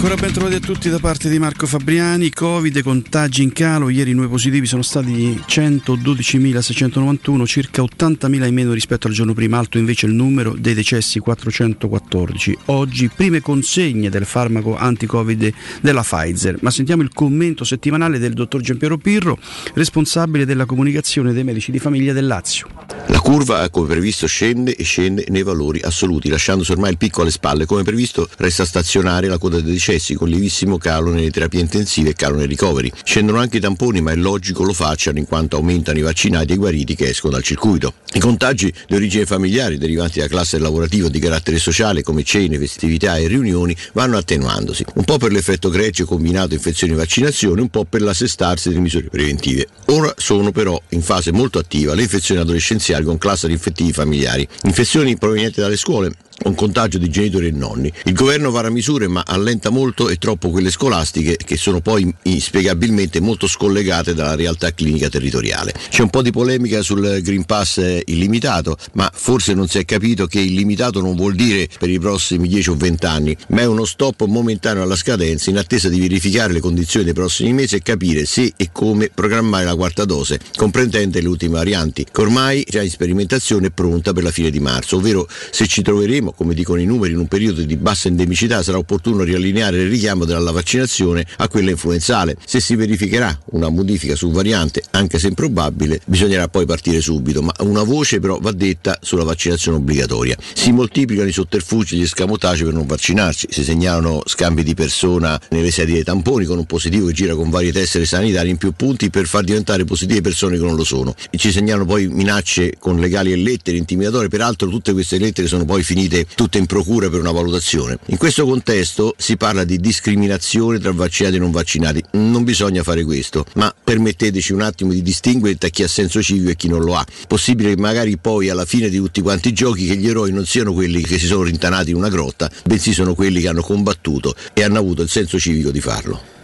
Ancora ben trovati a tutti da parte di Marco Fabriani. Covid, contagi in calo. Ieri i nuovi positivi sono stati 112.691, circa 80.000 in meno rispetto al giorno prima. Alto invece il numero dei decessi 414. Oggi prime consegne del farmaco anti-Covid della Pfizer. Ma sentiamo il commento settimanale del dottor Giampiero Pirro, responsabile della comunicazione dei medici di famiglia del Lazio.
La curva, come previsto, scende e scende nei valori assoluti, lasciandosi ormai il picco alle spalle. Come previsto, resta stazionaria la coda dei decessi, con lievissimo calo nelle terapie intensive e calo nei ricoveri. Scendono anche i tamponi, ma è logico lo facciano in quanto aumentano i vaccinati e i guariti che escono dal circuito. I contagi di origine familiare derivanti da classe lavorativa di carattere sociale, come cene, festività e riunioni, vanno attenuandosi. Un po' per l'effetto gregge combinato infezioni e vaccinazioni, un po' per l'assestarsi delle misure preventive. Ora sono però in fase molto attiva le infezioni adolescenziali con cluster infettivi familiari, infezioni provenienti dalle scuole, un contagio di genitori e nonni. Il governo vara misure ma allenta molto e troppo quelle scolastiche che sono poi inspiegabilmente molto scollegate dalla realtà clinica territoriale. C'è un po' di polemica sul Green Pass illimitato, ma forse non si è capito che illimitato non vuol dire per i prossimi 10 o 20 anni, ma è uno stop momentaneo alla scadenza in attesa di verificare le condizioni dei prossimi mesi e capire se e come programmare la quarta dose, comprendente le ultime varianti, che ormai già in sperimentazione è pronta per la fine di marzo, ovvero se ci troveremo, come dicono i numeri, in un periodo di bassa endemicità sarà opportuno riallineare il richiamo dalla vaccinazione a quella influenzale. Se si verificherà una modifica su variante, anche se improbabile, bisognerà poi partire subito, ma una voce però va detta sulla vaccinazione obbligatoria. Si moltiplicano i sotterfugi e gli escamotage per non vaccinarsi, si segnalano scambi di persona nelle sedie dei tamponi con un positivo che gira con varie tessere sanitarie in più punti per far diventare positive persone che non lo sono. Ci segnalano poi minacce con legali e lettere intimidatorie, peraltro tutte queste lettere sono poi finite tutte in procura per una valutazione. In questo contesto si parla di discriminazione tra vaccinati e non vaccinati. Non bisogna fare questo, ma permetteteci un attimo di distinguere tra chi ha senso civico e chi non lo ha. Possibile che magari poi alla fine di tutti quanti i giochi che gli eroi non siano quelli che si sono rintanati in una grotta, bensì sono quelli che hanno combattuto e hanno avuto il senso civico di farlo.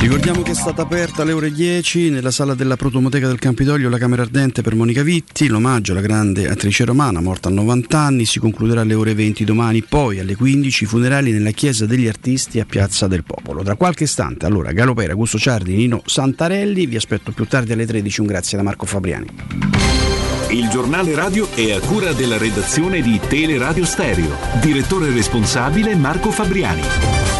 Ricordiamo che è stata aperta alle ore 10 nella sala della Protomoteca del Campidoglio la Camera Ardente per Monica Vitti, l'omaggio alla grande attrice romana morta a 90 anni, si concluderà alle ore 20 domani, poi alle 15 i funerali nella Chiesa degli Artisti a Piazza del Popolo. Tra qualche istante, allora, Galopera, Gusto Ciardi, Nino Santarelli, vi aspetto più tardi alle 13, un grazie da Marco Fabriani.
Il giornale radio è a cura della redazione di Teleradio Stereo. Direttore responsabile Marco Fabriani.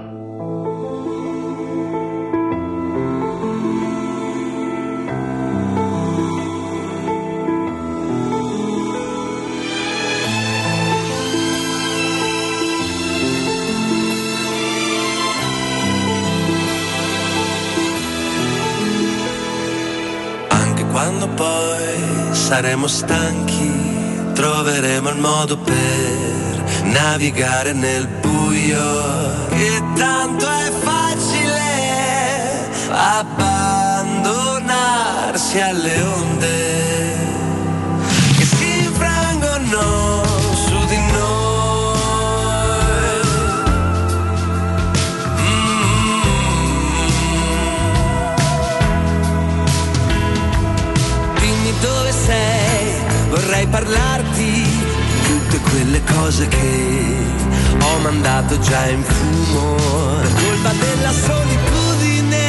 Saremo stanchi, troveremo il modo per navigare nel buio. E tanto è facile abbandonarsi alle onde vorrei parlarti di tutte quelle cose che ho mandato già in fumo. La colpa della solitudine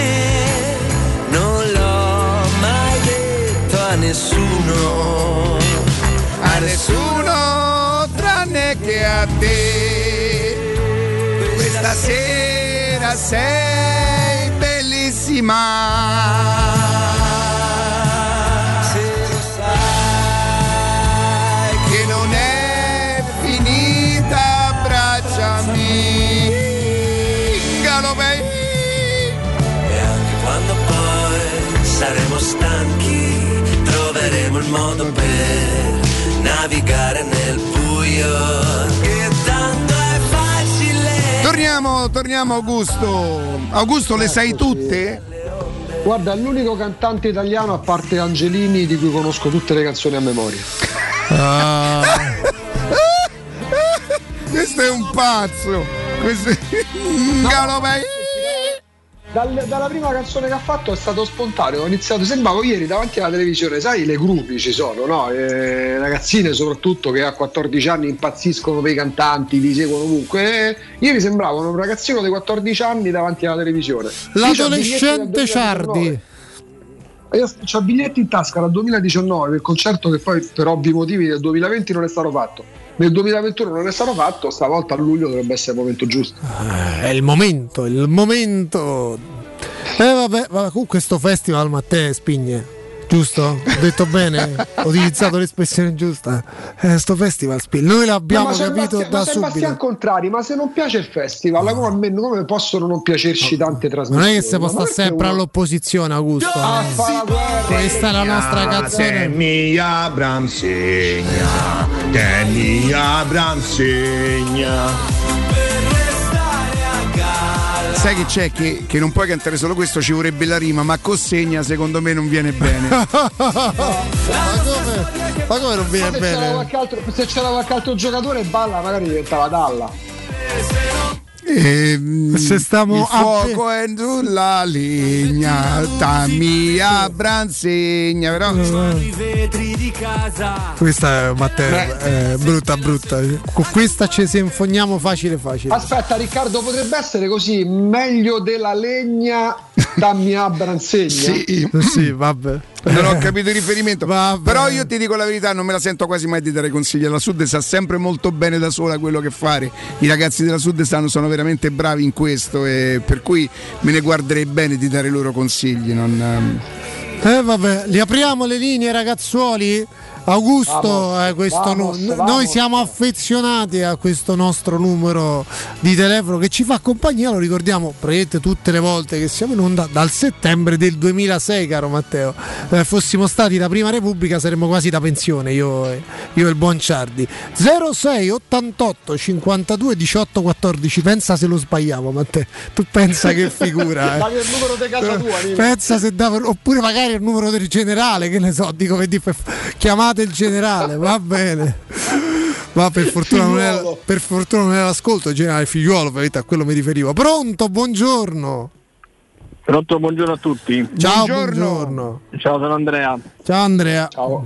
non l'ho mai detto a nessuno.
A nessuno tranne che a te. Questa sera sei bellissima.
Saremo stanchi, troveremo il modo per navigare nel buio. Che tanto è facile.
Torniamo, torniamo Augusto. Augusto, le sai tutte?
Guarda, è l'unico cantante italiano a parte Angelini di cui conosco tutte le canzoni a memoria. [laughs]
Questo è un pazzo. Questo è... Galopei.
Dal- dalla prima canzone che ha fatto è stato spontaneo, ho iniziato, sembravo ieri davanti alla televisione, sai le gruppi ci sono, no? Eh, ragazzine soprattutto che a 14 anni impazziscono per i cantanti, li seguono ovunque. Eh, ieri sembrava un ragazzino di 14 anni davanti alla televisione.
L'adolescente Ciardi.
Io ho biglietti in tasca dal 2019 per il concerto che poi per ovvi motivi del 2020 non è stato fatto. Nel 2021 non è stato fatto, stavolta a luglio dovrebbe essere il momento giusto.
Eh, È il momento, il momento. Eh vabbè, vabbè, con questo festival Matteo Spigne. Giusto? Ho detto bene? Ho utilizzato l'espressione giusta. Eh, sto festival Spigne. Noi l'abbiamo
No, ma
capito
Sebastian-
da subito.
Contrari, ma se non piace il festival, come, a me- come possono non piacerci tante
Non
trasmissioni?
è che si
perché
sempre
uno-
all'opposizione, Augusto.
Ah, guerra.
Questa è la nostra canzone.
Danny Abram segna, Danny Abram segna.
Sai che c'è che, che non puoi cantare solo questo, ci vorrebbe la rima, ma Cossegna secondo me non viene bene. [laughs]
ma, come, ma come non viene
Ma se c'era
bene?
qualche altro- se c'era qualche altro giocatore balla, magari diventava Dalla.
Ehm,
Se stiamo
il
a-
fuoco è sulla legna, Tammy Abram segna, però
Questa è Matteo, è brutta brutta. Con questa ci sinfoniamo facile facile.
Aspetta, Riccardo, potrebbe essere così meglio della legna dammi Abram segna.
sì,
Sì, vabbè.
non ho capito il riferimento. Però io ti dico la verità, non me la sento quasi mai di dare consigli alla Sud, sa sempre molto bene da sola quello che fare. I ragazzi della Sud stanno, sono veramente bravi in questo e per cui me ne guarderei bene di dare loro consigli. non, ehm.
Eh vabbè, li apriamo le linee ragazzuoli? Augusto,
Vamos,
eh, questo
vamos,
nu-
vamos.
noi siamo affezionati a questo nostro numero di telefono che ci fa compagnia, lo ricordiamo praticamente tutte le volte che siamo in onda dal settembre del 2006, caro Matteo. Eh, fossimo stati la prima Repubblica saremmo quasi da pensione, io, e- io e il buon Ciardi. 06 88 52 18 14, pensa se lo sbagliamo Matteo, tu pensa che [laughs] figura. eh.
Dai il numero di casa tua.
Pensa se dava, oppure magari il numero del generale, che ne so, dico che dico, chiamate il generale, va bene. Ma per fortuna, non era, per fortuna non era l'ascolto, il generale figliuolo, veramente a quello mi riferivo. Pronto, buongiorno.
Pronto, buongiorno a tutti.
Ciao,
Buongiorno.
buongiorno.
Ciao, sono Andrea.
Ciao Andrea.
Ciao.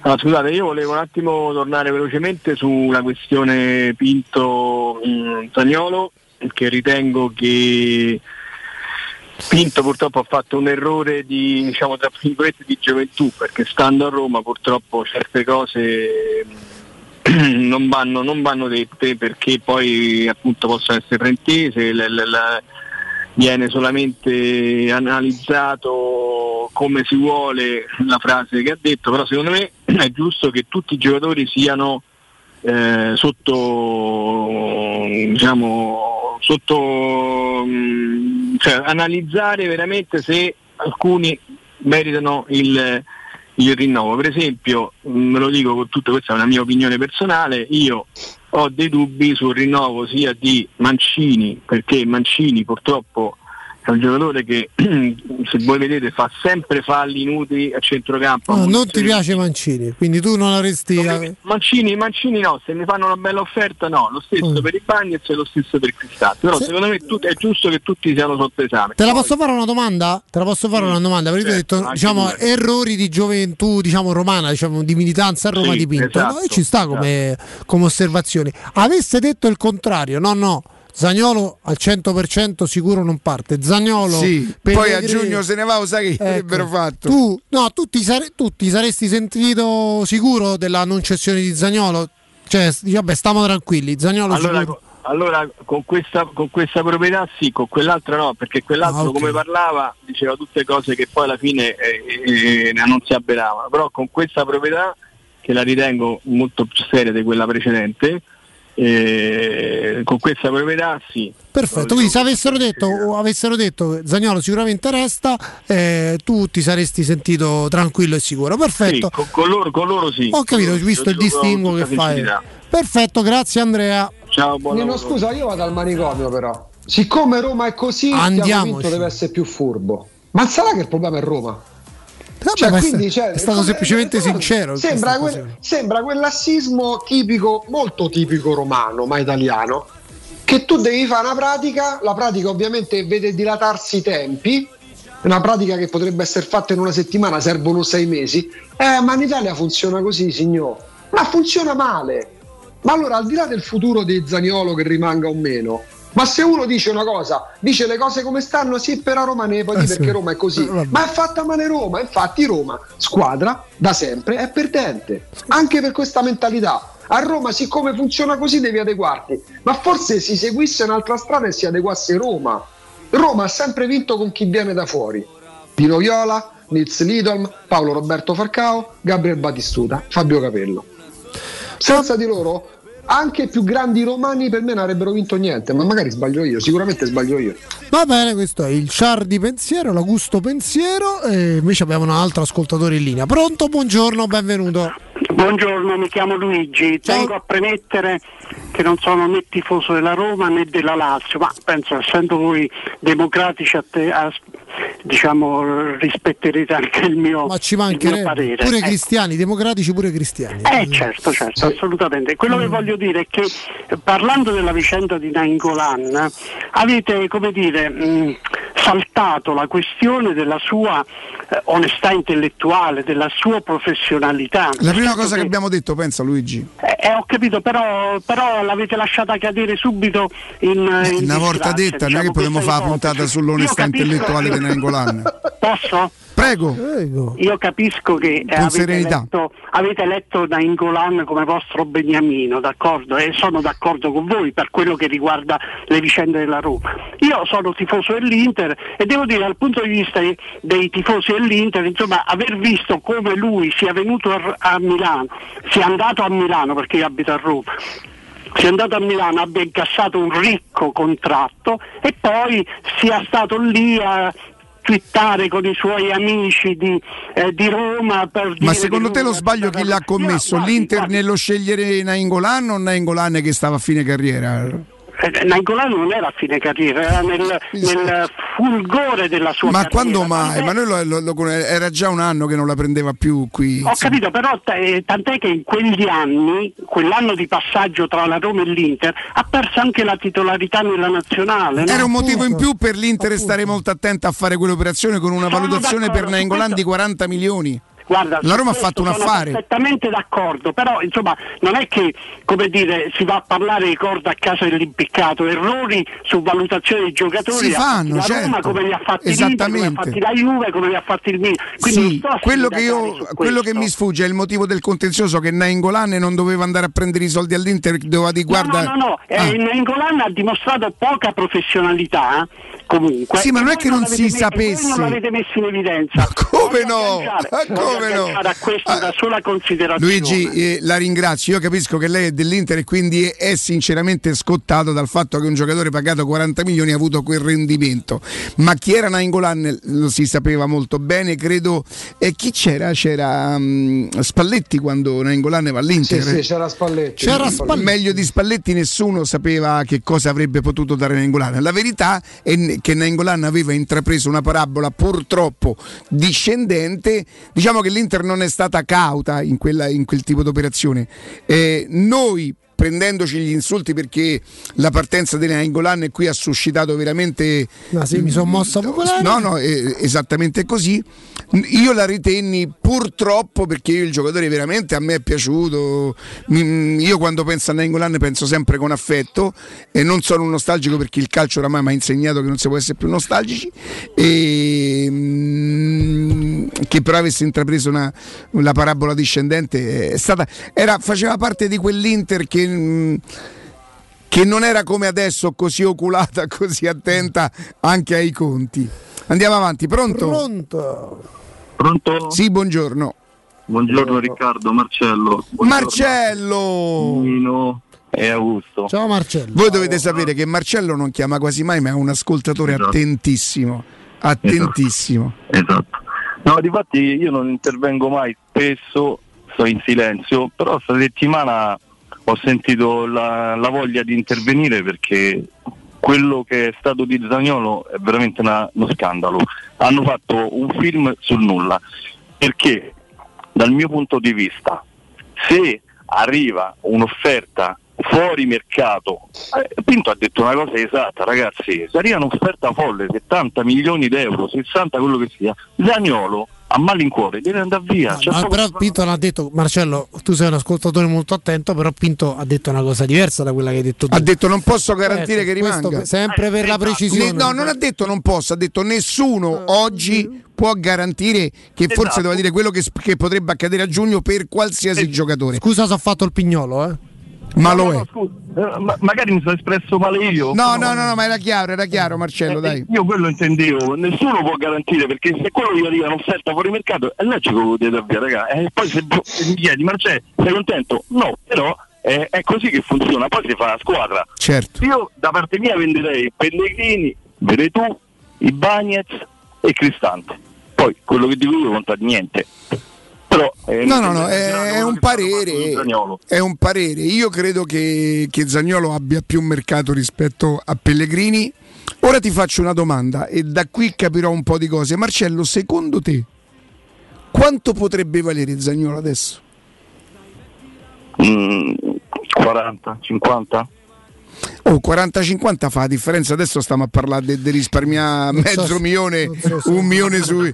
Allora, scusate, io volevo un attimo tornare velocemente sulla questione Pinto-Zagnolo, che ritengo che Pinto purtroppo ha fatto un errore di, diciamo, di gioventù, perché stando a Roma purtroppo certe cose [clears throat] non vanno, non vanno dette perché poi appunto possono essere l- viene solamente analizzato come si vuole la frase che ha detto, però secondo me [clears throat] è giusto che tutti i giocatori siano eh, sotto diciamo sotto mm, cioè analizzare veramente se alcuni meritano il, il rinnovo. Per esempio, mm, me lo dico con tutta questa è una mia opinione personale, io ho dei dubbi sul rinnovo sia di Mancini, perché Mancini purtroppo è un giocatore che [clears throat] se voi vedete fa sempre falli inutili a centrocampo.
No, non ti piace Mancini, quindi tu non avresti.
Mancini, Mancini no, se mi fanno una bella offerta no, lo stesso
Mm.
per i Bagnets e lo stesso per Cristante, però
Se-
secondo me è giusto che tutti siano sotto esame.
Te la posso fare una domanda? Te la posso fare una domanda? Hai
certo,
detto diciamo,
due.
errori di gioventù, diciamo romana, diciamo, di militanza a Roma
Sì,
di Pinto.
esatto,
no? E ci sta come, come osservazione. Avesse detto il contrario, no, no. Zagnolo al 100% sicuro non parte. Zagnolo
Sì, poi a giugno se ne va, lo sai che
Ecco.
avrebbero fatto.
Tu, no, tu, ti sare- tu ti saresti sentito sicuro della non cessione di Zagnolo? Cioè, vabbè, stiamo tranquilli. Zagnolo
Allora,
sicuro.
allora, con, questa, con questa proprietà sì, con quell'altra no, perché quell'altro
Ah, ok.
come parlava diceva tutte cose che poi alla fine eh, eh, non si avveravano, però con questa proprietà che la ritengo molto più seria di quella precedente, eh, con questa proprietà sì.
Perfetto, quindi se avessero detto, o avessero detto Zagnolo sicuramente resta, eh, tu ti saresti sentito tranquillo e sicuro. Perfetto.
Sì, con, con loro, con loro sì.
Ho capito, ho visto il distinguo che fai. Perfetto, grazie Andrea.
Ciao, buon
Nino,
lavoro.
scusa, io vado al manicomio però. Siccome Roma è così, Pinto deve essere più furbo. Ma sarà che il problema è Roma?
Vabbè,
Cioè, quindi, cioè,
è stato
come-
semplicemente
guarda,
sincero. in
Sembra, quel- sembra quell'assismo tipico, molto tipico romano, ma italiano, che tu devi fare una pratica, la pratica ovviamente vede dilatarsi i tempi, una pratica che potrebbe essere fatta in una settimana, servono sei mesi, eh, ma in Italia funziona così, signor. Ma funziona male. Ma allora, al di là del futuro di Zaniolo che rimanga o meno, ma se uno dice una cosa, dice le cose come stanno, sì, però Roma ne può
Eh,
dire
sì.
perché Roma è così.
Eh,
ma è fatta male Roma, infatti Roma, squadra, da sempre è perdente, anche per questa mentalità. A Roma, siccome funziona così, devi adeguarti. Ma forse si seguisse un'altra strada e si adeguasse Roma. Roma ha sempre vinto con chi viene da fuori. Pino Viola, Nils Lidolm, Paolo Roberto Farcao, Gabriel Batistuta, Fabio Capello. Senza di loro anche i più grandi romani per me non avrebbero vinto niente, ma magari sbaglio io, sicuramente sbaglio io.
Va bene, questo è il char di pensiero, l'Augusto pensiero e invece abbiamo un altro ascoltatore in linea. Pronto, buongiorno, benvenuto.
Buongiorno, mi chiamo Luigi. Tengo a premettere che non sono né tifoso della Roma né della Lazio, ma penso essendo voi democratici a te, a- diciamo rispetterete anche il mio,
Ma ci mancherebbe.
parere.
Pure
Ecco.
cristiani, democratici pure cristiani.
Eh certo, certo, assolutamente. Quello
Mm.
che voglio dire è che parlando della vicenda di Nainggolan avete, come dire, mh, saltato la questione della sua eh, onestà intellettuale, della sua professionalità.
La prima
Certo
cosa che abbiamo detto, pensa Luigi.
eh, eh, ho capito, però, però l'avete lasciata cadere subito in, in
Una volta detta, non è
diciamo,
che potremmo
questa
fare la puntata sull'onestà intellettuale di Nangolan.
Posso?
Prego.
Io capisco che eh, avete, letto, avete letto Nainggolan come vostro beniamino, d'accordo? E sono d'accordo con voi per quello che riguarda le vicende della Roma. Io sono tifoso dell'Inter e devo dire dal punto di vista dei, dei tifosi dell'Inter, insomma, aver visto come lui sia venuto a, a Milano, sia andato a Milano perché io abito a Roma, sia andato a Milano, abbia incassato un ricco contratto e poi sia stato lì a twittare con i suoi amici di, eh, di Roma per dire
Ma secondo te lo sbaglio chi l'ha commesso? L'Inter nello scegliere Nainggolan o Nainggolan che stava a fine carriera?
Eh, Nainggolan non era a fine carriera, era nel, nel fulgore della sua
Ma
carriera.
quando mai? Ma noi lo- lo- era già un anno che non la prendeva più qui.
Ho capito, però t- eh, tant'è che in quegli anni, quell'anno di passaggio tra la Roma e l'Inter, ha perso anche la titolarità nella nazionale. no?
Era un motivo in più per l'Inter stare molto attenta a fare quell'operazione con una
Sono
valutazione per
su
di 40 milioni.
Guarda,
La Roma ha fatto un
sono
affare.
perfettamente d'accordo, però insomma non è che come dire, si va a parlare di corda a casa dell'impiccato, errori su valutazione dei giocatori
Si fanno,
la Roma
certo.
come li ha fatti l'Inter, come li ha
Esattamente.
fatti la Juve, come li ha fatti il Milan. Quindi non
Sì, quello che, io, quello che mi sfugge è il motivo del contenzioso che Nainggolan non doveva andare a prendere i soldi all'Inter, doveva di guarda.
No, no, no, no. eh,
Ah.
Nangolan ha dimostrato poca professionalità eh, comunque.
Sì, ma non è che non
l'avete
si sapesse.
non l'avete messo in evidenza.
come no? Ma come
voglio
no?
agganciare a questa una sola considerazione.
Luigi, eh, la ringrazio. Io capisco che lei è dell'Inter e quindi è, sinceramente scottato dal fatto che un giocatore pagato 40 milioni ha avuto quel rendimento. Ma chi era Nainggolan lo si sapeva molto bene, credo. E chi c'era? C'era mm, Spalletti quando Nainggolan va all'Inter.
Sì, sì, c'era Spalletti.
C'era Spalletti. Meglio di Spalletti nessuno sapeva che cosa avrebbe potuto dare Nainggolan. La verità è che Nainggolan aveva intrapreso una parabola purtroppo discendente. Diciamo che l'Inter non è stata cauta in, quella- in quel tipo di operazione. Eh, noi prendendoci gli insulti perché la partenza di Nainggolan qui ha suscitato veramente
Ma sì, mi sono mossa popolare.
No, no, eh, esattamente così. Io la ritenni purtroppo perché io il giocatore veramente a me è piaciuto. Io quando penso a Nainggolan penso sempre con affetto e non sono un nostalgico perché il calcio oramai mi ha insegnato che non si può essere più nostalgici e mm, che però avesse intrapreso una, la parabola discendente è stata, era, faceva parte di quell'Inter che mm, che non era come adesso così oculata, [laughs] così attenta anche ai conti. Andiamo avanti, pronto?
Pronto.
Pronto?
Sì, buongiorno.
Buongiorno Riccardo, Marcello. Buongiorno.
Marcello!
Nino e Augusto.
Ciao Marcello.
Voi dovete sapere che Marcello non chiama quasi mai, ma è un ascoltatore
Esatto.
attentissimo. Attentissimo.
Esatto. No, difatti io non intervengo mai, spesso sto in silenzio, però questa settimana ho sentito la, la voglia di intervenire perché quello che è stato di Zagnolo è veramente una- uno scandalo. Hanno fatto un film sul nulla, perché dal mio punto di vista, se arriva un'offerta fuori mercato, eh, Pinto ha detto una cosa esatta, ragazzi, se arriva un'offerta folle, 70 milioni d'euro, 60 quello che sia, Zagnolo a malincuore deve andare via.
Ma
proprio-
però Pinto non ha detto, Marcello, tu sei un ascoltatore molto attento, però Pinto ha detto una cosa diversa da quella che hai detto tu.
Ha detto non posso garantire
Ecco,
che rimanga.
sempre per la precisione.
Ne- no, non ha detto non posso, ha detto nessuno oggi può garantire che forse
Esatto.
doveva dire quello che, che potrebbe accadere a giugno per qualsiasi giocatore.
Scusa se ho fatto il pignolo, eh.
Ma lo è.
no, scusa, eh, ma- magari mi sono espresso male io.
No, no, no, no, ma era chiaro, era chiaro Marcello,
Eh,
dai.
Io quello intendevo, nessuno può garantire perché se quello gli arriva un'offerta fuori mercato è logico che lo deve via, raga. E poi se, se mi chiedi, Marcello, sei contento? No, però eh, è così che funziona, poi si fa la squadra.
Certo.
Io da parte mia venderei Pellegrini, Veretù, i Bagnets e Cristante. Poi quello che dico io conta niente. Però, eh,
No, no, no, è, è un parere. È un parere. Io credo che, che Zagnolo abbia più mercato rispetto a Pellegrini. Ora ti faccio una domanda e da qui capirò un po' di cose. Marcello, secondo te quanto potrebbe valere Zagnolo adesso?
Mm, 40, 50?
Oh, 40-50 fa la differenza. Adesso stiamo a parlare di risparmiare mezzo
se-
milione,
so se-
un milione su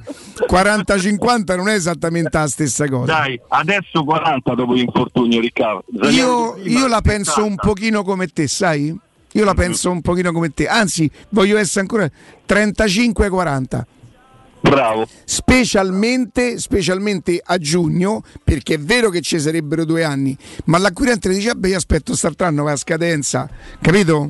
40-50 non è esattamente la stessa cosa.
Dai, adesso 40 dopo l'infortunio, Riccardo.
Io, io la penso
60.
un pochino come te, sai? Io la penso un pochino come te, anzi voglio essere ancora 35-40.
Bravo.
Specialmente, specialmente a giugno, perché è vero che ci sarebbero due anni, ma l'acquirente dice: Beh, io aspetto quest'altro anno va a scadenza, capito?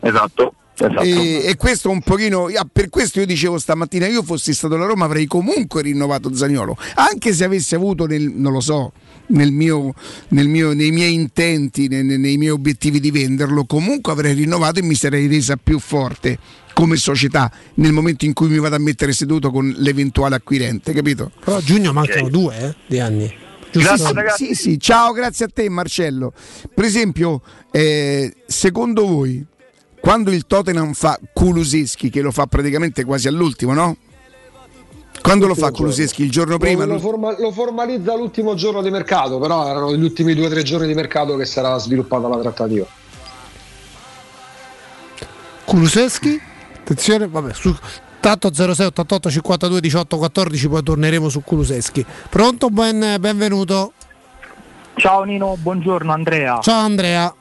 Esatto. esatto.
E, e questo un pochino, ah, per questo io dicevo stamattina, io fossi stato la Roma avrei comunque rinnovato Zagnolo, anche se avessi avuto nel, non lo so, nel mio, nel mio- nei miei intenti, nei- nei miei obiettivi di venderlo, comunque avrei rinnovato e mi sarei resa più forte come società nel momento in cui mi vado a mettere seduto con l'eventuale acquirente, capito?
Però a giugno mancano due eh, di anni.
Sì, sì, sì, sì. ciao, grazie a te Marcello. Per esempio, eh, secondo voi, quando il Tottenham fa Kuluseschi, che lo fa praticamente quasi all'ultimo, no? Quando lo fa Kuluseschi? Il giorno prima?
Lo, lo forma- lo formalizza l'ultimo giorno di mercato, però erano gli ultimi due o tre giorni di mercato che sarà sviluppata la trattativa.
Kuluseschi, attenzione, vabbè, su tanto 06 88 52 18 14 poi torneremo su Kuluseschi. Pronto? Ben- benvenuto.
Ciao Nino, buongiorno Andrea.
Ciao Andrea.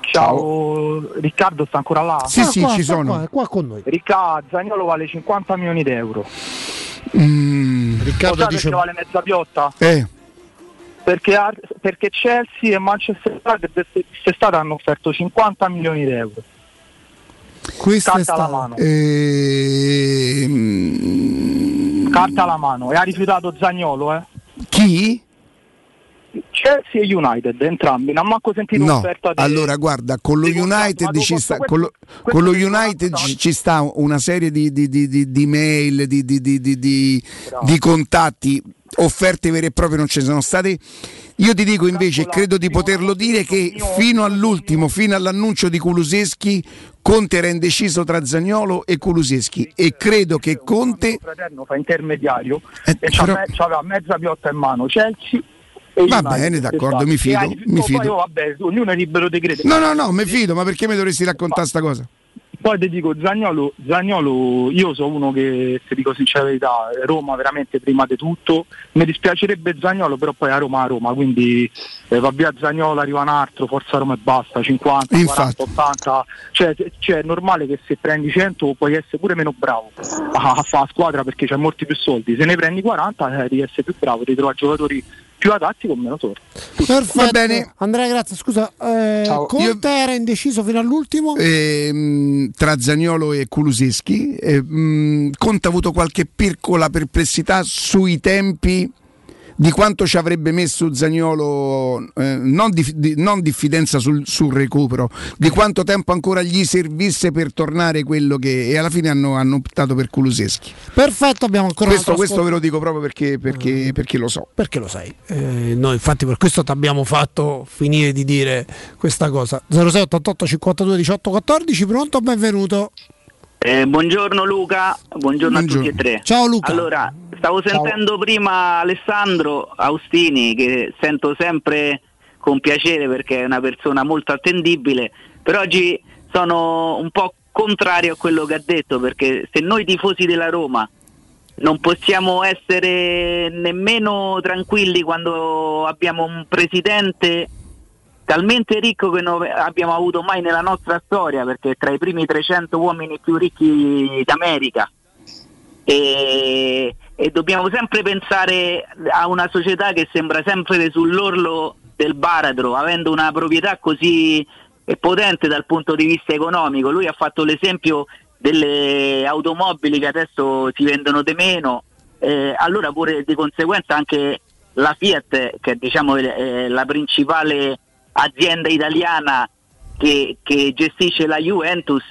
Ciao, Riccardo sta ancora là?
Sì, sì, qua, ci sono. qua, è qua con noi.
Riccardo, Zagnolo vale 50 milioni di euro.
Mm,
Riccardo dice-
perché vale mezza piotta?
Eh,
Perché, perché Chelsea e Manchester United quest'estate hanno offerto 50 milioni di euro.
Questa
Carta alla mano.
ehm,
Carta alla mano. E ha rifiutato Zagnolo, eh?
chi?
Chelsea e United, entrambi. Non ha manco sentito
No,
un'offerta di...
allora guarda, con lo United, ci sta, con lo, con lo United ci ci sta una serie di, di, di, di, di mail, di, di, di, di, di- di contatti, offerte vere e proprie non ci sono state. Io ti dico invece, credo di poterlo dire, che fino all'ultimo, fino all'annuncio di Kuluseschi, Conte era indeciso tra Zagnolo e Kuluseschi e credo che Conte...
Fraterno fa intermediario
Eh,
e
però-
c'aveva mezza piotta in mano Chelsea
Va bene, d'accordo,
esatto.
mi fido, mi
poi,
fido.
oh, vabbè, ognuno è libero di credere
No, no, no, mi fido, ma perché mi dovresti raccontare sta cosa?
Poi ti dico Zagnolo, Zagnolo io sono uno che ti dico sincera verità Roma veramente prima di tutto. Mi dispiacerebbe Zagnolo però poi a Roma a Roma quindi eh, va via Zagnolo arriva un altro forza Roma e basta 50,
Infatti.
40, 80 cioè, cioè, è normale che se prendi 100 puoi essere pure meno bravo a, a fare la squadra perché c'hai molti più soldi. Se ne prendi 40 eh, devi essere più bravo devi trovare giocatori più adatti con meno sorte
Perfetto. Andrea, grazie. Scusa, eh,
Ciao.
Conte era indeciso fino all'ultimo?
Ehm, tra Zagnolo e Kuluseschi. Eh, mh, Conte ha avuto qualche piccola perplessità sui tempi di quanto ci avrebbe messo Zagnolo, eh, non, di, di- non diffidenza sul, sul recupero, di quanto tempo ancora gli servisse per tornare quello che... e alla fine hanno, hanno optato per Kuluseschi.
Perfetto, abbiamo ancora
Questo, questo ve lo dico proprio perché, perché, perché lo so.
Perché lo sai? Eh, noi infatti per questo ti abbiamo fatto finire di dire questa cosa. 06 88 52 18 14, pronto? Benvenuto.
Eh, buongiorno Luca, buongiorno, a tutti e tre.
Ciao Luca.
Allora, stavo sentendo prima Alessandro Austini che sento sempre con piacere perché è una persona molto attendibile, però oggi sono un po' contrario a quello che ha detto perché se noi tifosi della Roma non possiamo essere nemmeno tranquilli quando abbiamo un presidente talmente ricco che non abbiamo avuto mai nella nostra storia, perché tra i primi 300 uomini più ricchi d'America. E, e dobbiamo sempre pensare a una società che sembra sempre sull'orlo del baratro, avendo una proprietà così potente dal punto di vista economico. Lui ha fatto l'esempio delle automobili che adesso si vendono di meno, eh, allora pure di conseguenza anche la Fiat, che è diciamo, eh, la principale azienda italiana che, che gestisce la Juventus,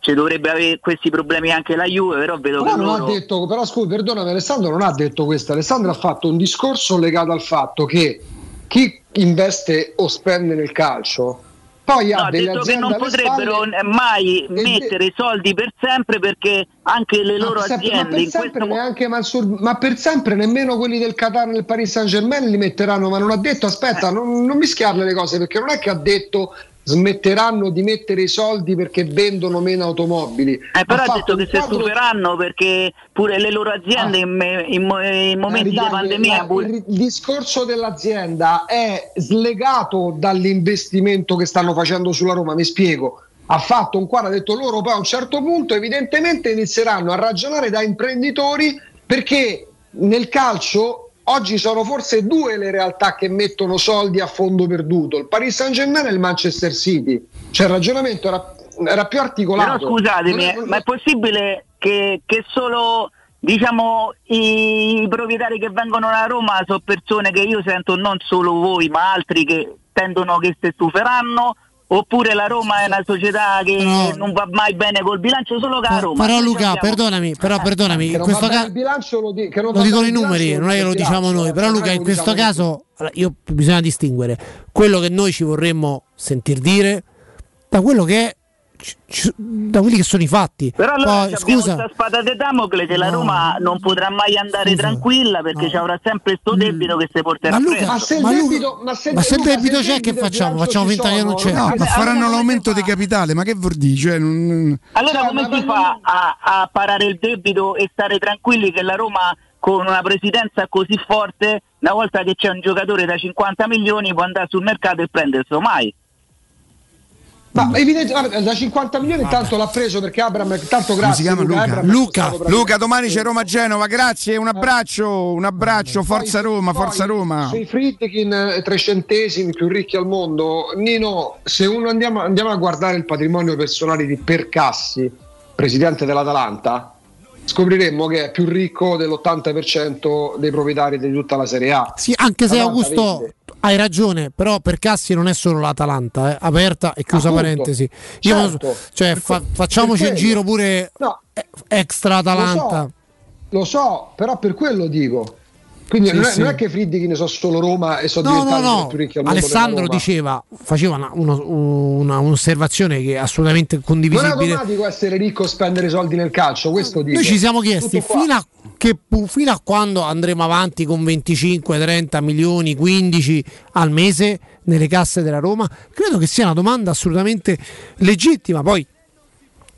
ci dovrebbe avere questi problemi anche la Juve, però vedo
però
che
non
loro...
ha detto, però scusi, perdonami, Alessandro non ha detto questo. Alessandro ha fatto un discorso legato al fatto che chi investe o spende nel calcio poi
No,
ha
detto che non potrebbero mai mettere soldi per sempre perché anche le
Ma
loro
per sempre- ma
aziende
per
in
sempre neanche Mansur- ma per sempre nemmeno quelli del Qatar nel Paris Saint Germain li metteranno ma non ha detto
Eh.
aspetta non, non mischiarle le cose perché non è che ha detto smetteranno di mettere i soldi perché vendono meno automobili
Eh, però ha, detto che si
quadro-
stuperanno perché pure le loro aziende in, me- in mo- in momenti di pandemia
la- il discorso dell'azienda è slegato dall'investimento che stanno facendo sulla Roma, mi spiego. Ha fatto un quadro, ha detto loro poi a un certo punto evidentemente inizieranno a ragionare da imprenditori perché nel calcio oggi sono forse due le realtà che mettono soldi a fondo perduto, il Paris Saint Germain e il Manchester City. Cioè il ragionamento era, era più articolato.
Però scusatemi,
è-
ma è possibile che, che solo diciamo, i proprietari che vengono a Roma sono persone che io sento non solo voi, ma altri che tendono che si stuferanno? Oppure la Roma è una società che non va mai bene col bilancio, solo che la Roma.
Però Luca, perdonami, però perdonami,
Che
in questo caso
il bilancio lo, di- che non
lo dicono i numeri, non è che lo diciamo noi,
eh,
però
non è
Luca in questo
diciamo
caso allora, io, bisogna distinguere quello che noi ci vorremmo sentir dire da quello che è da quelli che sono i fatti.
Però allora
Poi,
abbiamo
scusa,
questa spada di Damocle che la Roma non potrà mai andare tranquilla perché ci avrà sempre sto debito che si porterà
Ma Luca-.
Ma se il
Ma
debito, ma se,
ma se il debito c'è, che facciamo? Facciamo
ci
finta che non c'è.
No, ma
Eh,
faranno
allora
l'aumento di capitale, ma che vuol dire? Cioè, non-
Allora
Cioè,
come
ma-
si
ma-
fa a, a parare il debito e stare tranquilli che la Roma con una presidenza così forte, una volta che c'è un giocatore da 50 milioni può andare sul mercato e prenderselo mai?
Ma evidente, guarda, da 50 milioni intanto l'ha preso perché Abram, tanto
Come
grazie
si chiama Luca? Luca,
proprio-
Luca, domani c'è Roma-Genova, grazie, un abbraccio, un abbraccio, forza Roma, forza Roma.
Sui Friedkin eh, tre centesimi più ricchi al mondo, Nino, se uno andiamo, andiamo a guardare il patrimonio personale di Percassi, presidente dell'Atalanta, scopriremmo che è più ricco dell'80% dei proprietari di tutta la Serie A.
sì, anche se
L'Atalanta
Augusto
vende.
Hai ragione, però per Cassi non è solo l'Atalanta, eh, aperta e chiusa
Appunto.
parentesi. Io
Certo.
cioè,
Per
fa- facciamoci
quello.
giro pure
No.
extra Atalanta.
Lo so, lo so, però per quello dico. Quindi
Sì,
non, è,
sì.
non è che Friedkin so solo Roma e sono
No, no,
diventati
no.
i più ricchi al mondo
Alessandro diceva, faceva una, uno- una- un'osservazione che è assolutamente
Non è
condivisibile.
automatico essere ricco e spendere soldi nel calcio, questo dico.
Noi ci siamo chiesti fino a, che fino a quando andremo avanti con 25, 30 milioni, 15 al mese nelle casse della Roma. Credo che sia una domanda assolutamente legittima. Poi,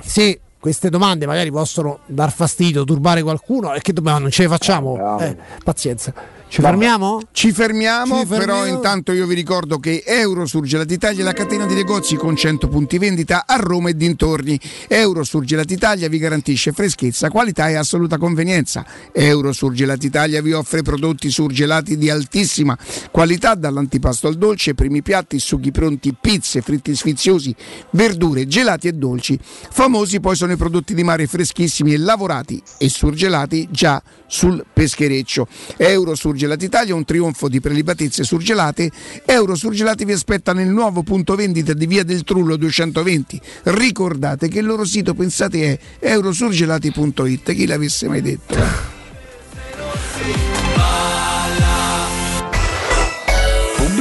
se queste domande magari possono dar fastidio, turbare qualcuno, e che dobbiamo, non ce le facciamo, eh, pazienza. Ci fermiamo?
Ci fermiamo,
Ci fermiamo.
però intanto io vi ricordo che Eurosurgelati Italia è la catena di negozi con 100 punti vendita a Roma e dintorni. Eurosurgelati Italia vi garantisce freschezza, qualità e assoluta convenienza. Eurosurgelati Italia vi offre prodotti surgelati di altissima qualità, dall'antipasto al dolce, primi piatti, sughi pronti, pizze, fritti sfiziosi, verdure, gelati e dolci. Famosi poi sono i prodotti di mare freschissimi e lavorati e surgelati già sul peschereccio. Euro Surgelati Italia, un trionfo di prelibatezze surgelate. Euro Surgelati vi aspetta nel nuovo punto vendita di Via del Trullo 220. Ricordate che il loro sito, pensate, è eurosurgelati.it. Chi l'avesse mai detto?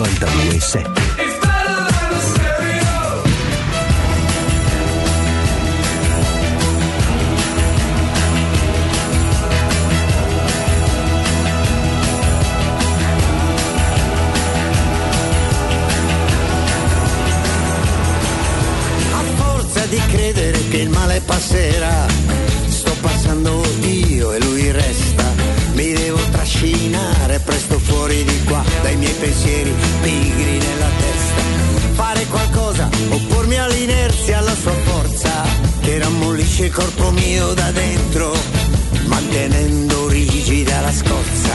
92.7.
A forza di credere che il male passerà, presto fuori di qua dai miei pensieri pigri nella testa. Fare qualcosa, oppormi all'inerzia, alla sua forza, che rammollisce il corpo mio da dentro, mantenendo rigida la scorza.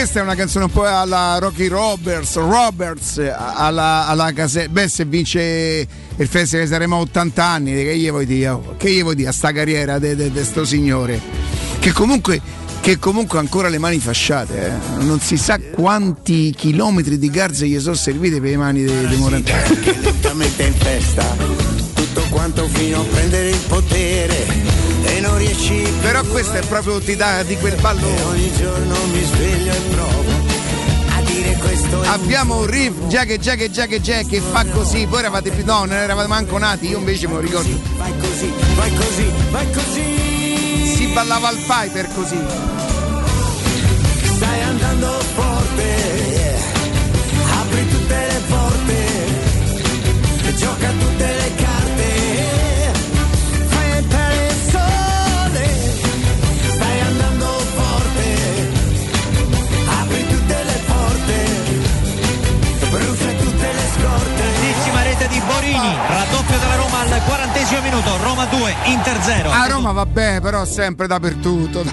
Questa è una canzone un po' alla Rocky Roberts, Roberts alla, alla casetta. Beh, se vince il festival saremo a 80 anni, che gli vuoi dire? Che gli vuoi dire a sta carriera di questo signore? Che comunque, che comunque ha ancora le mani fasciate, eh? non si sa quanti chilometri di garze gli sono servite per le mani di de Morantini.
lentamente in festa tutto quanto fino a prendere il potere e non riesci
Però questo è proprio ti dà di quel ballo.
ogni giorno mi sveglio e provo a dire questo
Abbiamo un riff già che già che già che già che fa così, voi eravate più. No, non eravate manco nati, io invece me lo ricordo.
vai così vai così vai così
Si ballava al Piper così.
stai andando forte apri tutte le porte gioca
di Borini, raddoppio della Roma al quarantesimo minuto, Roma 2, Inter 0.
A Roma vabbè, però sempre dappertutto.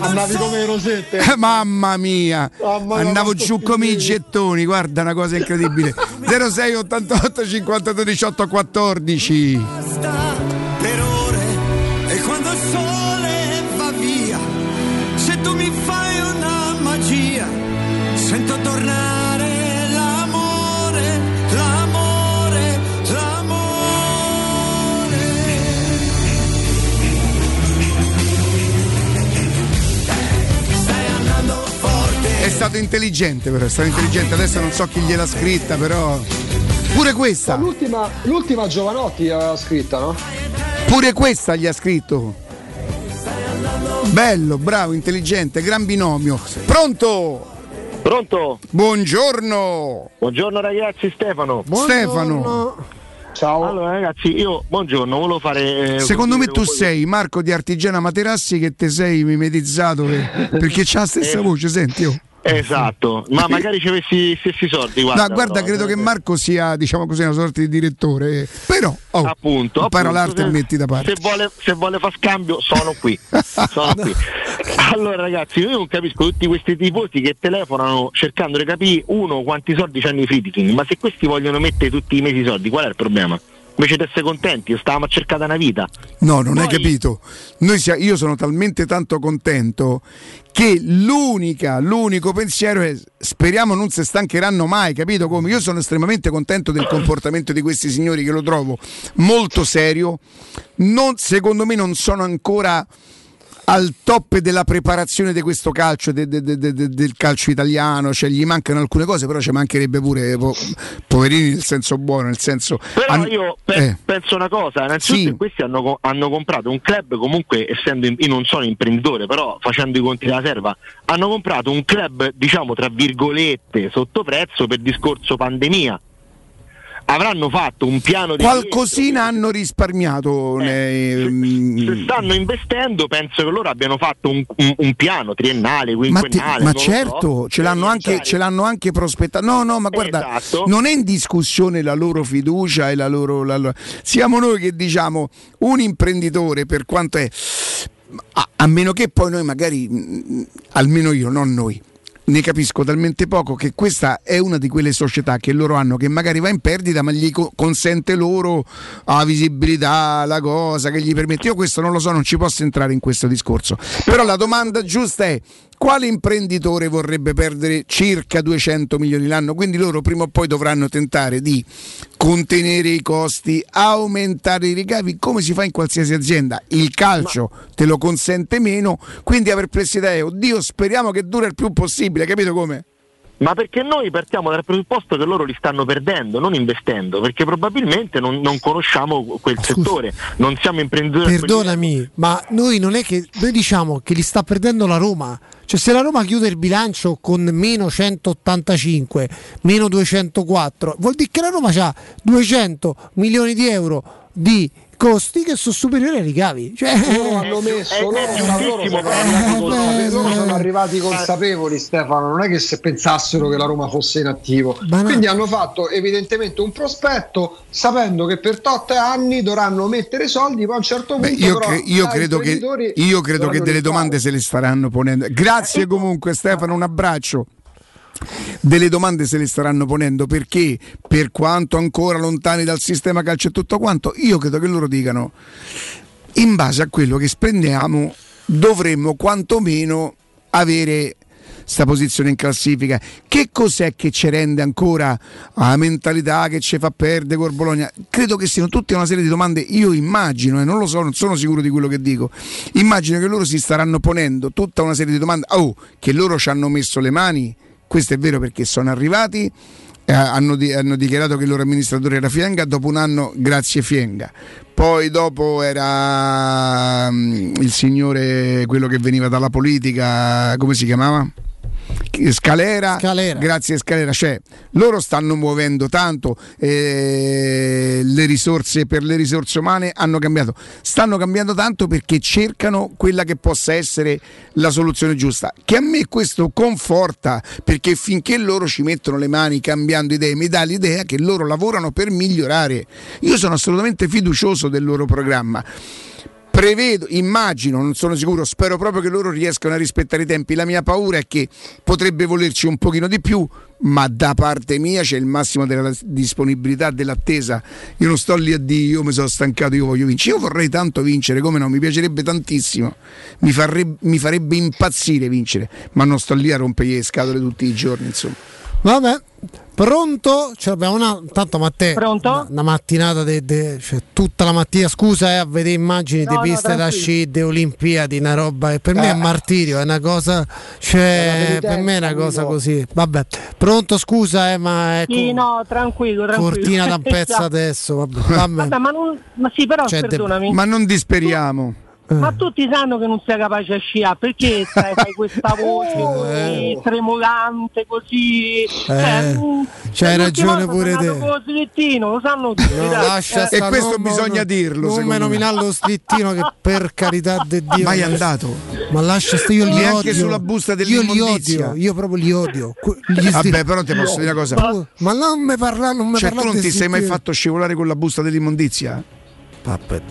Andavi come rosette.
Eh, Mamma mia,
Mamma
andavo giù come i gettoni, guarda una cosa incredibile. 06 88 52 18 14.
per ore
stato intelligente però, è stato intelligente, adesso non so chi gliel'ha scritta, però. Pure questa,
L'ultima, l'ultima Giovanotti aveva scritta, no?
pure questa gli ha scritto. Bello, bravo, intelligente, gran binomio. Pronto?
Pronto?
Buongiorno.
Buongiorno ragazzi, Stefano.
Stefano.
Ciao.
Allora ragazzi, io buongiorno, volevo fare... eh,
Secondo me tu sei Marco di Artigiana Materassi che te sei mimetizzato per- perché c'ha la stessa
Eh.
voce, senti. Oh.
Esatto, ma magari ci avessi gli stessi soldi, guarda.
no, guarda,
però,
credo
eh,
che Marco sia, diciamo così, una sorta di direttore. Però, oh,
appunto,
impara
appunto,
l'arte e
se-
metti da parte.
Se vuole, se vuole far scambio, sono qui. sono qui. [laughs] Allora, ragazzi, io non capisco tutti questi tifosi che telefonano cercando di capire uno quanti soldi hanno i Friedkin, ma se questi vogliono mettere tutti i mesi i soldi, qual è il problema? Invece di essere contenti, stavamo a cercare una vita.
No, non hai
Poi-
capito. Noi sia- io sono talmente tanto contento che l'unica, l'unico pensiero è speriamo non si stancheranno mai, capito come? Io sono estremamente contento del comportamento di questi signori che lo trovo molto serio. Non- secondo me non sono ancora al top della preparazione di questo calcio, de- de- de- de- de- del calcio italiano, cioè gli mancano alcune cose, però ci mancherebbe pure po- poverini nel senso buono, nel senso...
Però
han-
io pe-
eh.
penso una cosa, innanzitutto
Sì.
questi hanno, co- hanno comprato un club comunque, essendo in- io non sono imprenditore, però facendo i conti della serva, hanno comprato un club, diciamo, tra virgolette, sotto prezzo per discorso pandemia. Avranno fatto un piano di
Qualcosina hanno risparmiato. nei- mm,
se stanno investendo, penso che loro abbiano fatto un, un- un piano triennale,
Ma, ti-
quinquennale.
ma
lo so,
certo, ce l'hanno, anche, ce l'hanno anche prospettato. No, no, ma guarda,
Esatto.
non è in discussione la loro fiducia e la loro. la loro- Siamo noi che diciamo un imprenditore, per quanto è. A, a meno che poi noi, magari, mm, almeno io, non noi. Ne capisco talmente poco che questa è una di quelle società che loro hanno che magari va in perdita ma gli co- consente loro la visibilità, la cosa che gli permette. Io questo non lo so, non ci posso entrare in questo discorso. Però la domanda giusta è quale imprenditore vorrebbe perdere circa 200 milioni l'anno? Quindi loro prima o poi dovranno tentare di contenere i costi, aumentare i ricavi, come si fa in qualsiasi azienda. Il calcio te lo consente meno, quindi aver perplessità è, oddio, speriamo che dura il più possibile, capito come?
Ma perché noi partiamo dal presupposto che loro li stanno perdendo, non investendo, perché probabilmente non, non conosciamo quel settore, non siamo imprenditori.
Perdonami, ma noi non è che noi diciamo che li sta perdendo la Roma. Cioè se la Roma chiude il bilancio con meno 185, meno 204, vuol dire che la Roma ha 200 milioni di euro di costi che sono superiori ai ricavi. Cioè,
loro hanno messo loro, ma loro sono, arrivati consapevoli, loro sono arrivati consapevoli Stefano non è che se pensassero che la Roma fosse in attivo quindi hanno fatto evidentemente un prospetto sapendo che per tot anni dovranno mettere soldi poi a un certo punto
Beh, io,
però,
cre- io credo che, io credo che delle
rifare.
domande se le staranno ponendo. Grazie comunque Stefano, un abbraccio. Delle domande se le staranno ponendo perché per quanto ancora lontani dal sistema calcio e tutto quanto, io credo che loro dicano in base a quello che spendiamo dovremmo quantomeno avere sta posizione in classifica. Che cos'è che ci rende ancora la mentalità che ci fa perdere col Bologna? Credo che siano tutte una serie di domande, io immagino, e non lo so, non sono sicuro di quello che dico, immagino che loro si staranno ponendo tutta una serie di domande, oh, che loro ci hanno messo le mani, questo è vero perché sono arrivati. Eh, hanno, di, hanno, dichiarato che il loro amministratore era Fienga, dopo un anno grazie Fienga. Poi dopo era um, il signore, quello che veniva dalla politica, come si chiamava? Scalera,
Scalera,
grazie Scalera, cioè loro stanno muovendo tanto, eh, le risorse per le risorse umane hanno cambiato, stanno cambiando tanto perché cercano quella che possa essere la soluzione giusta, che a me questo conforta perché finché loro ci mettono le mani cambiando idee mi dà l'idea che loro lavorano per migliorare, io sono assolutamente fiducioso del loro programma prevedo, immagino, non sono sicuro, spero proprio che loro riescano a rispettare i tempi. La mia paura è che potrebbe volerci un pochino di più, ma da parte mia c'è il massimo della disponibilità, dell'attesa. Io non sto lì a dire io mi sono stancato, io voglio vincere. Io vorrei tanto vincere, come no, mi piacerebbe tantissimo, mi farebbe, mi farebbe impazzire vincere, ma non sto lì a rompere le scatole tutti i giorni, insomma.
Vabbè, pronto? Ce l'abbiamo una. Tanto Matteo.
Pronto?
Una, una mattinata de, de, cioè, tutta la mattina. Scusa, eh, a vedere immagini
No,
di
no,
piste da
tranquillo.
sci, di Olimpiadi, una roba. E per me è
Eh.
martirio, è una cosa. Cioè, per me è una cosa così. Vabbè, pronto, scusa, eh, ma è
Sì, no, tranquillo, tranquillo.
cortina [laughs] da un pezzo adesso. Vabbè, vabbè.
Vabbè, ma, non, ma sì, però
Cioè, de-
perdonami.
Ma non disperiamo.
Ma tutti sanno che non sei capace a sciare, perché [laughs] sai, fai questa voce così tremolante, così.
Eh,
mm,
c'hai ragione pure te.
andato con lo slittino, lo sanno tutti.
No, lascia
Eh,
sta- non- non- Non mi nominare lo slittino che per carità di Dio.
Mai
ma-
andato?
Ma lascia sta io li
Neanche
odio.
sulla busta
Io li
dell'immondizia.
odio, io proprio li odio. Gli
Vabbè, però ti posso dire una cosa.
Ma non mi parla, non mi
Cioè,
parla
tu non ti sei mai fatto scivolare con la busta dell'immondizia?
Vabbè,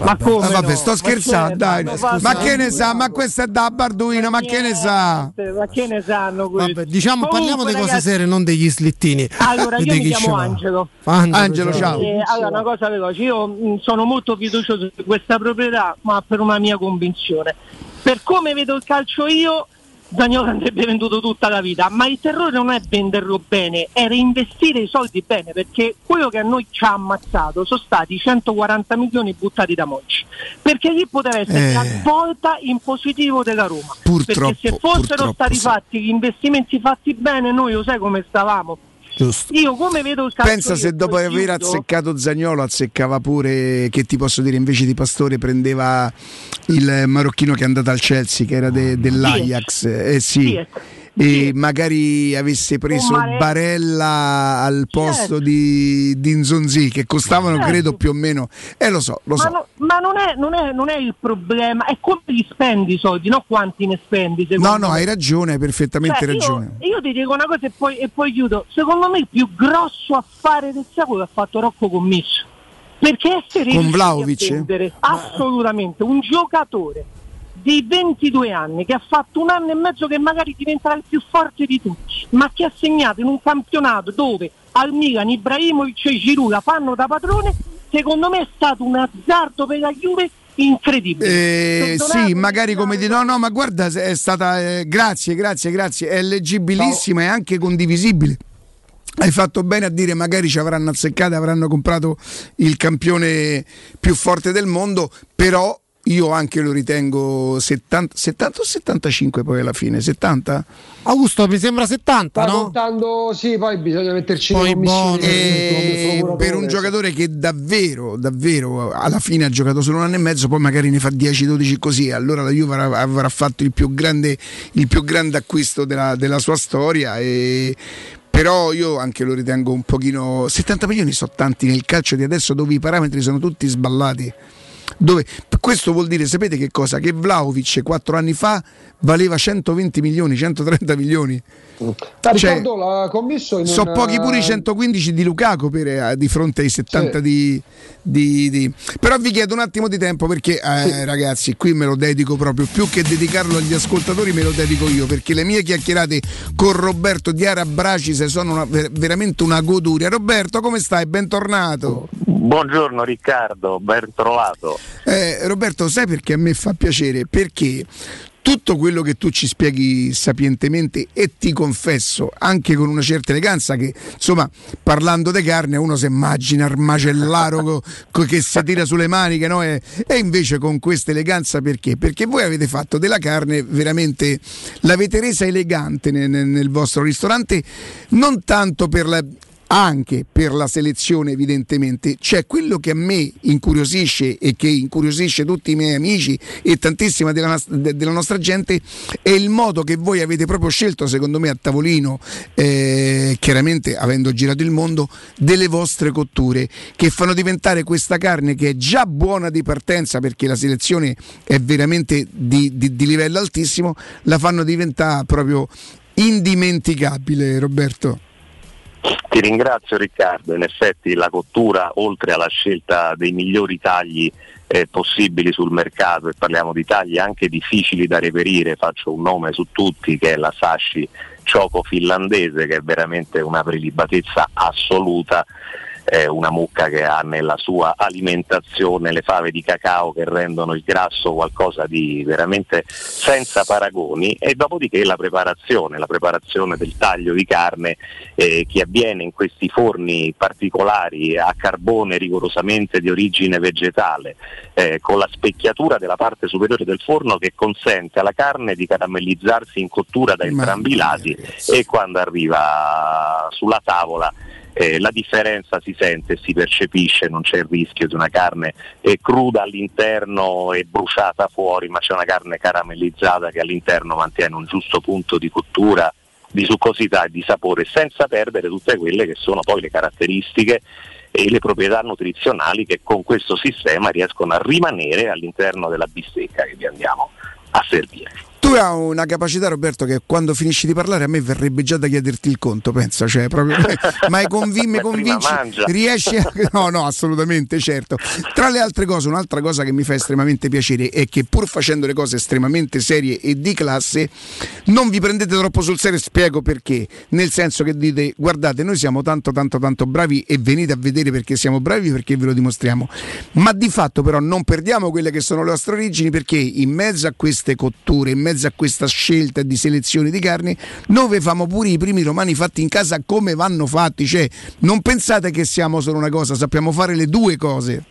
Ma come
Ah, vabbè,
no?
sto
Ma
scherzando, dai.
ma
Ma,
scusa,
che ne sa? Ma questa è da Barduino, ma che ne sa?
Ma che ne sanno questi?
Vabbè, diciamo, parliamo
Comunque,
di cose serie, non degli slittini.
Allora, io mi
chi
chiamo
l'ha.
Angelo.
Angelo, ciao.
Eh, allora, una cosa veloce, io mh, sono molto fiducioso di questa proprietà, ma per una mia convinzione. Per come vedo il calcio io, Zagnolo andrebbe venduto tutta la vita, ma il terrore non è venderlo bene, è reinvestire i soldi bene, perché quello che a noi ci ha ammazzato sono stati 140 milioni buttati da Monci, perché lì poteva essere
Eh.
la svolta in positivo della Roma. Perché se fossero stati
sì.
fatti gli investimenti fatti bene, noi lo sai come stavamo.
Giusto.
Io come vedo il calcio
Pensa se dopo aver
chiudo.
azzeccato Zagnolo azzeccava pure, che ti posso dire, invece di Pastore prendeva il marocchino che è andato al Chelsea, che era de- dell'Ajax. Eh sì.
Sì,
E magari avesse preso
Mare-
Barella al posto di, di Nzonzi, che costavano
Certo.
credo più o meno. Eh lo so, lo
ma,
so.
no- ma non, è, non, è, non è il problema, è come li spendi i soldi, non quanti ne spendi.
No, no,
me.
hai ragione, hai perfettamente
Cioè, io-
ragione.
Io, ti dico una cosa e poi, e poi chiudo. Secondo me il più grosso affare del secolo l'ha fatto Rocco Commisso. Perché essere
Con
vendere assolutamente un giocatore di 22 anni che ha fatto un anno e mezzo che magari diventerà il più forte di tutti, ma che ha segnato in un campionato dove al Milan Ibrahimovic e Giroud la fanno da padrone, secondo me è stato un azzardo per la Juve incredibile.
Eh, sì, magari come di no, no, ma guarda, è stata eh, grazie, grazie, grazie, è leggibilissima e anche condivisibile. Hai fatto bene a dire magari ci avranno azzeccato, avranno comprato il campione più forte del mondo, però io anche lo ritengo 70, 70 o 75 poi alla fine, 70?
Augusto mi sembra 70,
Sta
no?
contando, sì, poi bisogna metterci
Poi
le commissioni.
bonus.
E
come
per un giocatore che davvero, davvero alla fine ha giocato solo un anno e mezzo, poi magari ne fa 10-12 così, allora la Juve avrà, avrà fatto il più grande, il più grande acquisto della, della sua storia. E, però io anche lo ritengo un pochino 70 milioni sono tanti nel calcio di adesso dove i parametri sono tutti sballati Dove, questo vuol dire, sapete che cosa? Che Vlaovic quattro anni fa valeva 120 milioni, 130 milioni.
Ah, cioè,
sono
un,
pochi pure i 115 di Lukaku per, eh, di fronte ai 70 sì. di, di, di, Però vi chiedo un attimo di tempo perché eh, sì. ragazzi qui me lo dedico proprio, più che dedicarlo agli ascoltatori me lo dedico io perché le mie chiacchierate con Roberto Diara Bracis sono una, veramente una goduria. Roberto come stai? Bentornato.
Buongiorno Riccardo, ben trovato.
Eh, Roberto, sai perché a me fa piacere? Perché tutto quello che tu ci spieghi sapientemente e ti confesso anche con una certa eleganza che insomma parlando di carne uno si immagina il macellaro che si tira sulle maniche no? e, e, invece con questa eleganza perché? Perché voi avete fatto della carne veramente l'avete resa elegante nel, nel vostro ristorante non tanto per la anche per la selezione evidentemente, c'è quello che a me incuriosisce e che incuriosisce tutti i miei amici e tantissima della, della nostra gente è il modo che voi avete proprio scelto secondo me a tavolino, eh, chiaramente avendo girato il mondo, delle vostre cotture che fanno diventare questa carne che è già buona di partenza perché la selezione è veramente di, di, di livello altissimo, la fanno diventare proprio indimenticabile Roberto.
Ti ringrazio Riccardo, in effetti la cottura oltre alla scelta dei migliori tagli eh, possibili sul mercato e parliamo di tagli anche difficili da reperire, faccio un nome su tutti che è la Sashi Choco finlandese che è veramente una prelibatezza assoluta eh, una mucca che ha nella sua alimentazione le fave di cacao che rendono il grasso qualcosa di veramente senza paragoni e dopodiché la preparazione, la preparazione del taglio di carne eh, che avviene in questi forni particolari a carbone rigorosamente di origine vegetale eh, con la specchiatura della parte superiore del forno che consente alla carne di caramellizzarsi in cottura da entrambi i lati e quando arriva sulla tavola eh, la differenza si sente, si percepisce, non c'è il rischio di una carne eh, cruda all'interno e bruciata fuori, ma c'è una carne caramellizzata che all'interno mantiene un giusto punto di cottura, di succosità e di sapore, senza perdere tutte quelle che sono poi le caratteristiche e le proprietà nutrizionali che con questo sistema riescono a rimanere all'interno della bistecca che vi andiamo a servire.
Tu hai una capacità, Roberto, che quando finisci di parlare a me verrebbe già da chiederti il conto, pensa, cioè proprio, [laughs] ma hai convin- mi convinci, riesci a... [laughs] No, no, assolutamente, certo. Tra le altre cose, un'altra cosa che mi fa estremamente piacere è che pur facendo le cose estremamente serie e di classe, non vi prendete troppo sul serio, spiego perché, nel senso che dite, guardate, noi siamo tanto, tanto, tanto bravi e venite a vedere perché siamo bravi, perché ve lo dimostriamo, ma di fatto però non perdiamo quelle che sono le nostre origini perché in mezzo a queste cotture, in mezzo mezzo a questa scelta di selezione di carne, noi famo pure i primi romani fatti in casa come vanno fatti, cioè non pensate che siamo solo una cosa, sappiamo fare le due cose.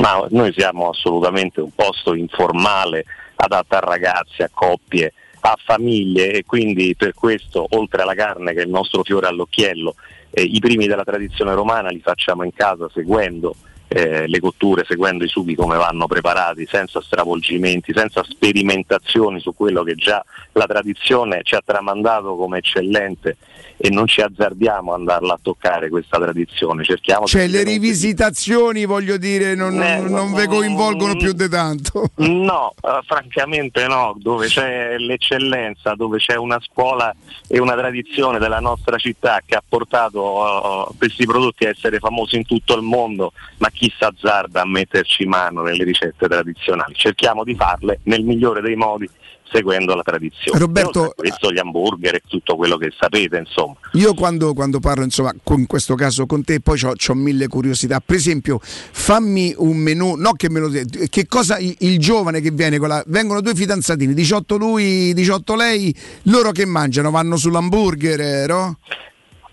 Ma noi siamo assolutamente un posto informale, adatto a ragazzi, a coppie, a famiglie e quindi per questo, oltre alla carne che è il nostro fiore all'occhiello, eh, i primi della tradizione romana li facciamo in casa seguendo eh, le cotture seguendo i sughi come vanno preparati, senza stravolgimenti, senza sperimentazioni su quello che già la tradizione ci ha tramandato come eccellente e non ci azzardiamo ad andarla a toccare questa tradizione. Cerchiamo
cioè le rivisitazioni, voglio dire, non, eh, non, non vi coinvolgono più di tanto.
No, uh, [laughs] francamente no, dove c'è l'eccellenza, dove c'è una scuola e una tradizione della nostra città che ha portato uh, questi prodotti a essere famosi in tutto il mondo, ma chi si azzarda a metterci mano nelle ricette tradizionali? Cerchiamo di farle nel migliore dei modi seguendo la tradizione.
Roberto,
questo gli hamburger e tutto quello che sapete, insomma.
Io quando, quando parlo, insomma, in questo caso con te, poi ho mille curiosità. Per esempio, fammi un menù, no che me lo che cosa il, il giovane che viene con la vengono due fidanzatini, 18 lui, 18 lei, loro che mangiano? Vanno sull'hamburger, eh, no?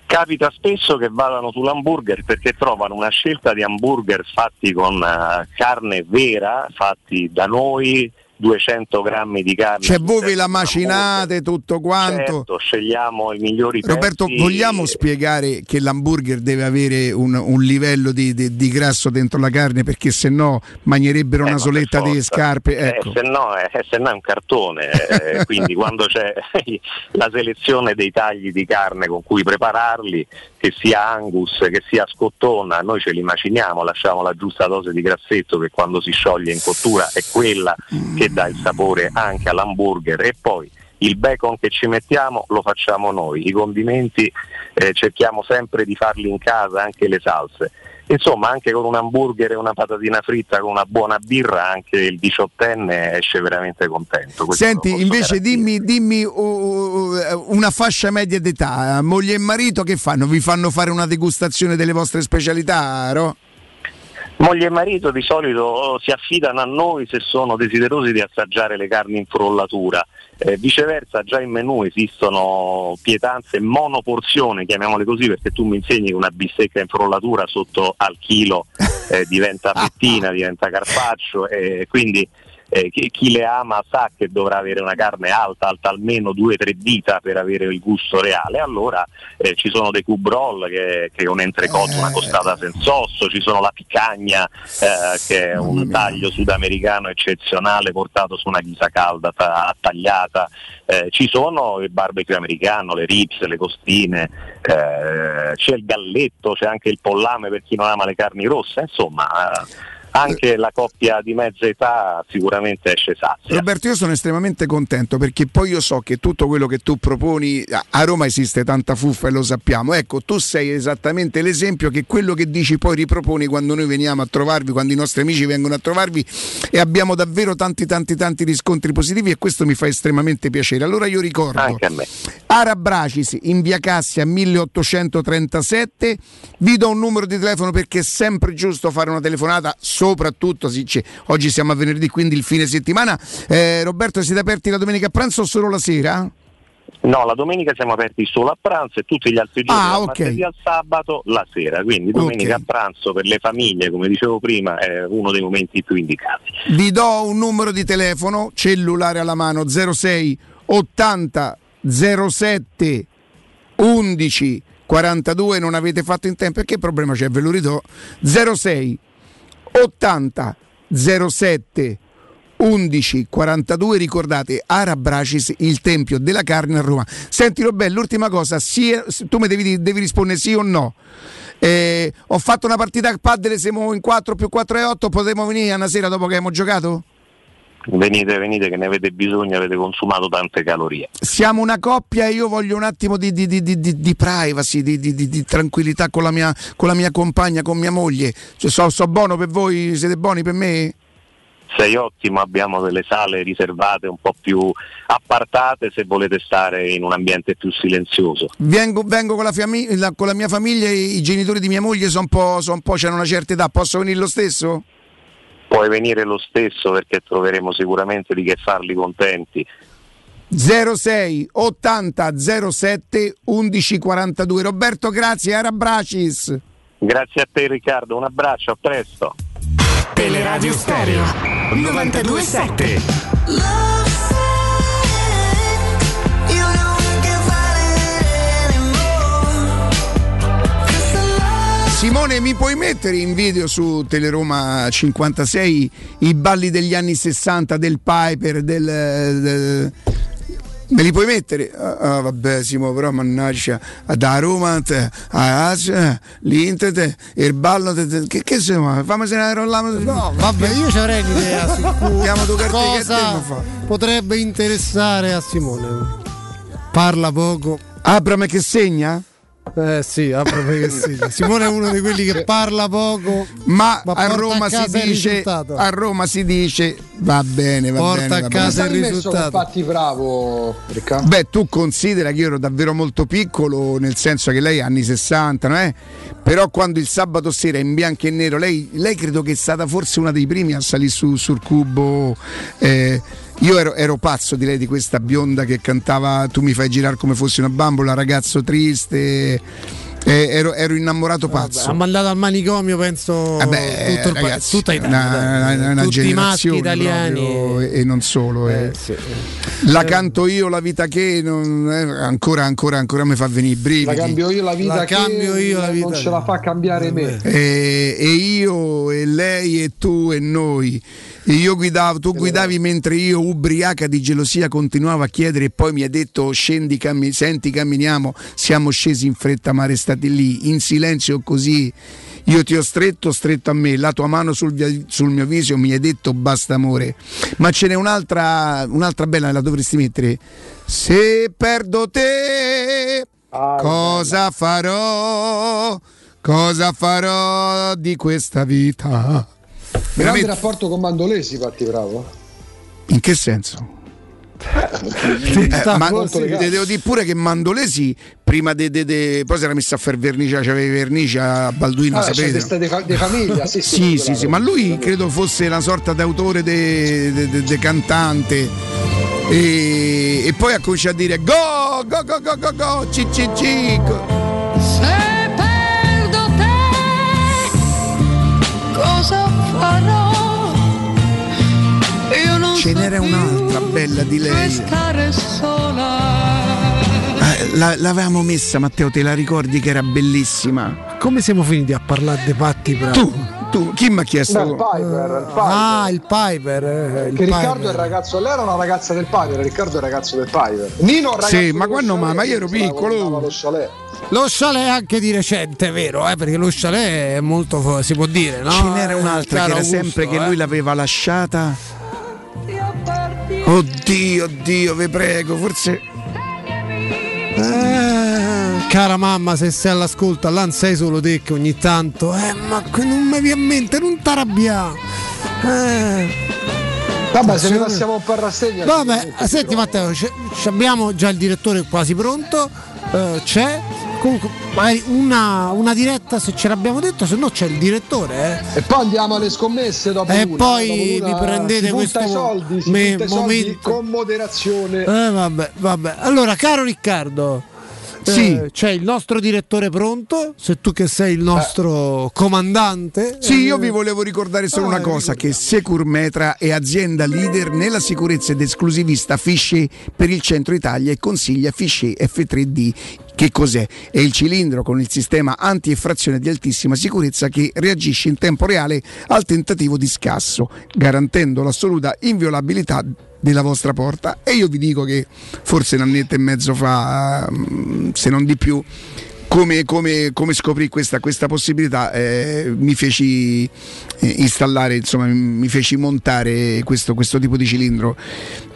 Capita spesso che vadano sull'hamburger perché trovano una scelta di hamburger fatti con uh, carne vera, fatti da noi, 200 grammi di carne.
Cioè voi ve la macinate tutto quanto.
Certo, scegliamo i migliori
Roberto,
pezzi.
vogliamo spiegare che l'hamburger deve avere un, un livello di, di- di grasso dentro la carne perché se no mangerebbero
Eh,
una soletta di scarpe.
Eh,
Ecco.
se, no, è, se no è un cartone, eh, [laughs] quindi quando c'è [laughs] la selezione dei tagli di carne con cui prepararli, che sia angus, che sia scottona, noi ce li maciniamo, lasciamo la giusta dose di grassetto che quando si scioglie in cottura è quella che dà il sapore anche all'hamburger e poi il bacon che ci mettiamo lo facciamo noi, i condimenti eh, cerchiamo sempre di farli in casa, anche le salse. Insomma, anche con un hamburger e una patatina fritta con una buona birra, anche il diciottenne esce veramente contento. Questo
Senti, invece dimmi, dimmi uh, uh, una fascia media d'età, moglie e marito che fanno? Vi fanno fare una degustazione delle vostre specialità, Ro?
Moglie e marito di solito si affidano a noi se sono desiderosi di assaggiare le carni in frullatura. Eh, viceversa già in menù esistono pietanze monoporzione, chiamiamole così, perché tu mi insegni che una bistecca in frullatura sotto al chilo eh, diventa [laughs] fettina, diventa carpaccio e quindi eh, chi, chi le ama sa che dovrà avere una carne alta, alta almeno due o tre dita per avere il gusto reale. Allora eh, ci sono dei cub roll che, che è un entrecotto, una costata senza osso, ci sono la picagna eh, che è un taglio sudamericano eccezionale portato su una ghisa calda ta- tagliata, Eh, ci sono il barbecue americano, le rips, le costine, eh, c'è il galletto, c'è anche il pollame per chi non ama le carni rosse, insomma eh, anche la coppia di mezza età sicuramente esce sazia.
Roberto, io sono estremamente contento perché poi io so che tutto quello che tu proponi, a- Roma esiste tanta fuffa e lo sappiamo, ecco, tu sei esattamente l'esempio che quello che dici poi riproponi quando noi veniamo a trovarvi, quando i nostri amici vengono a trovarvi e abbiamo davvero tanti tanti tanti riscontri positivi e questo mi fa estremamente piacere. Allora io ricordo
Anche a me.
Ara Bracis in via Cassia 1837. Vi do un numero di telefono perché è sempre giusto fare una telefonata, soprattutto c'è- oggi siamo a venerdì, quindi il fine settimana. Eh, Roberto, siete aperti la domenica a pranzo o solo la sera?
No, la domenica siamo aperti solo a pranzo e tutti gli altri giorni,
Ah,
dal
ok.
martedì al sabato, la sera. Quindi domenica
Ok.
a pranzo per le famiglie, come dicevo prima, è uno dei momenti più indicati.
Vi do un numero di telefono cellulare alla mano 06 80 07 11 42 non avete fatto in tempo e che problema c'è ve lo ridò 06 80 07 11 42 ricordate Ara Bracis il tempio della carne a Roma senti Robè l'ultima cosa sì- tu mi devi, devi rispondere sì o no Eh, ho fatto una partita a padel siamo in 4 più 4 e 8 potremmo venire una sera dopo che abbiamo giocato?
Venite, venite che ne avete bisogno, avete consumato tante calorie.
siamo una coppia e io voglio un attimo di, di- di- di- privacy, di, di- di- di tranquillità con la, mia, con la mia compagna, con mia moglie. Cioè, so, so buono per voi, siete buoni per me?
Sei ottimo, abbiamo delle sale riservate un po' più appartate se volete stare in un ambiente più silenzioso.
Vengo, vengo con, la fami- la- con la mia famiglia, i, genitori di mia moglie sono un po', son un po', c'hanno una certa età, posso venire lo stesso?
Puoi venire lo stesso perché troveremo sicuramente di che farli contenti.
06 80 07 11 42 Roberto grazie, Ara Bracis.
Grazie a te Riccardo, un abbraccio, a presto.
Teleradio Stereo 927.
Simone, mi puoi mettere in video su Teleroma 56 i balli degli anni 60 del Piper, del... del- Me li puoi mettere? Ah, ah, vabbè, Simo, però mannaggia, da Roma, a Asia, l'Inter, te, il ballo, che, che siamo? Fammi se ne rollamo.
No, vabbè, io ci avrei un'idea su [laughs] cosa potrebbe interessare a Simone. Parla poco.
Abram che segna?
Eh sì, che segna. [laughs] Simone è uno di quelli che parla poco,
Ma,
ma
a
porta
Roma,
il
dice, a Roma si dice va bene, va
Porta
bene.
a
va
casa il risultato.
infatti bravo, Riccardo.
Beh, tu considera che io ero davvero molto piccolo, nel senso che lei è anni 60, no, eh? però quando il sabato sera in bianco e nero, lei, lei credo che è stata forse una dei primi a salire su, sul cubo. eh, io ero, ero pazzo di lei, di questa bionda che cantava Tu mi fai girare come fossi una bambola, ragazzo triste. Eh, ero, ero innamorato pazzo.
Ha mandato al manicomio, penso,
Vabbè,
tutto il pa-
ragazzi,
tutta Italia.
una, una- una
Tutti i maschi
generazione
italiani.
proprio, e, e non solo. eh.
sì.
La canto io la vita che non- eh, ancora, ancora, ancora mi fa venire i brividi.
La cambio io la vita
La
che
cambio io la vita
non ce la fa cambiare me.
E, e io e lei e tu e noi. Io guidavo, tu guidavi mentre io ubriaca di gelosia continuavo a chiedere e poi mi hai detto scendi, cammi- senti camminiamo, siamo scesi in fretta ma restati lì in silenzio così. Io ti ho stretto, stretto a me, la tua mano sul, via- sul mio viso mi hai detto basta amore. Ma ce n'è un'altra, un'altra bella, la dovresti mettere. Se perdo te, cosa farò? Cosa farò di questa vita?
Grande
Veramente-
rapporto con Mandolesi, Patti Bravo.
In che senso? Eh, ma te devo dire pure che Mandolesi prima de, de- de- poi si era messo a fare vernice, c'aveva i vernici a Balduino,
Ah,
sapete?
c'è di, fa- di famiglia, sì, sì.
Sì, sì, sì, ma lui credo fosse una sorta d'autore de, de- de- de cantante. E, e poi ha cominciato a dire go, go, go, go, go, go, ci, ci, ci.
Se cosa farò? Io non
Ce n'era un'altra bella di lei.
stare sola.
La- l'avevamo messa, Matteo, te la ricordi che era bellissima?
Come siamo finiti a parlare dei patti bravi?
Tu, tu, chi mi ha chiesto?
Beh, il Piper, il Piper.
Ah, il Piper. eh, il
Che Riccardo
Piper.
è il ragazzo, lei era una ragazza del Piper, Riccardo è il ragazzo del Piper. Nino ragazzo
Sì, ma quando mai? Ma io ero piccolo.
Lo chalet.
Lo chalet anche di recente, è vero? Eh? Perché lo chalet è molto, si può dire, no?
Ce n'era un'altra che era
Augusto,
sempre che
eh.
lui l'aveva lasciata. Oddio, oddio, vi prego, forse.
Eh, cara mamma, se sei all'ascolto, là non sei solo te che ogni tanto. Eh, ma non mi viene a mente, non t'arrabbiare. Eh.
Vabbè, se ne passiamo un po' a rassegna.
Vabbè, senti Matteo, abbiamo già il direttore quasi pronto. eh, c'è. Comunque, una, una diretta se ce l'abbiamo detto, se no c'è il direttore. Eh.
E poi andiamo alle scommesse dopo
E
l'una,
poi
dopo
vi prendete questo
soldi,
me- momento.
con moderazione.
Eh, vabbè, vabbè. Allora, caro Riccardo,
Sì.
eh, c'è il nostro direttore pronto, se tu che sei il nostro comandante.
Sì, io
eh,
vi volevo ricordare solo
Ah,
una cosa, che Securmetra è azienda leader nella sicurezza ed esclusivista Fichet per il centro Italia e consiglia Fichet F3D. Che cos'è? È il cilindro con il sistema anti-effrazione di altissima sicurezza che reagisce in tempo reale al tentativo di scasso, garantendo l'assoluta inviolabilità della vostra porta. E io vi dico che forse un annetto e mezzo fa, mm, se non di più, come, come, come scoprì questa, questa possibilità eh, mi feci eh, installare, insomma mi feci montare questo, questo tipo di cilindro.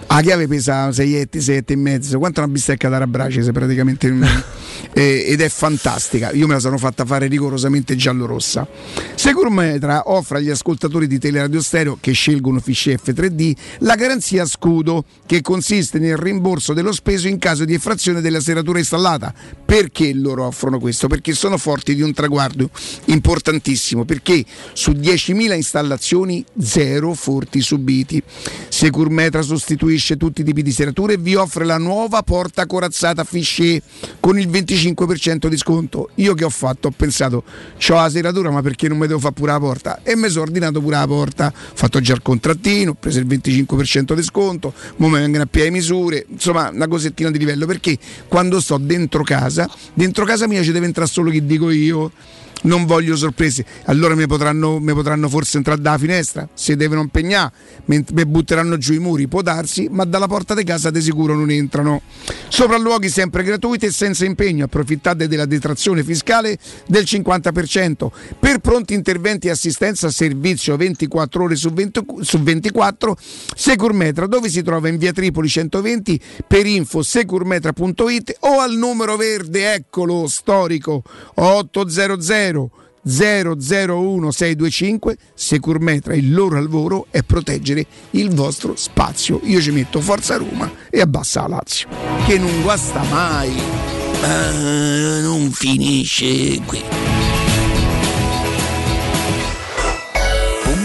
La chiave pesa 6 etti, 6 etti e mezzo, quanto una bistecca da rabrace praticamente [laughs] eh, ed è fantastica. Io me la sono fatta fare rigorosamente giallo-rossa. Securmetra offre agli ascoltatori di Teleradio Stereo che scelgono Fichet F3D la garanzia scudo che consiste nel rimborso dello speso in caso di effrazione della serratura installata. Perché loro offrono questo? Perché sono forti di un traguardo importantissimo, perché su 10.000 installazioni zero furti subiti. Securmetra sostituisce tutti i tipi di serrature e vi offre la nuova porta corazzata Fichet con il 25% di sconto. Io che ho fatto? Ho pensato, c'ho la serratura, ma perché non mi devo fare pure la porta? E mi sono ordinato pure la porta. Ho fatto già il contrattino, ho preso il 25% di sconto, ora mi vengono a piedi misure, insomma, una cosettina di livello. Perché quando sto dentro casa, dentro casa mia ci deve entrare solo chi dico io non voglio sorprese. Allora mi potranno, mi potranno forse entrare dalla finestra, se devono impegnare, mi butteranno giù i muri, può darsi, ma dalla porta di casa di sicuro non entrano. Sopralluoghi sempre gratuiti e senza impegno, approfittate della detrazione fiscale del 50%. Per pronti interventi e assistenza servizio 24 ore su, 20 su 24, Securmetra, dove si trova in via Tripoli 120 per info securmetra.it o al numero verde, eccolo, storico 800 001625 Securmetra il loro lavoro è proteggere il vostro spazio. Io ci metto Forza Roma e abbassa la Lazio. Che non guasta mai. Ma non finisce qui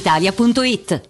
brispalitalia.it.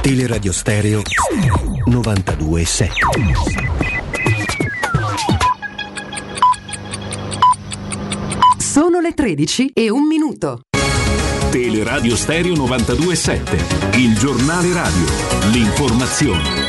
Teleradio Stereo 92.7
Sono le 13 e un minuto.
Teleradio Stereo 927, il giornale radio, l'informazione.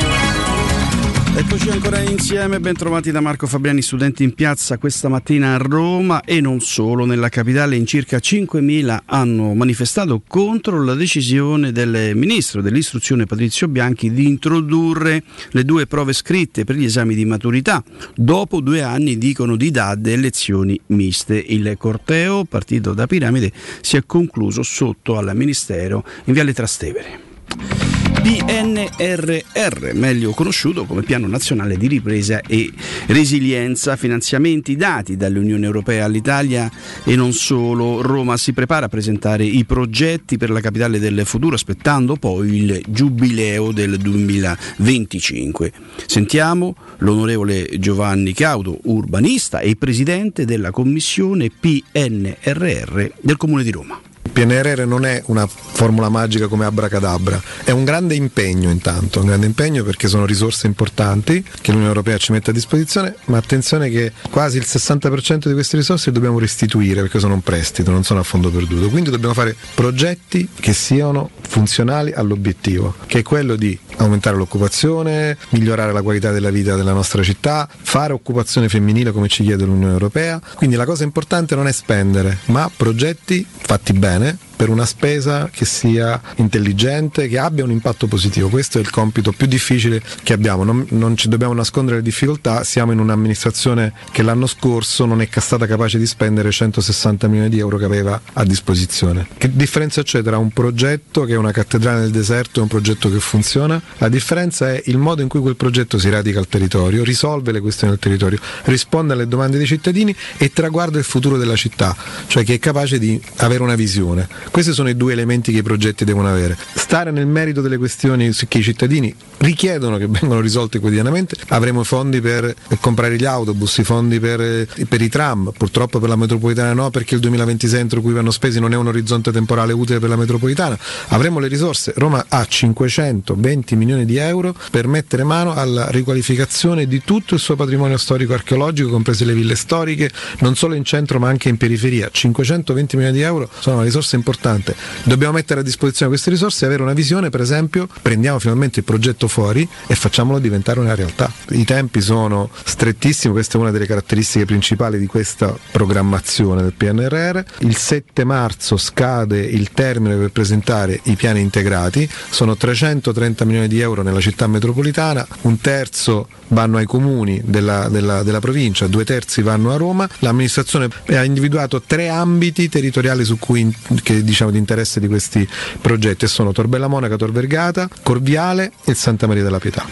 Eccoci ancora insieme, ben trovati da Marco Fabriani, studenti in piazza questa mattina a Roma e non solo, nella capitale in circa 5.000 hanno manifestato contro la decisione del ministro dell'istruzione Patrizio Bianchi di introdurre le due prove scritte per gli esami di maturità. Dopo due anni, dicono, di DAD e lezioni miste. Il corteo, partito da Piramide, si è concluso sotto al Ministero in Viale Trastevere. PNRR, meglio conosciuto come Piano Nazionale di Ripresa e Resilienza, finanziamenti dati dall'Unione Europea all'Italia e non solo. Roma si prepara a presentare i progetti per la capitale del futuro aspettando poi il giubileo del 2025. Sentiamo l'onorevole Giovanni Caudo, urbanista e presidente della commissione PNRR del Comune di Roma.
PNRR non è una formula magica come abracadabra, è un grande impegno intanto, un grande impegno perché sono risorse importanti che l'Unione Europea ci mette a disposizione, ma attenzione che quasi il 60% di queste risorse le dobbiamo restituire perché sono un prestito, non sono a fondo perduto, quindi dobbiamo fare progetti che siano funzionali all'obiettivo, che è quello di aumentare l'occupazione, migliorare la qualità della vita della nostra città, fare occupazione femminile come ci chiede l'Unione Europea, quindi la cosa importante non è spendere, ma progetti fatti bene tane per una spesa che sia intelligente, che abbia un impatto positivo. Questo è il compito più difficile che abbiamo. Non, non ci dobbiamo nascondere le difficoltà, siamo in un'amministrazione che l'anno scorso non è stata capace di spendere 160 milioni di euro che aveva a disposizione. Che differenza c'è tra un progetto che è una cattedrale nel deserto e un progetto che funziona? La differenza è il modo in cui quel progetto si radica al territorio, risolve le questioni del territorio, risponde alle domande dei cittadini e traguarda il futuro della città, cioè che è capace di avere una visione. Questi sono i due elementi che i progetti devono avere. Stare nel merito delle questioni che i cittadini richiedono che vengano risolte quotidianamente. Avremo fondi per comprare gli autobus, i fondi per, per, i tram, purtroppo per la metropolitana no, perché il 2026 entro cui vanno spesi non è un orizzonte temporale utile per la metropolitana. Avremo le risorse. Roma ha 520 milioni di euro per mettere mano alla riqualificazione di tutto il suo patrimonio storico archeologico, comprese le ville storiche, non solo in centro ma anche in periferia. 520 milioni di euro sono una risorsa importante importante. Dobbiamo mettere a disposizione queste risorse e avere una visione, per esempio, prendiamo finalmente il progetto fuori e facciamolo diventare una realtà. I tempi sono strettissimi, questa è una delle caratteristiche principali di questa programmazione del PNRR. Il 7 marzo scade il termine per presentare i piani integrati, sono 330 milioni di euro nella città metropolitana, un terzo vanno ai comuni della, della, della provincia, due terzi vanno a Roma. L'amministrazione ha individuato tre ambiti territoriali su cui che, diciamo, di interesse di questi progetti e sono Torbella Monaca, Tor Vergata, Corviale e Santa Maria della Pietà.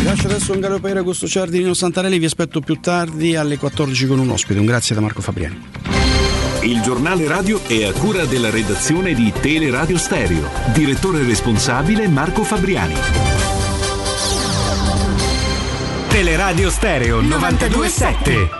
Vi lascio adesso un Galo Paera Augusto Ciardi Nino Santarelli, vi aspetto più tardi alle 14 con un ospite. Un grazie da Marco Fabriani.
Il giornale radio è a cura della redazione di Teleradio Stereo. Direttore responsabile Marco Fabriani.
Teleradio Stereo 927.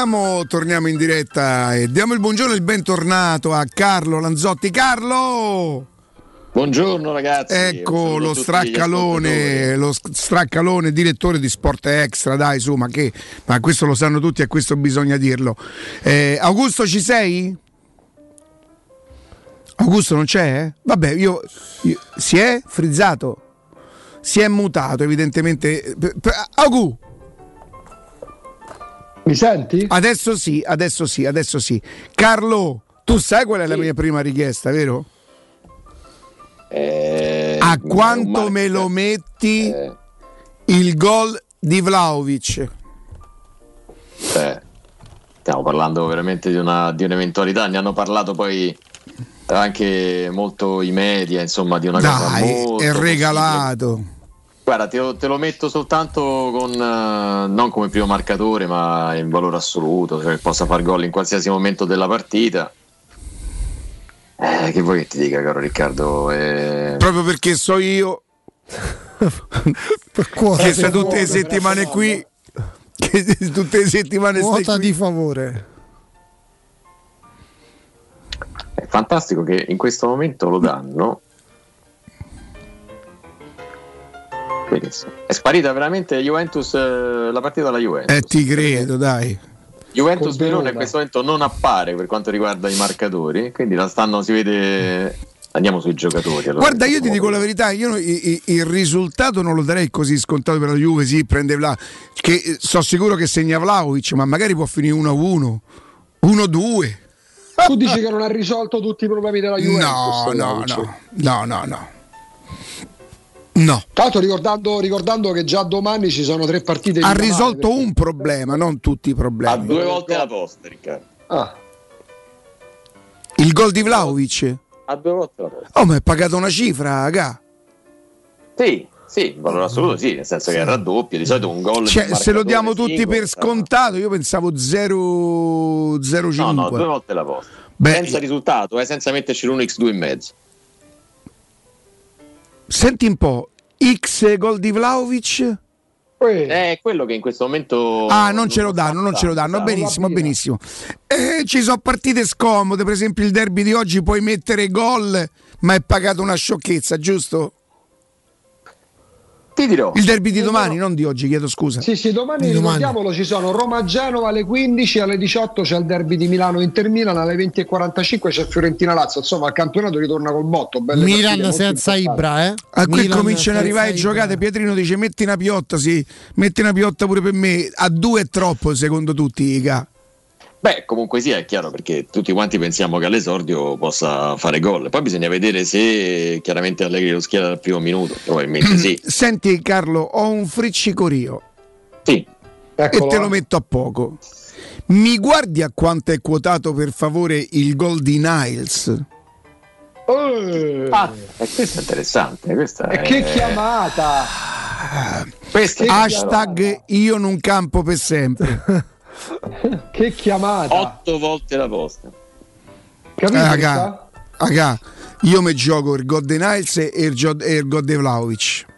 Torniamo, torniamo, in diretta e diamo il buongiorno e il bentornato a Carlo Lanzotti. Carlo!
Buongiorno ragazzi.
Ecco lo straccalone, lo straccalone direttore di Sport Extra, dai su, ma che? Ma questo lo sanno tutti e questo bisogna dirlo. Eh, Augusto ci sei? Augusto non c'è? Vabbè, io, io, si è frizzato. Si è mutato evidentemente. Augu.
Mi senti?
Adesso sì, adesso sì, adesso sì. Carlo, tu sai qual è la mia prima richiesta, vero?
Eh,
A quanto me lo metti
eh.
il gol di Vlaovic?
Beh, stiamo parlando veramente di, una, di un'eventualità. Ne hanno parlato poi anche molto i media, insomma, di una cosa
Dai,
molto
è regalato.
Guarda, te lo, te lo metto soltanto con eh, non come primo marcatore, ma in valore assoluto, cioè che possa far gol in qualsiasi momento della partita. Eh, che vuoi che ti dica, caro Riccardo? Eh,
Proprio perché so io che sta tutte le settimane qui, che tutte le settimane stai
Quota
qui.
di favore.
È fantastico che in questo momento lo danno. Benissimo. È sparita veramente Juventus, eh, la partita della Juventus.
Eh, ti credo, dai.
Juventus Verona in questo momento non appare per quanto riguarda i marcatori, quindi la stanno, si vede. Andiamo sui giocatori. allora.
Guarda, io ti dico la verità, io i- i- il risultato non lo darei così scontato per la Juve, sì, prende Vla, che eh, sono sicuro che segna Vlaovic, ma magari può finire 1-1, 1-2.
Tu dici che non ha risolto tutti i problemi della Juventus?
No, no, no, no, no, no. No.
L'altro ricordando, ricordando che già domani ci sono tre partite
Ha risolto
perché-
un problema, non tutti i
A
problemi.
due volte la posta, Riccardo.
Ah,
Il gol di Vlaovic?
A due volte la posta.
Oh, ma è pagato una cifra, raga.
Sì, sì, valore assoluto sì, nel senso che è il raddoppio, di solito un gol.
Cioè, se lo diamo tutti
singolo,
per scontato, io pensavo 0,05.
No, no, due volte la posta.
Beh,
senza risultato, eh, senza metterci l'1x2 in mezzo.
Senti un po', X gol di Vlaovic?
È quello che in questo momento.
Ah, non ce lo danno, non ce lo danno. Benissimo, benissimo. Eh, ci sono partite scomode, per esempio il derby di oggi puoi mettere gol, ma è pagato una sciocchezza, giusto?
Ti dirò.
Il derby di domani, non di oggi, chiedo scusa.
Sì, sì, domani,
Di domani.
ricordiamolo, ci sono Roma-Genova alle 15, alle 18 c'è il derby di Milano-Inter Milan, alle 20.45 c'è Fiorentina-Lazio, insomma il campionato ritorna col botto. belle
Milan senza. Ibra, eh?
A qui
Milan
cominciano ad arrivare
senza
giocate. Pietrino dice: Metti una piotta, sì, metti una piotta pure per me. A due è troppo, secondo tutti, Iga.
Beh, comunque sia, è chiaro perché tutti quanti pensiamo che all'esordio possa fare gol. Poi bisogna vedere se chiaramente Allegri lo schiera dal primo minuto. Probabilmente sì. [clears throat]
Senti, Carlo, ho un friccicorio.
Sì.
E
Eccolo,
te
eh.
lo metto a poco. Mi guardi a quanto è quotato per favore il gol di Niles?
Ah, e questo è interessante. Questa
E
è...
che chiamata!
Questa
Hashtag io non campo per sempre. [laughs] [laughs]
Che chiamata!
otto volte la posta.
Capito?
Eh, raga, raga, io mi gioco il gol di Niles e il, gio- e il gol di Vlaovic.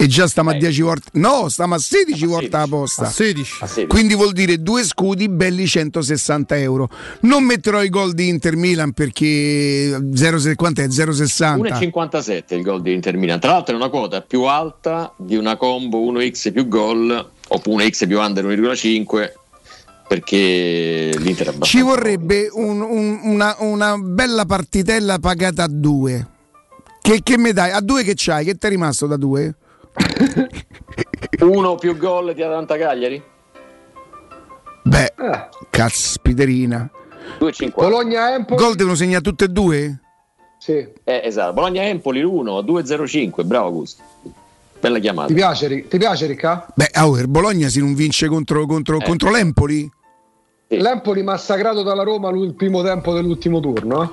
E già stiamo a 10 volte. No, stiamo a 16 volte la posta.
A 16.
A 16.
Quindi vuol dire due scudi belli 160 euro. Non metterò i gol di Inter Milan perché 0, quant'è? 0,60.
1,57 il gol di Inter Milan. Tra l'altro è una quota più alta di una combo 1x più gol oppure 1x più under 1,5 perché l'Inter è abbastanza
Ci vorrebbe un- un- una, una bella partitella pagata a due. Che, che mi dai? A due che c'hai? Che ti è rimasto da due? [laughs]
uno più gol di Atalanta Cagliari
Beh,
Eh.
caspiterina.
2,50
Bologna-Empoli?
Gol devono segnare tutte e due?
Sì.
eh, esatto Bologna Empoli l'1 2,05 bravo Augusto bella chiamata
Ti piace, ti piace Ricca?
Beh, oh, il Bologna se non vince contro, contro,
Eh.
contro l'Empoli?
L'Empoli massacrato dalla Roma il primo tempo dell'ultimo turno, eh?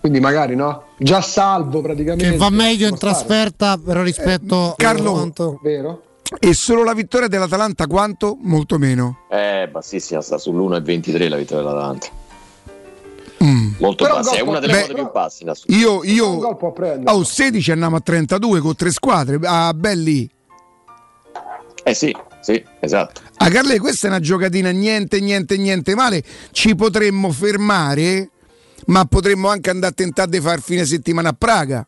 quindi magari no? Già salvo praticamente.
Che va meglio in
stare.
trasferta, però rispetto
Carlo-
a quanto...
Vero?
E solo la vittoria dell'Atalanta quanto? Molto meno.
eh bassissima sta sull'1,23 la vittoria dell'Atalanta
Mm.
molto
Però
bassa è una delle
beh,
più basse in assoluto
Io, io oh, 16 andiamo a 32 con tre squadre. Ah, belli.
eh sì sì esatto
A Carle, questa è una giocatina niente, niente, niente male. Ci potremmo fermare, ma potremmo anche andare a tentare di far fine settimana a Praga.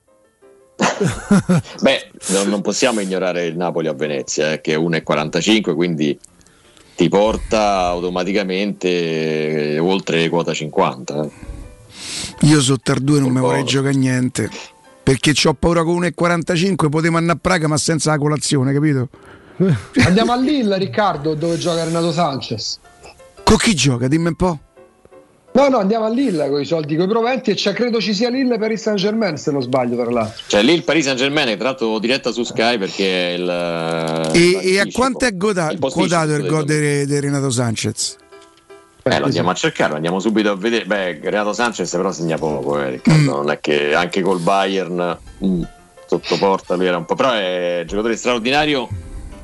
[laughs]
Beh, non, non possiamo ignorare il Napoli a Venezia, eh, che è 1,45, quindi ti porta automaticamente eh, oltre quota 50. eh.
Io sotto al 2 non mi vorrei giocare niente. Perché ho paura con 1,45 potevo andare a Praga ma senza la colazione, capito?
Andiamo a Lille, Riccardo, dove gioca Renato Sanchez.
Con chi gioca? Dimmi un po'.
No, no, andiamo a Lille con i soldi, con i proventi e c'è, credo ci sia Lille per il Saint Germain, se non sbaglio, tra l'altro.
Cioè lì il Paris Saint Germain è tra l'altro diretta su Sky perché è il...
E, e a quanto è goda-
il
quotato il gol di di Renato Sanchez?
Eh, lo andiamo a cercare, lo andiamo subito a vedere. Beh, Renato Sanchez però segna poco, eh, Riccardo. Non è che anche col Bayern mm, sotto porta lui era un po'. Però è un giocatore straordinario,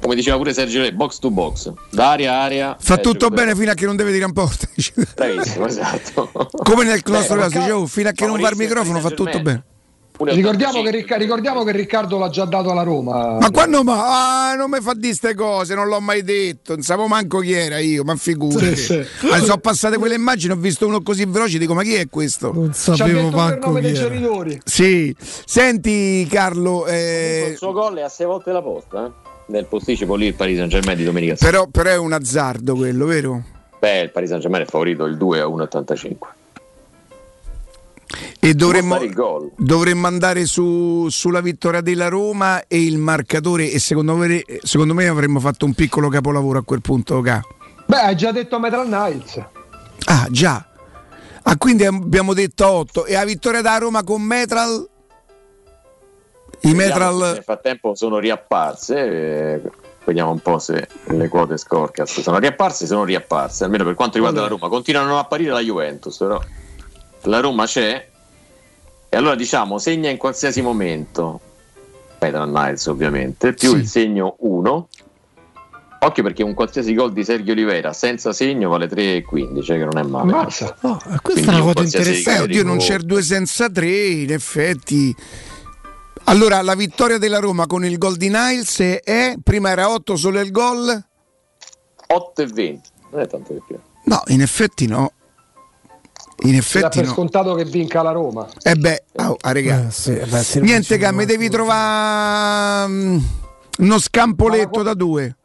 come diceva pure Sergio Re, box to box, da area a area.
Fa tutto bene fino a che non deve dire in porta.
Bravissimo, esatto.
Come nel nostro
Beh,
caso, dicevo, fino a che non va il microfono fa tutto bene.
Ricordiamo che, Ricca- ricordiamo che Riccardo l'ha già dato alla Roma.
Ma quando ma ah, non mi fa di ste cose, non l'ho mai detto, non sapevo manco chi era io, ma figurati.
Sì, sì.
Ah, sono passate quelle immagini, ho visto uno così veloce, dico ma chi è questo? Non
per nome dei genitori.
Sì, senti Carlo, eh,
Il suo gol è a sei volte la posta, eh? Nel posticipo lì il Paris Saint Germain di domenica sera.
però, però è un azzardo quello, vero?
Beh, il Paris Saint Germain è favorito il 2 a 1,85.
E dovremmo,
fare il gol.
dovremmo andare su- sulla vittoria della Roma e il marcatore e secondo me, secondo me avremmo fatto un piccolo capolavoro a quel punto. Ca.
Beh, hai già detto Metal Knights.
Ah già, ah, quindi abbiamo detto 8 e la vittoria da Roma con Metral? I Metral...
Nel frattempo sono riapparse. eh, Vediamo un po' se le quote scorcast sono riapparse, sono riapparse, almeno per quanto riguarda la Roma. Continuano a apparire la Juventus, però la Roma c'è. E allora diciamo, segna in qualsiasi momento. Petra Niles ovviamente, più
Sì.
il segno 1. Occhio perché un qualsiasi gol di Sergio Oliveira senza segno vale 3,15, che non è male.
Ammazza.
questa
Quindi
è una
un
cosa
Eh,
interessante.
oddio, non c'è due senza tre, in effetti. Allora, la vittoria della Roma con il gol di Niles è, prima era 8 solo il gol?
8,20, non è tanto di più.
No, in effetti no. In effetti
per
no.
scontato che vinca la Roma.
Eh beh, oh, ah, regà. Niente, che mi devi trovare mm, uno scampoletto da due.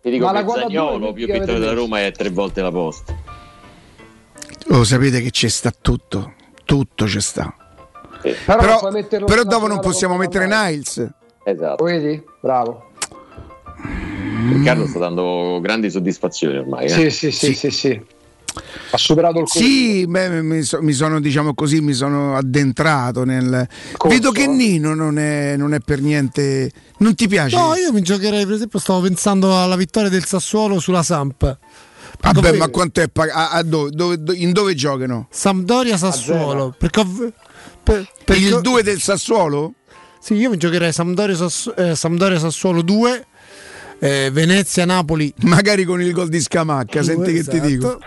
Ti dico
Ma la
che Zagnolo più vittoria della? Roma è tre volte la posta.
Lo sapete che c'è sta tutto. Tutto c'è sta.
Però,
Però,
puoi metterlo
però
nella
dopo non possiamo mettere Niles.
Esatto.
Vedi? Bravo.
Riccardo sta dando grandi soddisfazioni ormai. eh.
Sì, sì, sì, sì, sì. Ha superato il
Sì, beh, mi, so- mi sono, diciamo così, mi sono addentrato nel.
Corso,
Vedo che
eh?
Nino non è, non è per niente. Non ti piace?
No, io mi giocherei, per esempio, stavo pensando alla vittoria del Sassuolo sulla Samp.
Vabbè, ma quanto è pag- a- a dove- dove- do- in dove giocano?
Sampdoria Sassuolo. Perché per- perché-
Il 2 del Sassuolo?
Sì, io mi giocherei Sampdoria, Sass- eh, Sampdoria Sassuolo 2, eh, Venezia Napoli.
Magari con il gol di Scamacca, senti che ti
Esatto.
dico.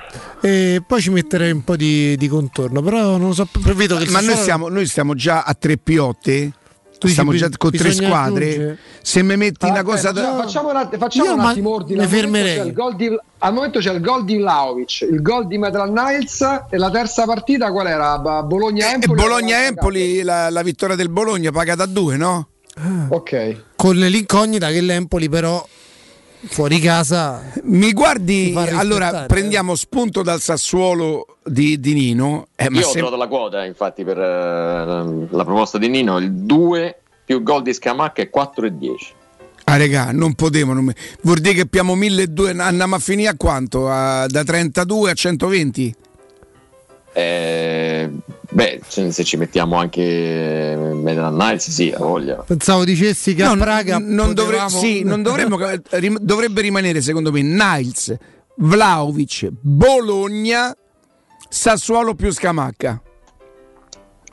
E poi ci metterei un po' di, di contorno, però non lo so, vedo che
Ma noi stiamo, noi stiamo già a tre piotte.
Tu dici
Stiamo
bi-
già con tre squadre.
aggiungere?
Se mi metti una
Aspetta,
cosa da.
facciamo- Facciamo, un att- facciamo un attimo ordine. Al momento
fermerei.
c'è il gol di- al momento c'è il gol di Vlaovic, il gol di Metal Niles e la terza partita qual era? Ba-
E
Bologna-Empoli?
Bologna-Empoli, la, la vittoria del Bologna pagata a due, no?
Ok.
con l'incognita che l'Empoli però fuori casa
Mi guardi, allora prendiamo spunto dal Sassuolo di, di Nino. eh,
Io ho
se-
trovato la quota, infatti, per eh, la proposta di Nino, il 2 più gol di Scamacca è 4,10.
Ah, regà, non potevano. Vuol dire che abbiamo 1200, andiamo a finire a quanto? A- da 32 a 120?
Eh, beh, se se ci mettiamo anche Metal Nights, sì, ha voglia.
pensavo dicessi che
No,
a Praga
non, dovre-
potevamo-
sì, non dovremmo, rim- dovrebbe rimanere secondo me Niles, Vlaovic, Bologna, Sassuolo più Scamacca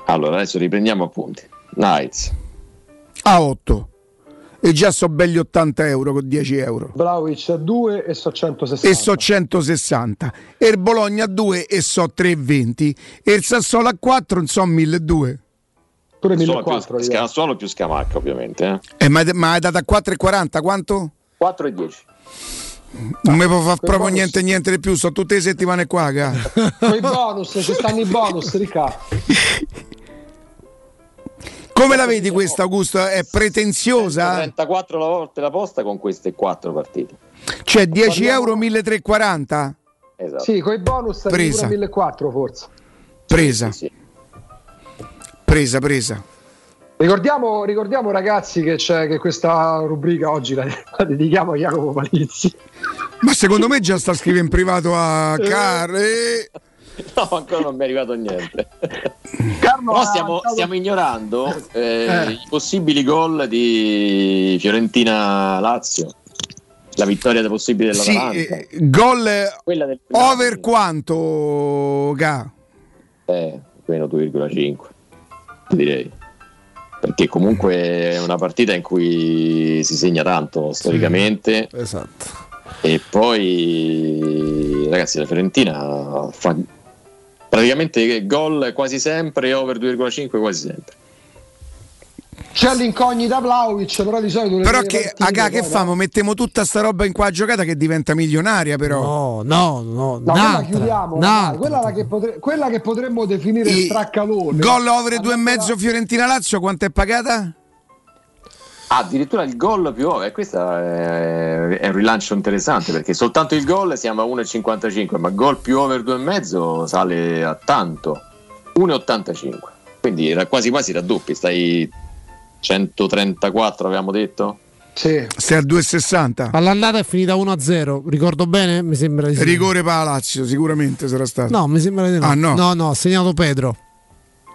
Allora, adesso riprendiamo appunti. Nights,
a 8 e già so belli 80 euro con 10 euro
Vlaovic a 2 e so 160.
e so 160 e il Bologna a 2 e so 320 e il Sassuolo a 4 non so 1200
Pure
Solo
1400.
più, Sca- Sassuolo più Scamacca, ovviamente. Eh.
eh, ma, ma hai dato a 4,40 quanto?
4,10.
non mi può fare proprio niente niente di più sono tutte le settimane qua ca.
Con i bonus, ci stanno i bonus, Ricca. [laughs]
Come la vedi questa, Augusto? È pretenziosa?
34 volte la posta con queste quattro partite.
Cioè 10 euro 1340?
Esatto.
Sì, con i bonus
Presa.
addirittura 1400 forse.
Presa. Presa, presa.
Ricordiamo, ricordiamo, ragazzi che, c'è, che questa rubrica oggi la, la dedichiamo a Jacopo Palizzi.
Ma secondo me già sta scrivendo in privato a Carlo. [laughs]
No, ancora non mi è arrivato niente. [laughs]
Carlo ha
stiamo, stiamo ignorando eh,
Eh.
i possibili gol di Fiorentina-Lazio. La vittoria possibile
Sì,
dell'Atalanta.
eh, gol
del
over quanto, Ga?
Eh, meno 2,5 direi. Perché comunque è una partita in cui si segna tanto storicamente.
Esatto.
E poi, ragazzi, la Fiorentina fa praticamente gol quasi sempre e over 2,5 quasi sempre.
C'è l'incognita Vlaovic, però di solito le
Però che,
partite
Aga, che famo? Mettiamo tutta sta roba in qua giocata che diventa milionaria però.
No, no, no.
No, quella chiudiamo, dai, quella, la che potre- quella che potremmo definire il traccalone.
Gol over due e mezzo Fiorentina-Lazio, quanto è pagata?
Ah, addirittura il gol più over, questo è, è un rilancio interessante perché soltanto il gol siamo a 1,55, ma gol più over 2,5 sale a tanto, 1,85. Quindi era quasi quasi raddoppi, stai 134 avevamo detto?
Sì.
Stai a 2,60.
All'andata è finita 1-0, ricordo bene? Mi sembra di sì.
Rigore per la Lazio, sicuramente sarà stato.
No, mi sembra di no.
Ah, no.
no, no, ha segnato Pedro.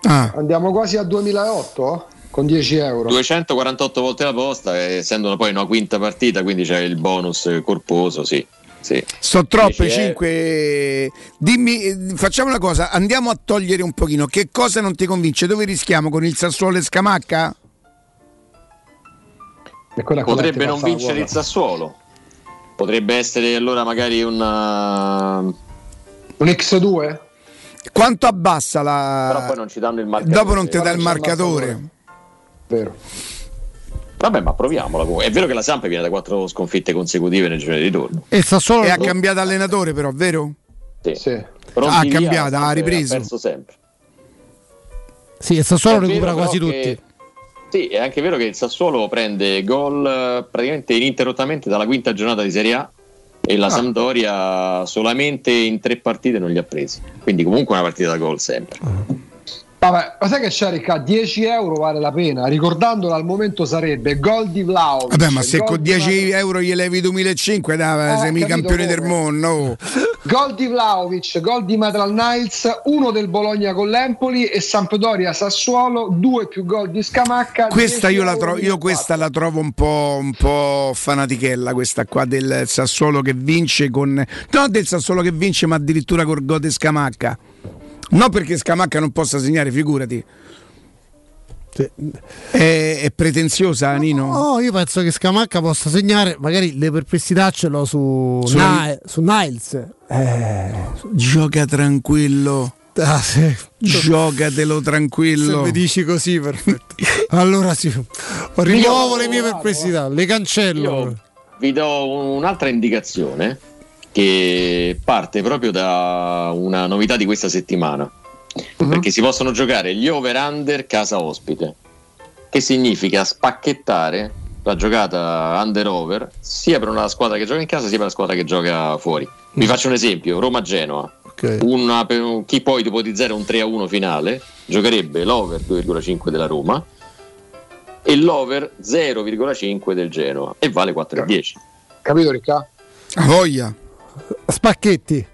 Ah.
Andiamo quasi a 2008 con 10 euro.
248 volte la posta, e essendo poi una quinta partita, quindi c'è il bonus corposo, sì. sì.
Sono troppe
10 euro.
5. Dimmi, facciamo una cosa, andiamo a togliere un pochino. Che cosa non ti convince? Dove rischiamo con il Sassuolo e Scamacca?
Potrebbe non vincere il Sassuolo. Potrebbe essere allora magari una...
Un X2?
Quanto abbassa la.
Però poi non ci danno il marcatore.
Dopo non ti dà il marcatore.
Vero.
Vabbè, ma proviamola. È vero che la Samp viene da quattro sconfitte consecutive nel giro di ritorno.
E Sassuolo
E ha cambiato allenatore, però, vero?
Sì.
Ah, ha cambiato, ha
Ha
ripreso.
perso sempre.
Sì, il Sassuolo
È
recupera quasi
che-
tutti.
Sì, è anche vero che il Sassuolo prende gol eh, praticamente ininterrottamente dalla quinta giornata di Serie A e la Sampdoria solamente in tre partite non li ha presi. Quindi comunque una partita da gol sempre.
Vabbè, ma sai che c'è Ricca? 10 euro vale la pena. Ricordandola al momento sarebbe gol di Vlaovic.
Vabbè, ma se
gol
con
di
10 euro gli levi 2005, dai,
Eh,
sei mica campione del mondo. oh.
Gol di Vlaovic, gol di Matral Niles, uno del Bologna con l'Empoli e Sampdoria Sassuolo, due più gol di Scamacca.
Questa
10
io, la tro-
di
io questa la trovo un po', un po' fanatichella, questa qua del Sassuolo che vince con... Non del Sassuolo che vince, ma addirittura con Gode Scamacca. Non perché Scamacca non possa segnare, figurati. È, è pretenziosa, Nino?
Oh, io penso che Scamacca possa segnare, magari le perplessità ce l'ho su,
Sulla-
Ni- su Niles. Eh,
Gioca tranquillo.
ah, sì.
Giocatelo
Se
tranquillo.
mi dici così, perfetto. Allora sì, rimuovo le mie perplessità, le cancello.
Io vi do un'altra indicazione che parte proprio da una novità di questa settimana. Perché si possono giocare gli over-under casa ospite, che significa spacchettare la giocata under-over sia per una squadra che gioca in casa sia per la squadra che gioca fuori. Vi faccio un esempio: Roma-Genoa. Una- per- chi può ipotizzare un 3-1 finale giocherebbe l'over 2,5 della Roma e l'over 0,5 del Genoa e vale 4,10.
Capito Ricca?
A voglia.
Spacchetti.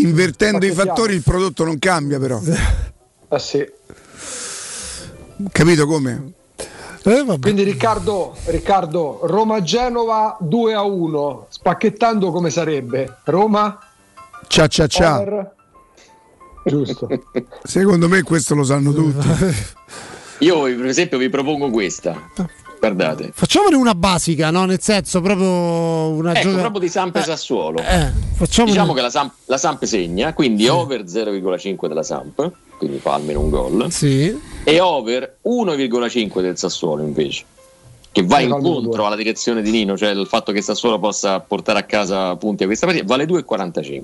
Invertendo i fattori il prodotto non cambia però.
Eh sì.
Capito come?
Quindi Riccardo, Riccardo Roma-Genova 2 a 1, spacchettando come sarebbe? Roma?
Cia cia cia.
over? Giusto.
Secondo me questo lo sanno tutti. [laughs]
Io per esempio vi propongo questa. Guardate.
Facciamone una basica, no? Nel senso, proprio una
Ecco,
gioca-
proprio di Samp e Sassuolo.
Eh, facciamo
Diciamo che la Samp, la Samp segna, quindi over 0,5 della Samp, quindi fa almeno un gol. E over 1,5 del Sassuolo invece. Che va
Eh,
incontro alla direzione di Nino, cioè il fatto che Sassuolo possa portare a casa punti a questa partita, vale 2,45.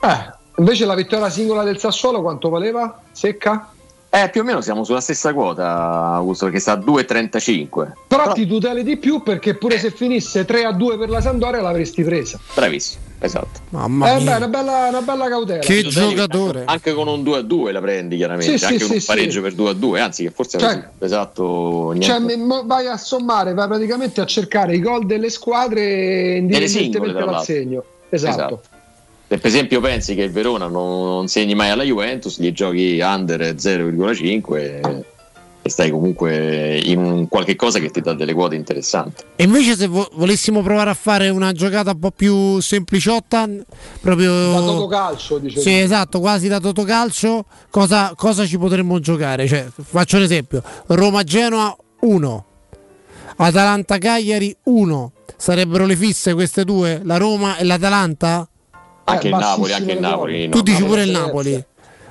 Eh, invece la vittoria singola del Sassuolo quanto valeva? Secca?
Eh, più o meno siamo sulla stessa quota, Augusto, perché sta a 2,35.
Però, ti tuteli di più perché pure se finisse 3 a 2 per la Sandoria l'avresti presa.
Bravissimo, esatto.
Mamma
Eh,
mia.
beh, una bella, una bella cautela.
Che giocatore.
Anche con un 2 a 2 la prendi chiaramente,
Sì,
anche
sì,
con un
sì,
pareggio
sì.
per 2 a 2, anzi che forse
Cioè-
avresti esatto niente.
Cioè, vai a sommare, vai praticamente a cercare i gol delle squadre indipendentemente
singole, tra
dal
l'altro.
segno. Esatto.
Se per esempio pensi che il Verona non, non segni mai alla Juventus, gli giochi under 0,5 e, e stai comunque in un qualche cosa che ti dà delle quote interessanti.
E invece se vo- volessimo provare a fare una giocata un po' più sempliciotta, proprio...
Da Totocalcio, dicevi.
Sì, esatto, quasi da Totocalcio, cosa, cosa ci potremmo giocare? Cioè, faccio un esempio, Roma-Genoa 1, Atalanta-Cagliari 1, sarebbero le fisse queste due, la Roma e l'Atalanta?
Anche il Napoli, anche il Napoli.
Tu
no,
dici
Napoli-
pure il Napoli.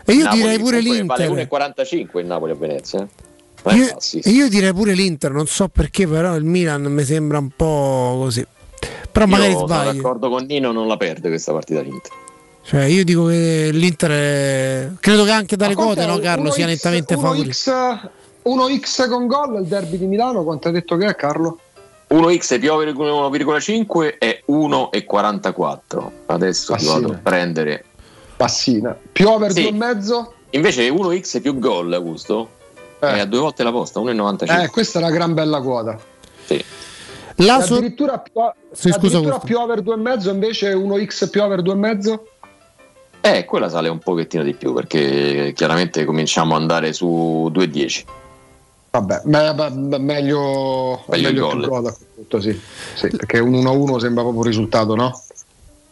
E io
Napoli
direi pure
comunque Vale
l'Inter.
1,45 il Napoli a Venezia. eh. È
Io, e io direi pure l'Inter, non so perché, però il Milan mi sembra un po' così. Però magari
Io sono
sbaglio.
d'accordo con Nino, non la perde questa partita l'Inter.
Cioè, io dico che l'Inter è... credo che anche dalle quote, no? Carlo,
1x
sia nettamente favorito.
1x, 1x con gol il derby di Milano, quanto hai detto che è Carlo?
1x più over 1,5 è 1,44. Adesso ti
Passina.
vado a prendere.
Passina. Più over
Sì.
2,5?
Invece 1x più gol, Augusto, è a due volte la posta, 1,95.
Eh, questa è una gran bella quota.
Sì.
La so-
addirittura più,
Sì, scusa,
addirittura più over 2,5 invece 1x più over 2,5?
Eh, quella sale un pochettino di più perché chiaramente cominciamo ad andare su 2,10.
Vabbè, me- me- me- meglio,
Meglio il
meglio più gol a punto, sì. Sì, perché un 1-1 sembra proprio un risultato, no?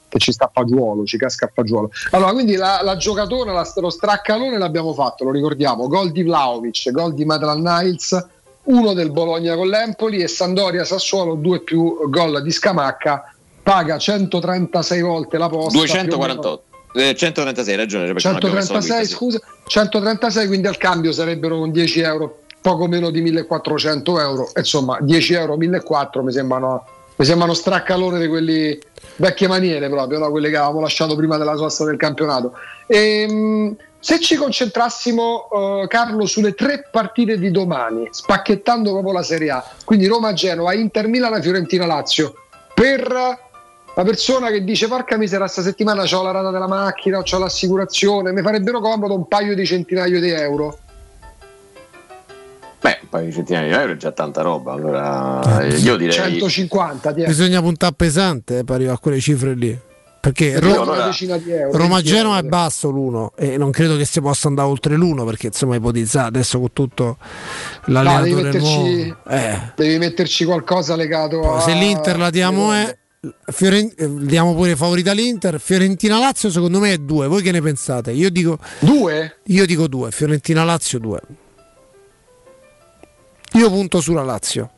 Che ci sta a fagiolo, ci casca a fagiolo. Allora, quindi la, la giocatore, la- lo straccalone l'abbiamo fatto, lo ricordiamo. Gol di Vlaovic, gol di Madran Niles, uno del Bologna con l'Empoli e Sandoria Sassuolo, due più gol di Scamacca. Paga 136 volte la posta. più o meno.
248. Eh, 136, hai ragione. perché non abbiamo messo la
136
quinta, sì.
scusa 136 quindi al cambio sarebbero con 10 euro poco meno di 1400 euro insomma 10 euro 1400 mi sembrano mi sembrano straccalone di quelli vecchie maniere proprio no? quelle che avevamo lasciato prima della sosta del campionato Ehm, se ci concentrassimo eh, Carlo sulle tre partite di domani spacchettando proprio la Serie A quindi Roma-Genova, Inter-Milano, Fiorentina-Lazio per la persona che dice porca misera sta settimana ho la rata della macchina ho l'assicurazione mi farebbero comodo un paio di centinaio di euro
Beh, un paio di centinaia di euro è già tanta roba. Allora, eh, io direi.
150 ti è.
Bisogna puntare pesante eh, per arrivare a quelle cifre lì. Perché
Io
Ro-
una decina di euro, 20
Roma-Genova è basso l'1 e non credo che si possa andare oltre l'1 perché insomma ipotizzare adesso con tutto
No, devi
l'allenatore
metterci,
nuovo. Eh,
devi metterci qualcosa legato a
se l'Inter la diamo è Fioren- eh, diamo pure favorita all'Inter Fiorentina-Lazio secondo me è 2 voi che ne pensate? io dico
2?
io dico 2 Fiorentina-Lazio 2 io punto sulla Lazio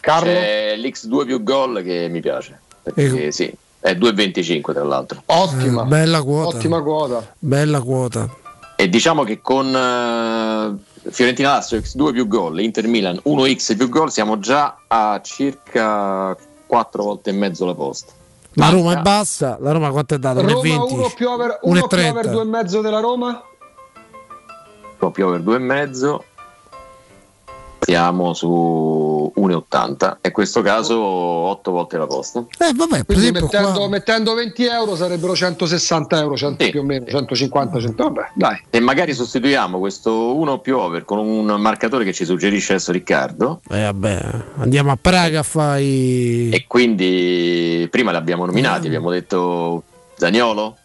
Carlo?
C'è l'X2 più gol che mi piace. Perché sì, è 2,25 tra l'altro.
ottima
Eh, bella quota
ottima quota
bella quota
E diciamo che con eh, Fiorentina Lazio X2 più gol, Inter Milan 1x più gol, siamo già a circa 4 volte e mezzo la posta.
la Roma è
Manca-
bassa la Roma quanto è data?
Roma
1,20
1 più over, uno più
1,30.
over 2,5 della Roma
un po' più over 2,5 siamo su 1,80 e in questo caso 8 volte la posta.
Eh, vabbè, per
quindi
esempio
mettendo,
qua-
mettendo 20 euro sarebbero 160 euro 100 più o meno 150 100 vabbè dai
E magari sostituiamo questo 1 più over con un marcatore che ci suggerisce adesso Riccardo.
Eh, vabbè, andiamo a Praga a fare i-
E quindi prima l'abbiamo nominati, abbiamo detto esempio.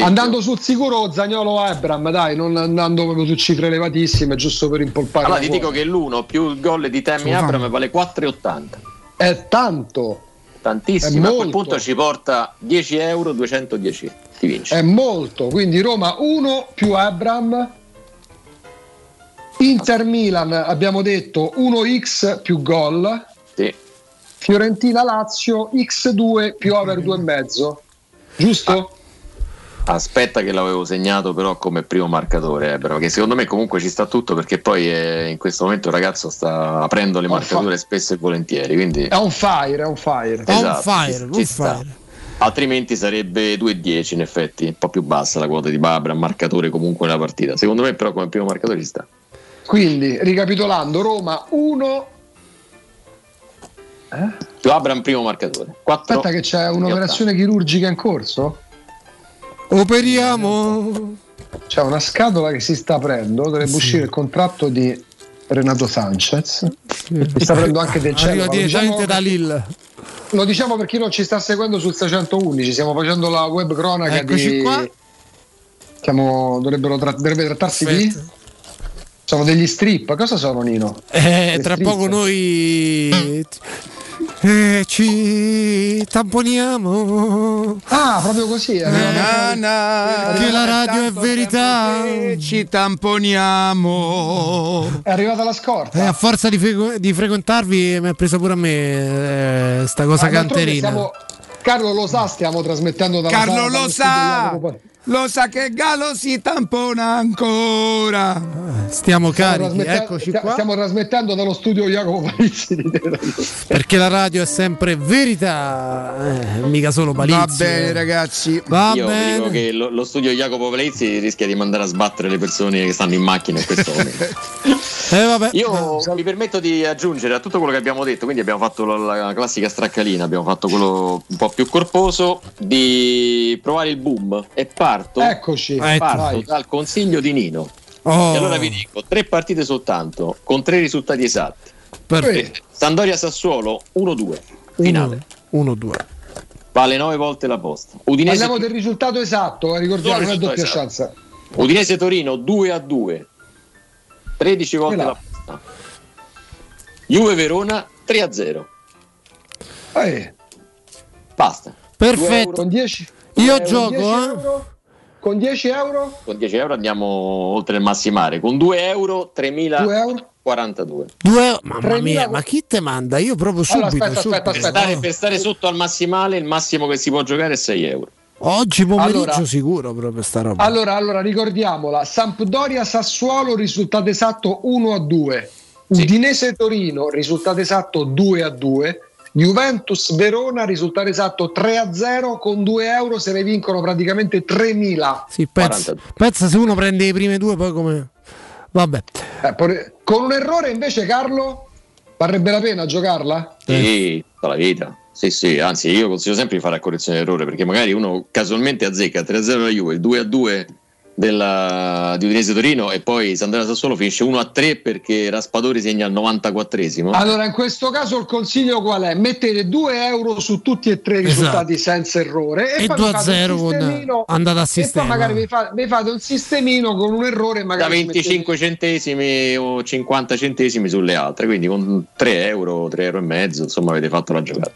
Andando sul sicuro Zagnolo Abram dai non andando proprio su cifre elevatissime giusto per impolpare
Allora ti dico che l'1 più il gol di Tammy
Insomma,
Abram vale 4,80.
è tanto
Tantissimo,
È
a quel punto ci porta 10 euro, 210. Ti vinci.
È molto, quindi Roma 1 più Abram. Inter Milan abbiamo detto 1x più gol.
Sì.
Fiorentina Lazio x2 più over 2,5. Giusto?
Aspetta che l'avevo segnato però come primo marcatore, eh, però, che secondo me comunque ci sta tutto perché poi eh, in questo momento il ragazzo sta aprendo le
On
marcature spesso e volentieri, quindi
È un fire, è un fire.
On
Esatto,
fire,
ci-
on
ci sta.
fire.
Altrimenti sarebbe 2,10 in effetti, un po' più bassa la quota di Babra, marcatore comunque nella partita. Secondo me però come primo marcatore ci sta.
Quindi, ricapitolando, Roma 1.
Più Abram primo marcatore. 4
Aspetta che c'è un'operazione chirurgica in corso?
Operiamo.
C'è una scatola che si sta aprendo, dovrebbe uscire il contratto di Renato Sanchez. Si sta aprendo anche del cielo.
Arriva direttamente da Lille.
Lo diciamo per chi non ci sta seguendo sul 611, stiamo facendo la web cronaca
Eccoci
di...
qua.
Siamo... Dovrebbero tra- dovrebbe trattarsi di... Sono degli strip, cosa sono Nino?
Eh, tra
strip?
poco noi eh, ci tamponiamo.
Ah, proprio così. eh.
Na, na,
Che la radio è verità.
Ci tamponiamo.
È arrivata la scorta.
Eh, a forza di, frequ- di frequentarvi mi ha preso pure a me eh, sta cosa
Ah,
canterina.
stiamo- Carlo lo sa, stiamo trasmettendo dalla
Carlo lo sa. Lo sa che Gallo si tampona ancora.
Stiamo carichi, eccoci qua.
Stiamo trasmettendo dallo studio Jacopo Palizzi. [laughs]
Perché la radio è sempre verità, eh, mica solo Palizzi.
Va bene, ragazzi.
Va
Io
bene.
dico che lo, lo studio Jacopo Valezzi rischia di mandare a sbattere le persone che stanno in macchina in questo momento. [laughs]
Eh, vabbè.
Io mi permetto di aggiungere a tutto quello che abbiamo detto, quindi abbiamo fatto la, la classica straccalina, abbiamo fatto quello un po' più corposo, di provare il boom e parto,
Eccoci.
parto
Vai.
dal consiglio di Nino.
Oh.
E allora vi dico, tre partite soltanto, con tre risultati esatti.
Perfetto.
Sandoria Sassuolo 1-2, finale.
1-2.
Vale 9 volte la posta. Udinese,
Parliamo del risultato esatto, eh, ricordiamo,
Risultato
doppia
esatto.
chance.
Udinese Torino 2-2, 13 volte la posta. Juve Verona 3-0.
Eh,
Basta.
Perfetto.
con 10
Io gioco,
10
eh.
Con 10 euro,
Con 10 euro andiamo oltre il massimare. Con 2 euro 3.042.
2 euro.
2 Mamma
3000
mia, ma chi te manda? Io proprio
Allora,
subito.
aspetta,
subito.
aspetta,
Per stare, per stare sotto al massimale, il massimo che si può giocare è 6 euro.
Oggi pomeriggio
Allora-
sicuro proprio sta roba.
Allora, allora ricordiamola, Sampdoria Sassuolo risultato esatto 1 a 2. Udinese Torino risultato esatto 2 a 2. Juventus Verona risultato esatto 3 a 0 con 2 euro se ne vincono praticamente 3000.
Sì, pensa, pensa se uno prende le prime due, poi come. Vabbè.
Eh, con un errore invece Carlo varrebbe la pena giocarla?
Sì, tutta la vita. Sì, sì, anzi, io consiglio sempre di fare la correzione d'errore perché magari uno casualmente azzecca 3-0 la Juve, il 2-2 della, di Udinese Torino e poi Sandoria Sassuolo finisce 1-3 perché Raspadori segna al 94esimo.
Allora, in questo caso il consiglio qual è? Mettete 2 euro su tutti e tre i
Esatto.
risultati senza errore
E
poi
2
vi
a
fate un
0 con
sistemino-
andata a
E poi
sistema.
magari vi, fa- vi fate un sistemino con un errore e
da
magari ci
25 centesimi o 50 centesimi sulle altre, quindi con 3 euro, 3 euro e mezzo, insomma avete fatto la giocata.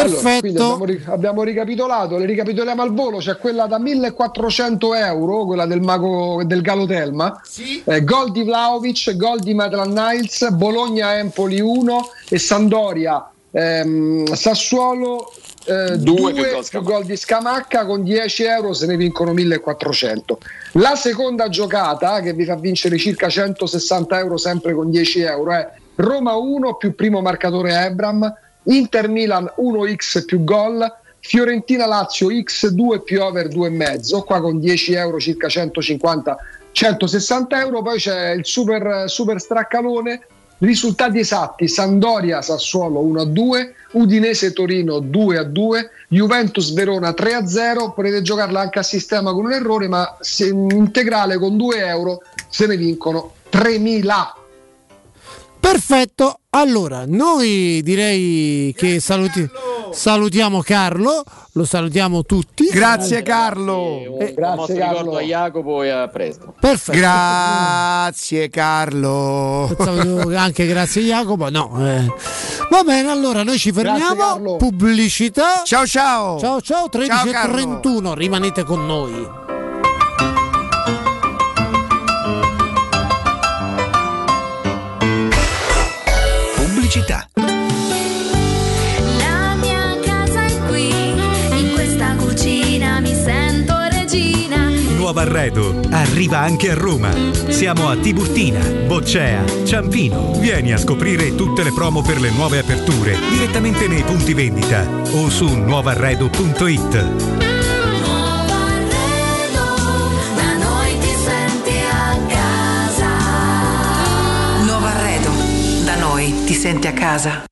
Allora, quindi abbiamo, abbiamo ricapitolato, le ricapitoliamo al volo, c'è quella da 1400 euro, quella del mago del Galo Telma, eh, gol di Vlaovic, gol di Maitland Niles, Bologna Empoli 1 e Sandoria ehm, Sassuolo 2
Due più gol
più gol di Scamacca con 10 euro se ne vincono 1400. La seconda giocata che vi fa vincere circa 160 euro sempre con 10 euro è Roma 1 più primo marcatore Ebram, Inter Milan 1x più gol, Fiorentina Lazio x2 più over 2,5, qua con 10 euro circa 150 160 euro, poi c'è il super, super straccalone Risultati esatti: Sandoria Sassuolo 1-2, Udinese Torino 2-2, Juventus Verona 3-0. Potete giocarla anche a sistema con un errore, ma se integrale con 2 euro se ne vincono 3000.
Perfetto, allora noi direi che saluti- salutiamo Carlo, lo salutiamo tutti.
Grazie Carlo.
Un grazie ricordo a Jacopo e a presto.
Perfetto.
Grazie Carlo. [laughs]
Anche grazie Jacopo, no. eh. Va bene, allora noi ci fermiamo. Pubblicità.
Ciao ciao.
Ciao ciao,
Ciao,
13.31, rimanete con noi.
Pubblicità.
La mia casa è qui, in questa cucina mi sento regina.
Nuovo Arredo arriva anche a Roma. Siamo a Tiburtina, Boccea, Ciampino. Vieni a scoprire tutte le promo per le nuove aperture direttamente nei punti vendita o su nuovarredo.it.
senti a casa.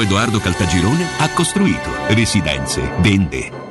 Edoardo Caltagirone ha costruito residenze, vende.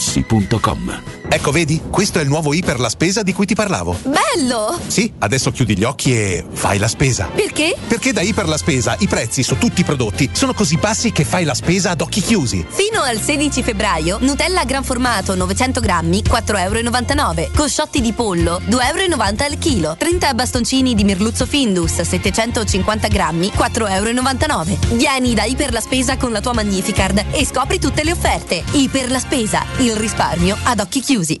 artigianamaterassi.com.
Ecco, vedi? Questo è il nuovo Iper la spesa di cui ti parlavo.
Bello!
Sì, adesso chiudi gli occhi e fai la spesa.
Perché?
Perché da Iper la spesa i prezzi su tutti i prodotti sono così bassi che fai la spesa ad occhi chiusi.
Fino al 16 febbraio, Nutella gran formato 900 grammi, 4,99 euro. Cosciotti di pollo, 2,90 euro al chilo. 30 bastoncini di merluzzo Findus, 750 grammi, 4,99 euro. Vieni da Iper la spesa con la tua Magnificard e scopri tutte le offerte. Iper la spesa, il risparmio ad occhi chiusi. osé.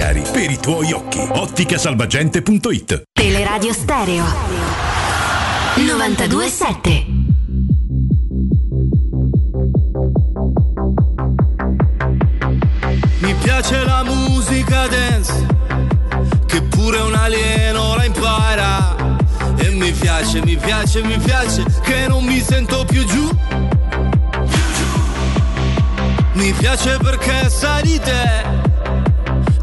per i tuoi occhi. Otticasalvagente.it
Teleradio Stereo 927
Mi piace la musica dance, che pure un alieno la impara. E mi piace, mi piace, mi piace, che non mi sento più giù. Mi piace perché sai di te,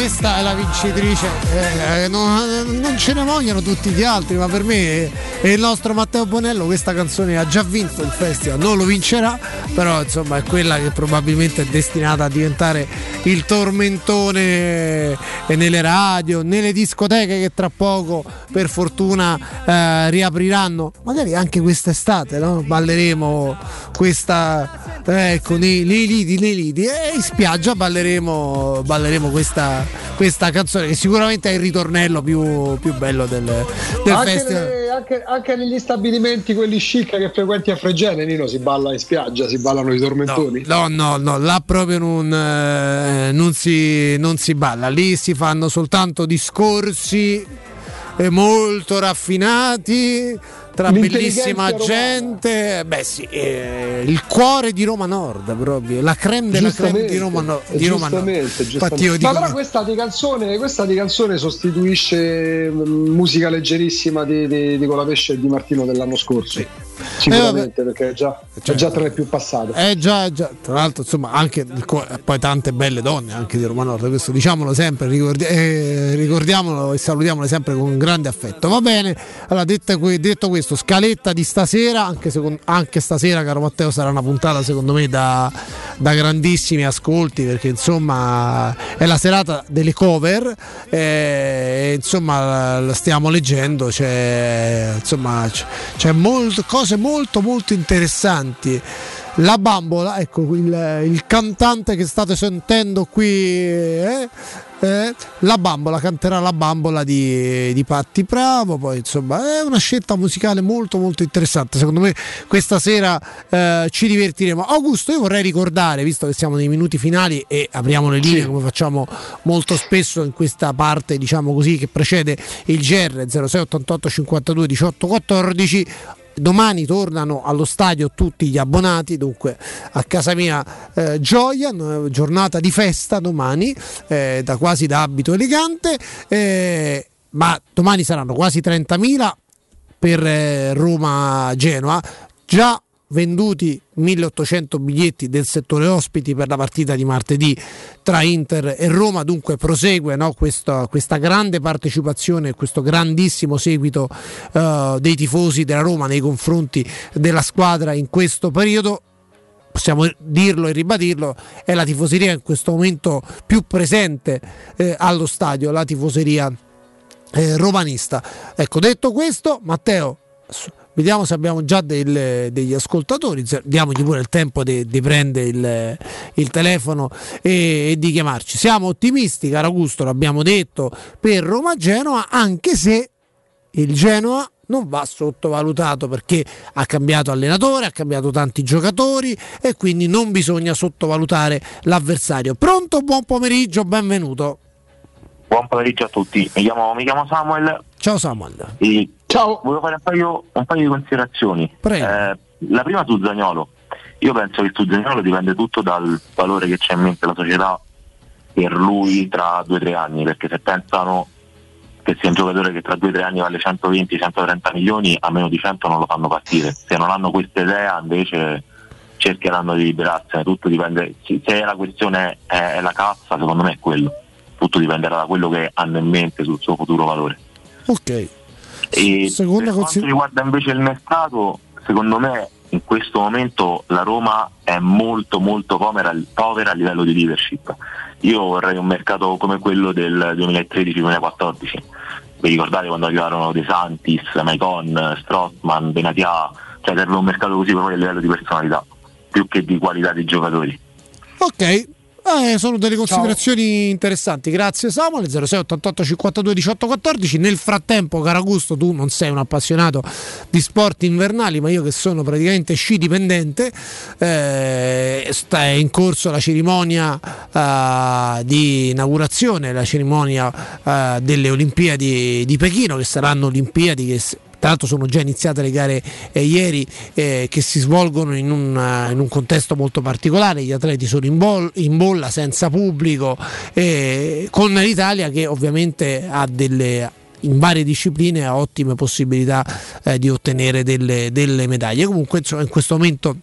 Questa è la vincitrice. Eh, non, non, ce ne vogliono tutti gli altri, ma per me e il nostro Matteo Bonello questa canzone ha già vinto il festival, non lo vincerà, però insomma è quella che probabilmente è destinata a diventare il tormentone nelle radio, nelle discoteche che tra poco per fortuna eh, riapriranno, magari anche quest'estate, no? balleremo questa ecco nei, nei lidi, nei lidi e in spiaggia balleremo, balleremo questa, questa, canzone che sicuramente è il ritornello più, più bello del, del
anche
festival.
Nelle, anche, anche, negli stabilimenti quelli chic che frequenti a Fregene, Nino, si balla in spiaggia, si ballano i tormentoni.
No, no, no, là proprio non, eh, non, si, non si balla, lì si fanno soltanto discorsi eh, molto raffinati tra bellissima gente, beh sì, eh, il cuore di Roma Nord proprio, la creme della creme di Roma, no, di Roma Nord.
Infatti io dico... Ma però questa di, canzone, questa di canzone sostituisce mm, musica leggerissima di, di, di Colapesce e di Martino dell'anno scorso. Sì. Sicuramente, eh, perché è già, cioè, è già tra le più passate.
È già, già, tra l'altro, insomma, anche poi tante belle donne anche di Roma Nord, questo diciamolo sempre, ricordi, eh, ricordiamolo e salutiamole sempre con grande affetto. Va bene, allora detto, detto questo, scaletta di stasera, anche, secondo, anche, stasera, caro Matteo, sarà una puntata secondo me da, da grandissimi ascolti, perché insomma è la serata delle cover, eh, insomma la stiamo leggendo, c'è, insomma, c'è, c'è molto, cose molto molto interessanti. La bambola, ecco il, il cantante che state sentendo qui, eh, eh, la bambola canterà la bambola di, di Patti Bravo. Poi insomma è una scelta musicale molto molto interessante. Secondo me questa sera eh, ci divertiremo. Augusto, io vorrei ricordare, visto che siamo nei minuti finali e apriamo le linee come facciamo molto spesso in questa parte, diciamo così, che precede il GR 0688 52 18 14 domani tornano allo stadio tutti gli abbonati, dunque a casa mia eh, gioia, giornata di festa domani, eh, da quasi da abito elegante, eh, ma domani saranno quasi 30.000 per eh, Roma-Genoa, già venduti 1800 biglietti del settore ospiti per la partita di martedì tra Inter e Roma, dunque prosegue no, questa, questa, grande partecipazione, questo grandissimo seguito uh, dei tifosi della Roma nei confronti della squadra in questo periodo. Possiamo dirlo e ribadirlo, è la tifoseria in questo momento più presente eh, allo stadio, la tifoseria eh, romanista. Ecco, detto questo, Matteo, Vediamo se abbiamo già del, degli ascoltatori, diamogli pure il tempo di, di prendere il, il telefono e, e, di chiamarci. Siamo ottimisti, caro Augusto, l'abbiamo detto, per Roma-Genoa, anche se il Genoa non va sottovalutato perché ha cambiato allenatore, ha cambiato tanti giocatori e quindi non bisogna sottovalutare l'avversario. Pronto? Buon pomeriggio, benvenuto.
Buon pomeriggio a tutti, mi chiamo, mi chiamo Samuel.
Ciao Samuel.
E Ciao. Volevo fare un paio, un paio di considerazioni. Eh, la prima su Zagnolo. Io penso che su Zagnolo dipende tutto dal valore che c'è in mente la società per lui tra due o tre anni, perché se pensano che sia un giocatore che tra due o tre anni vale 120-130 milioni, a meno di 100 non lo fanno partire. Se non hanno questa idea invece cercheranno di liberarsene, tutto dipende, se la questione è la cassa, secondo me è quello tutto dipenderà da quello che hanno in mente sul suo futuro valore.
Ok.
E Seconda per quanto riguarda invece il mercato, secondo me in questo momento la Roma è molto molto povera, povera a livello di leadership. Io vorrei un mercato come quello del 2013-2014. Vi ricordate quando arrivarono De Santis, Maicon, Strottman, Benatia, cioè serve un mercato così proprio a livello di personalità, più che di qualità dei giocatori.
Ok, eh, sono delle considerazioni Ciao. interessanti. Grazie Samuel 0688 52 18 14. Nel frattempo, caro Augusto, tu non sei un appassionato di sport invernali, ma io che sono praticamente sci dipendente, eh, sta in corso la cerimonia eh, di inaugurazione, la cerimonia eh, delle Olimpiadi di Pechino, che saranno Olimpiadi che tra l'altro sono già iniziate le gare eh, ieri eh, che si svolgono in un, uh, in un, contesto molto particolare, gli atleti sono in, bol- in bolla senza pubblico, eh, con l'Italia che ovviamente ha delle in varie discipline ha ottime possibilità eh, di ottenere delle, delle medaglie. Comunque insomma, in questo momento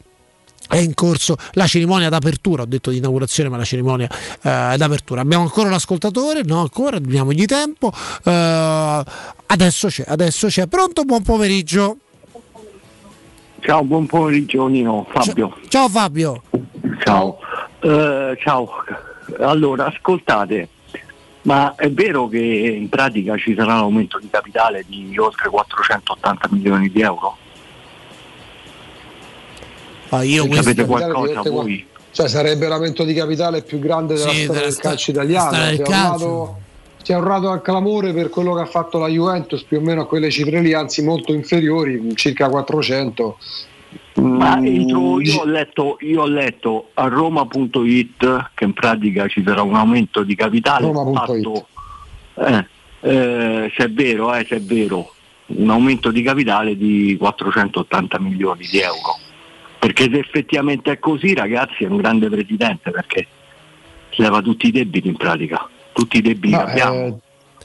è in corso la cerimonia d'apertura, ho detto di inaugurazione, ma la cerimonia eh, d'apertura. Abbiamo ancora l'ascoltatore? No, ancora, diamogli tempo. Eh, adesso c'è, adesso c'è. Pronto, buon pomeriggio.
Ciao, buon pomeriggio Nino, Fabio.
Ciao, ciao Fabio.
Ciao. Eh, ciao. Allora, ascoltate, ma è vero che in pratica ci sarà un aumento di capitale di oltre 480 milioni di euro?
Ah, io
sapete qualcosa voi?
Cioè sarebbe un aumento di capitale più grande della
Sì,
storia
della
del calcio italiano.
del
Si è
calcio.
Si è ornato al clamore per quello che ha fatto la Juventus, più o meno a quelle cifre lì, anzi molto inferiori, circa 400.
Ma
Mm,
entro- io, ho letto, io ho letto a Roma.it che in pratica ci sarà un aumento di capitale fatto, eh, eh, se è vero, eh, se è vero, un aumento di capitale di 480 milioni di euro. Perché se effettivamente è così, ragazzi, è un grande presidente perché leva tutti i debiti in pratica, tutti i debiti che abbiamo.
eh,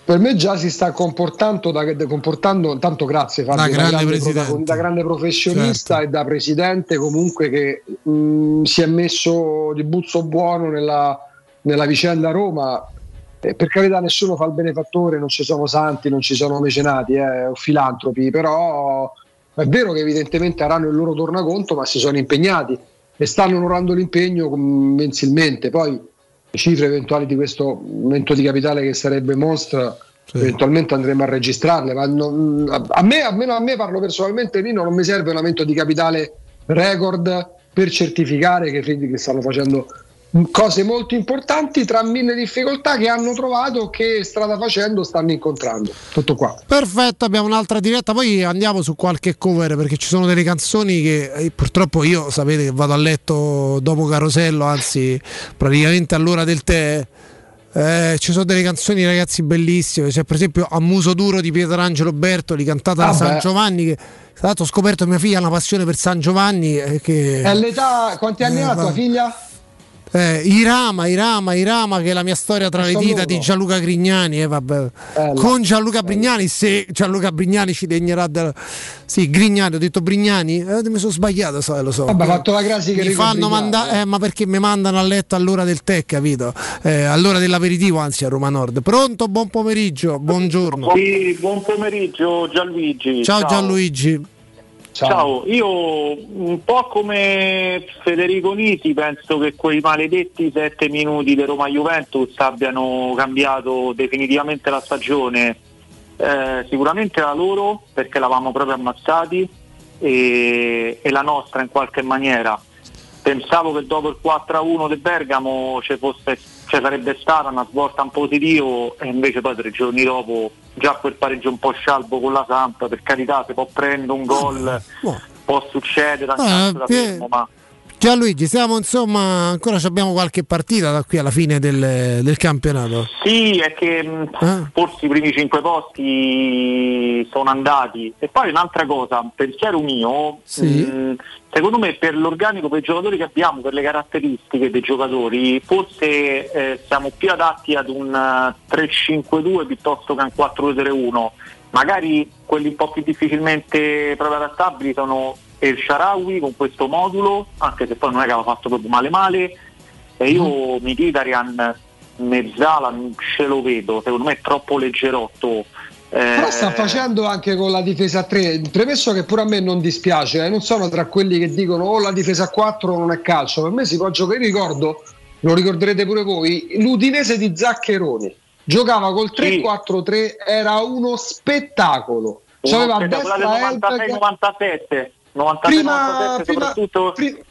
per me già si sta comportando, da, comportando tanto grazie Fabio,
Da grande presidente.
protagon- da grande professionista
Certo.
e da presidente comunque che mh, si è messo di buzzo buono nella, nella vicenda Roma. Eh, per carità nessuno fa il benefattore, non ci sono santi, non ci sono mecenati eh, o filantropi, però è vero che evidentemente avranno il loro tornaconto, ma si sono impegnati e stanno onorando l'impegno mm, mensilmente. Poi cifre eventuali di questo aumento di capitale che sarebbe mostra eventualmente andremo a registrarle ma non- a, me, almeno a me parlo personalmente Nino non mi serve un aumento di capitale record per certificare che, che stanno facendo cose molto importanti tra mille difficoltà che hanno trovato che strada facendo stanno incontrando tutto qua
Perfetto, abbiamo un'altra diretta, poi andiamo su qualche cover perché ci sono delle canzoni che eh, purtroppo io sapete che vado a letto dopo Carosello, anzi praticamente all'ora del tè. eh, ci sono delle canzoni ragazzi bellissime, c'è per esempio A muso duro di Pietrangelo Bertoli cantata da
Ah,
San
beh.
Giovanni che tra l'altro ho scoperto che mia figlia ha una passione per San Giovanni eh, che
è l'età quanti anni
Eh,
ha tua figlia?
Eh, Irama, Irama, Irama, che è la mia storia tra le dita di Gianluca Grignani. eh, vabbè. Con Gianluca Brignani, se Gianluca Brignani ci degnerà del... Sì, Grignani, ho detto Brignani? Eh, mi sono sbagliato, sai, lo so.
Vabbè, fatto la crasi che
mi fanno
Brignani,
manda- eh, ma perché mi mandano a letto all'ora del tè, capito? Eh, all'ora dell'aperitivo, anzi a Roma Nord. Pronto, buon pomeriggio, buongiorno.
Sì, buon pomeriggio Gianluigi.
Ciao, Gianluigi.
Ciao. io un po' come Federico Nisi penso che quei maledetti sette minuti di Roma Juventus abbiano cambiato definitivamente la stagione. Eh, sicuramente la loro perché l'avamo proprio ammazzati e, e la nostra in qualche maniera. Pensavo che dopo il 4-1 di Bergamo ci, fosse, ci sarebbe stata una svolta in positivo e invece poi tre giorni dopo già quel pareggio un po' scialbo con la Samp, per carità si può prendere un gol, può succedere,
Ah,
tanto da
Pie-
fermo, ma
Gianluigi, siamo insomma, ancora abbiamo qualche partita da qui alla fine del, del campionato.
Sì, è che
Ah.
forse i primi cinque posti sono andati. E poi un'altra cosa, un pensiero mio,
Sì.
mh, secondo me per l'organico, per i giocatori che abbiamo, per le caratteristiche dei giocatori, forse eh, siamo più adatti ad un eh, 3-5-2 piuttosto che un 4-2-3-1. Magari quelli un po' più difficilmente proprio adattabili sono El Sharawi con questo modulo, anche se poi non è che aveva fatto proprio male male, e io Mkhitaryan Mezzala non ce lo vedo, secondo me è troppo leggerotto.
Però
Eh,
sta facendo anche con la difesa a 3, premesso che pure a me non dispiace, eh, non sono tra quelli che dicono oh la difesa a 4 non è calcio, per me si può giocare, io ricordo, lo ricorderete pure voi, l'Udinese di Zaccheroni, giocava col 3-4-3, era uno spettacolo,
uno
a
spettacolare
destra Elberg,
96-97, 96-97
prima, prima,
soprattutto.
pri-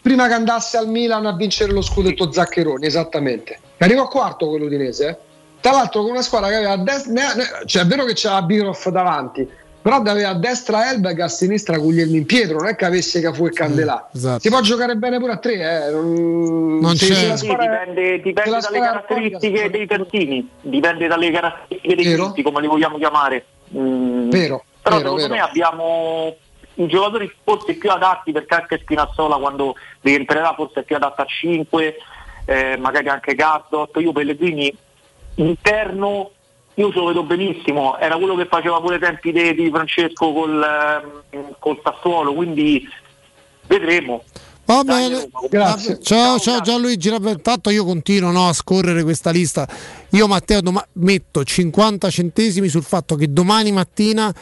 prima che andasse al Milan a vincere lo scudetto Zaccheroni, esattamente. Arrivò quarto quello udinese. eh. Tra l'altro con una squadra che aveva a destra, ne- ne- cioè è vero che c'era Biroff davanti, però aveva a destra Elberg a sinistra Guglielmi in Pietro, non è che avesse Cafu e Candelà.
esatto.
Si può giocare bene pure a tre, eh. non,
Non c'è-
la
Sì,
squadra-
dipende, dipende dalle caratteristiche dei terzini, dipende dalle caratteristiche dei
Vero.
diritti, come li vogliamo chiamare. Mm,
Vero,
Però
vero,
secondo
vero.
me abbiamo giocatori forse più adatti perché anche Spinazzola quando rientrerà forse è più adatta a 5, eh, magari anche Gazdot. Io Pellegrini interno io ce lo vedo benissimo, era quello che faceva pure i tempi di Francesco col, ehm, col Sassuolo, quindi vedremo.
Va bene, grazie. Ciao, ciao, Gianluigi. Intanto io continuo no, a scorrere questa lista. Io, Matteo, doma- metto 50 centesimi sul fatto che domani mattina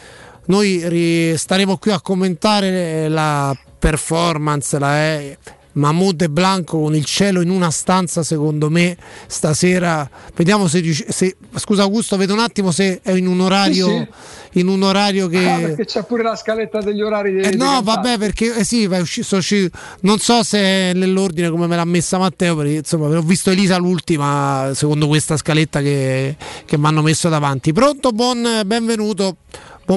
noi staremo qui a commentare la performance, la, eh, Mahmoud e Blanco con il cielo in una stanza secondo me stasera. Vediamo se, se scusa Augusto vedo un attimo se è in un orario sì, sì. in un orario che
ah, perché c'è pure la scaletta degli orari eh,
no vabbè perché eh sì uscito, uscito, non so se è nell'ordine come me l'ha messa Matteo perché insomma ho visto Elisa l'ultima secondo questa scaletta che, che mi hanno messo davanti. Pronto buon benvenuto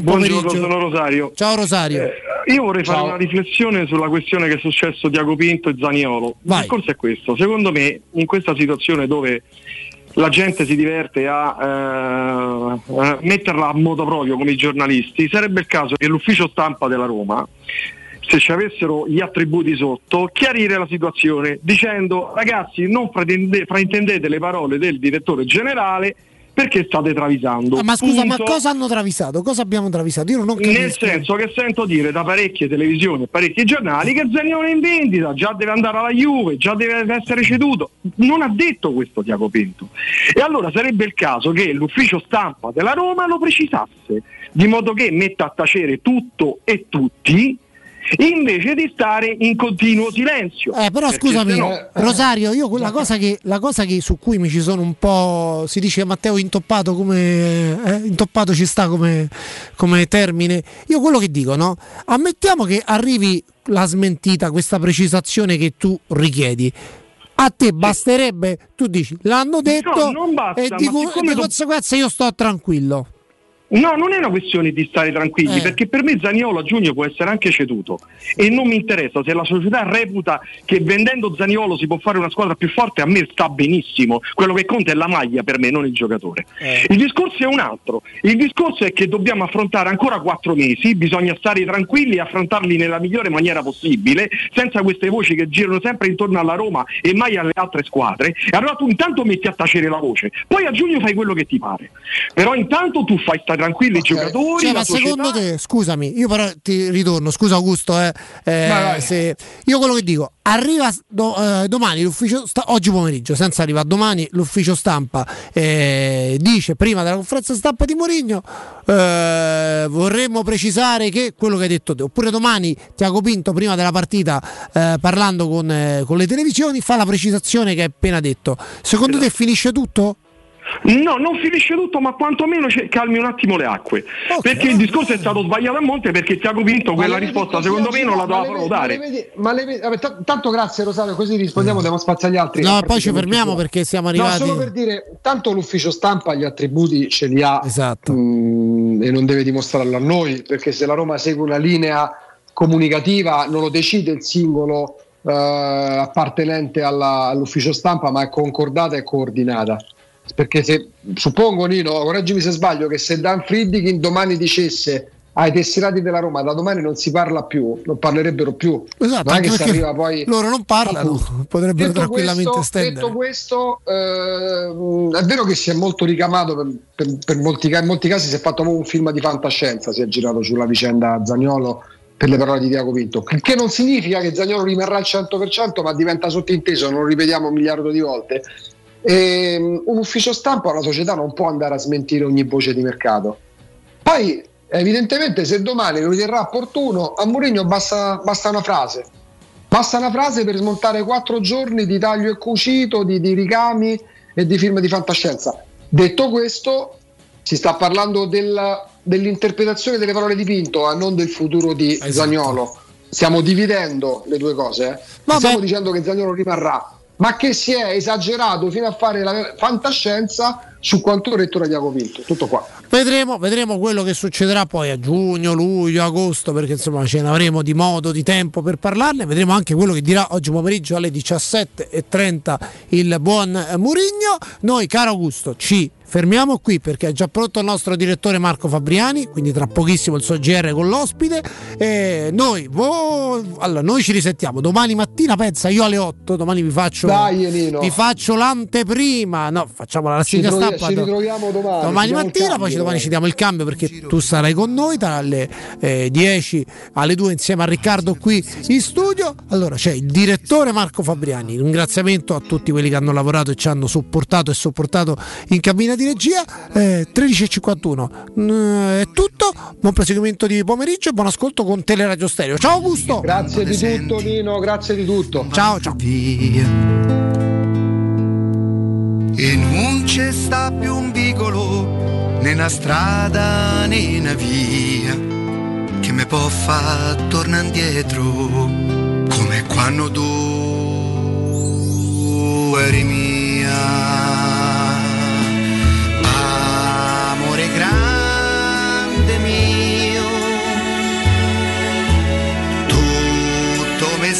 buon
Buongiorno,
pomeriggio.
sono Rosario.
Ciao Rosario.
Eh, io vorrei fare una riflessione sulla questione che è successo Diaco Pinto e Zaniolo. Il discorso è questo, secondo me in questa situazione dove la gente si diverte a eh, metterla a modo proprio come i giornalisti, sarebbe il caso che l'ufficio stampa della Roma se ci avessero gli attributi sotto, chiarire la situazione dicendo ragazzi non fraintendete le parole del direttore generale perché state travisando.
Ah, ma scusa, Punto. ma cosa hanno travisato? Cosa abbiamo travisato? Io non ho capito.
Nel senso che sento dire da parecchie televisioni e parecchi giornali che Zaniolo è in vendita, già deve andare alla Juve, già deve essere ceduto. Non ha detto questo Tiago Pinto. E allora sarebbe il caso che l'ufficio stampa della Roma lo precisasse, di modo che metta a tacere tutto e tutti invece di stare in continuo silenzio.
Eh, però scusami, no... Rosario, io quella cosa che, la cosa che su cui mi ci sono un po'. si dice Matteo intoppato come. Eh, intoppato ci sta come, come termine. Io quello che dico, no? Ammettiamo che arrivi la smentita, questa precisazione che tu richiedi. A te basterebbe, tu dici, l'hanno detto
no, basta,
e di, di conseguenza io sto tranquillo.
No, non è una questione di stare tranquilli, eh. perché per me Zaniolo a giugno può essere anche ceduto e non mi interessa se la società reputa che vendendo Zaniolo si può fare una squadra più forte, a me sta benissimo. Quello che conta è la maglia per me, non il giocatore. Eh. Il discorso è un altro. Il discorso è che dobbiamo affrontare ancora quattro mesi, bisogna stare tranquilli e affrontarli nella migliore maniera possibile, senza queste voci che girano sempre intorno alla Roma e mai alle altre squadre. E allora tu intanto metti a tacere la voce, poi a giugno fai quello che ti pare. Però intanto tu fai stare tranquilli okay. i giocatori.
Cioè, ma
società...
secondo te, scusami, io però ti ritorno, scusa Augusto, eh, eh. Se... io quello che dico, arriva do, eh, domani l'ufficio, sta... oggi pomeriggio, senza arrivare domani, l'ufficio stampa eh, dice prima della conferenza stampa di Mourinho, eh, vorremmo precisare che quello che hai detto te, oppure domani Tiago Pinto prima della partita eh, parlando con, con le televisioni fa la precisazione che hai appena detto. Secondo esatto. te finisce tutto?
No, non finisce tutto, ma quantomeno calmi un attimo le acque. Okay, perché il discorso è stato sbagliato a monte perché Tiago Pinto quella risposta secondo me non la doveva dare.
Ma le vedi, vabbè, t- tanto grazie Rosario, così rispondiamo, diamo spazio agli altri.
No, poi ci fermiamo perché siamo arrivati.
No, solo per dire, tanto l'ufficio stampa gli attributi ce li ha
esatto.
mh, mm, e non deve dimostrarlo a noi, perché se la Roma segue una linea comunicativa non lo decide il singolo uh, appartenente alla, all'ufficio stampa, ma è concordata e coordinata perché se suppongo Nino, correggimi se sbaglio, che se Dan Friedkin domani dicesse ai tesserati della Roma da domani non si parla più, non parlerebbero più.
Esatto,
non
è che si arriva poi loro non parlano, potrebbero detto tranquillamente
questo,
stendere.
Detto questo, eh, è vero che si è molto ricamato, per, per, per molti, in molti casi si è fatto un film di fantascienza, si è girato sulla vicenda Zagnolo per le parole di Diaco Pinto, che non significa che Zagnolo rimarrà al 100%, ma diventa sottinteso, non lo ripetiamo un miliardo di volte, e, um, un ufficio stampa, una società non può andare a smentire ogni voce di mercato. Poi, evidentemente, se domani lo riterrà opportuno, a Mourinho basta, basta, una frase. Basta una frase per smontare quattro giorni di taglio e cucito, di, di ricami e di film di fantascienza. Detto questo, si sta parlando del, dell'interpretazione delle parole di Pinto, a non del futuro di esatto. Zagnolo. Stiamo dividendo le due cose. Eh? Stiamo dicendo che Zagnolo rimarrà ma che si è esagerato fino a fare la fantascienza su quanto detto da Diaco Pinto. Tutto qua.
Vedremo, vedremo, quello che succederà poi a giugno, luglio, agosto, perché insomma ce ne avremo di modo, di tempo per parlarne. Vedremo anche quello che dirà oggi pomeriggio alle 17.30 il buon Murigno. Noi, caro Augusto, ci fermiamo qui perché è già pronto il nostro direttore Marco Fabriani, quindi tra pochissimo il suo GR con l'ospite. E noi, vo... allora, noi ci risentiamo domani mattina, pensa io alle 8, domani vi faccio,
Dai, vi
faccio l'anteprima, no, facciamo la rassegna
ci
stampa.
Ci ritroviamo domani.
Domani mattina, cambio, poi domani ci diamo il cambio perché tu sarai con noi dalle eh, 10 alle 2 insieme a Riccardo qui in studio. Allora c'è il direttore Marco Fabriani, ringraziamento a tutti quelli che hanno lavorato e ci hanno supportato e sopportato in cabina di regia. Eh, 13.51 mm, è tutto. Buon proseguimento di pomeriggio e buon ascolto con Teleradio Stereo. Ciao Augusto.
Grazie di tutto Nino, grazie di tutto.
Ciao ciao.
E non c'è sta più un vicolo né una strada né una via che mi può far tornare indietro come quando tu eri mia.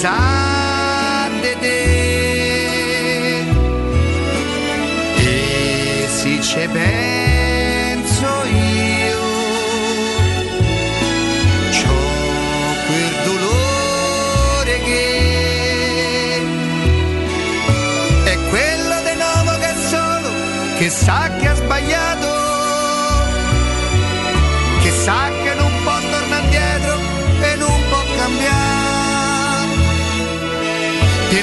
Sa di te. E si ci penso io, c'ho quel dolore che è quello di nuovo che solo che sa che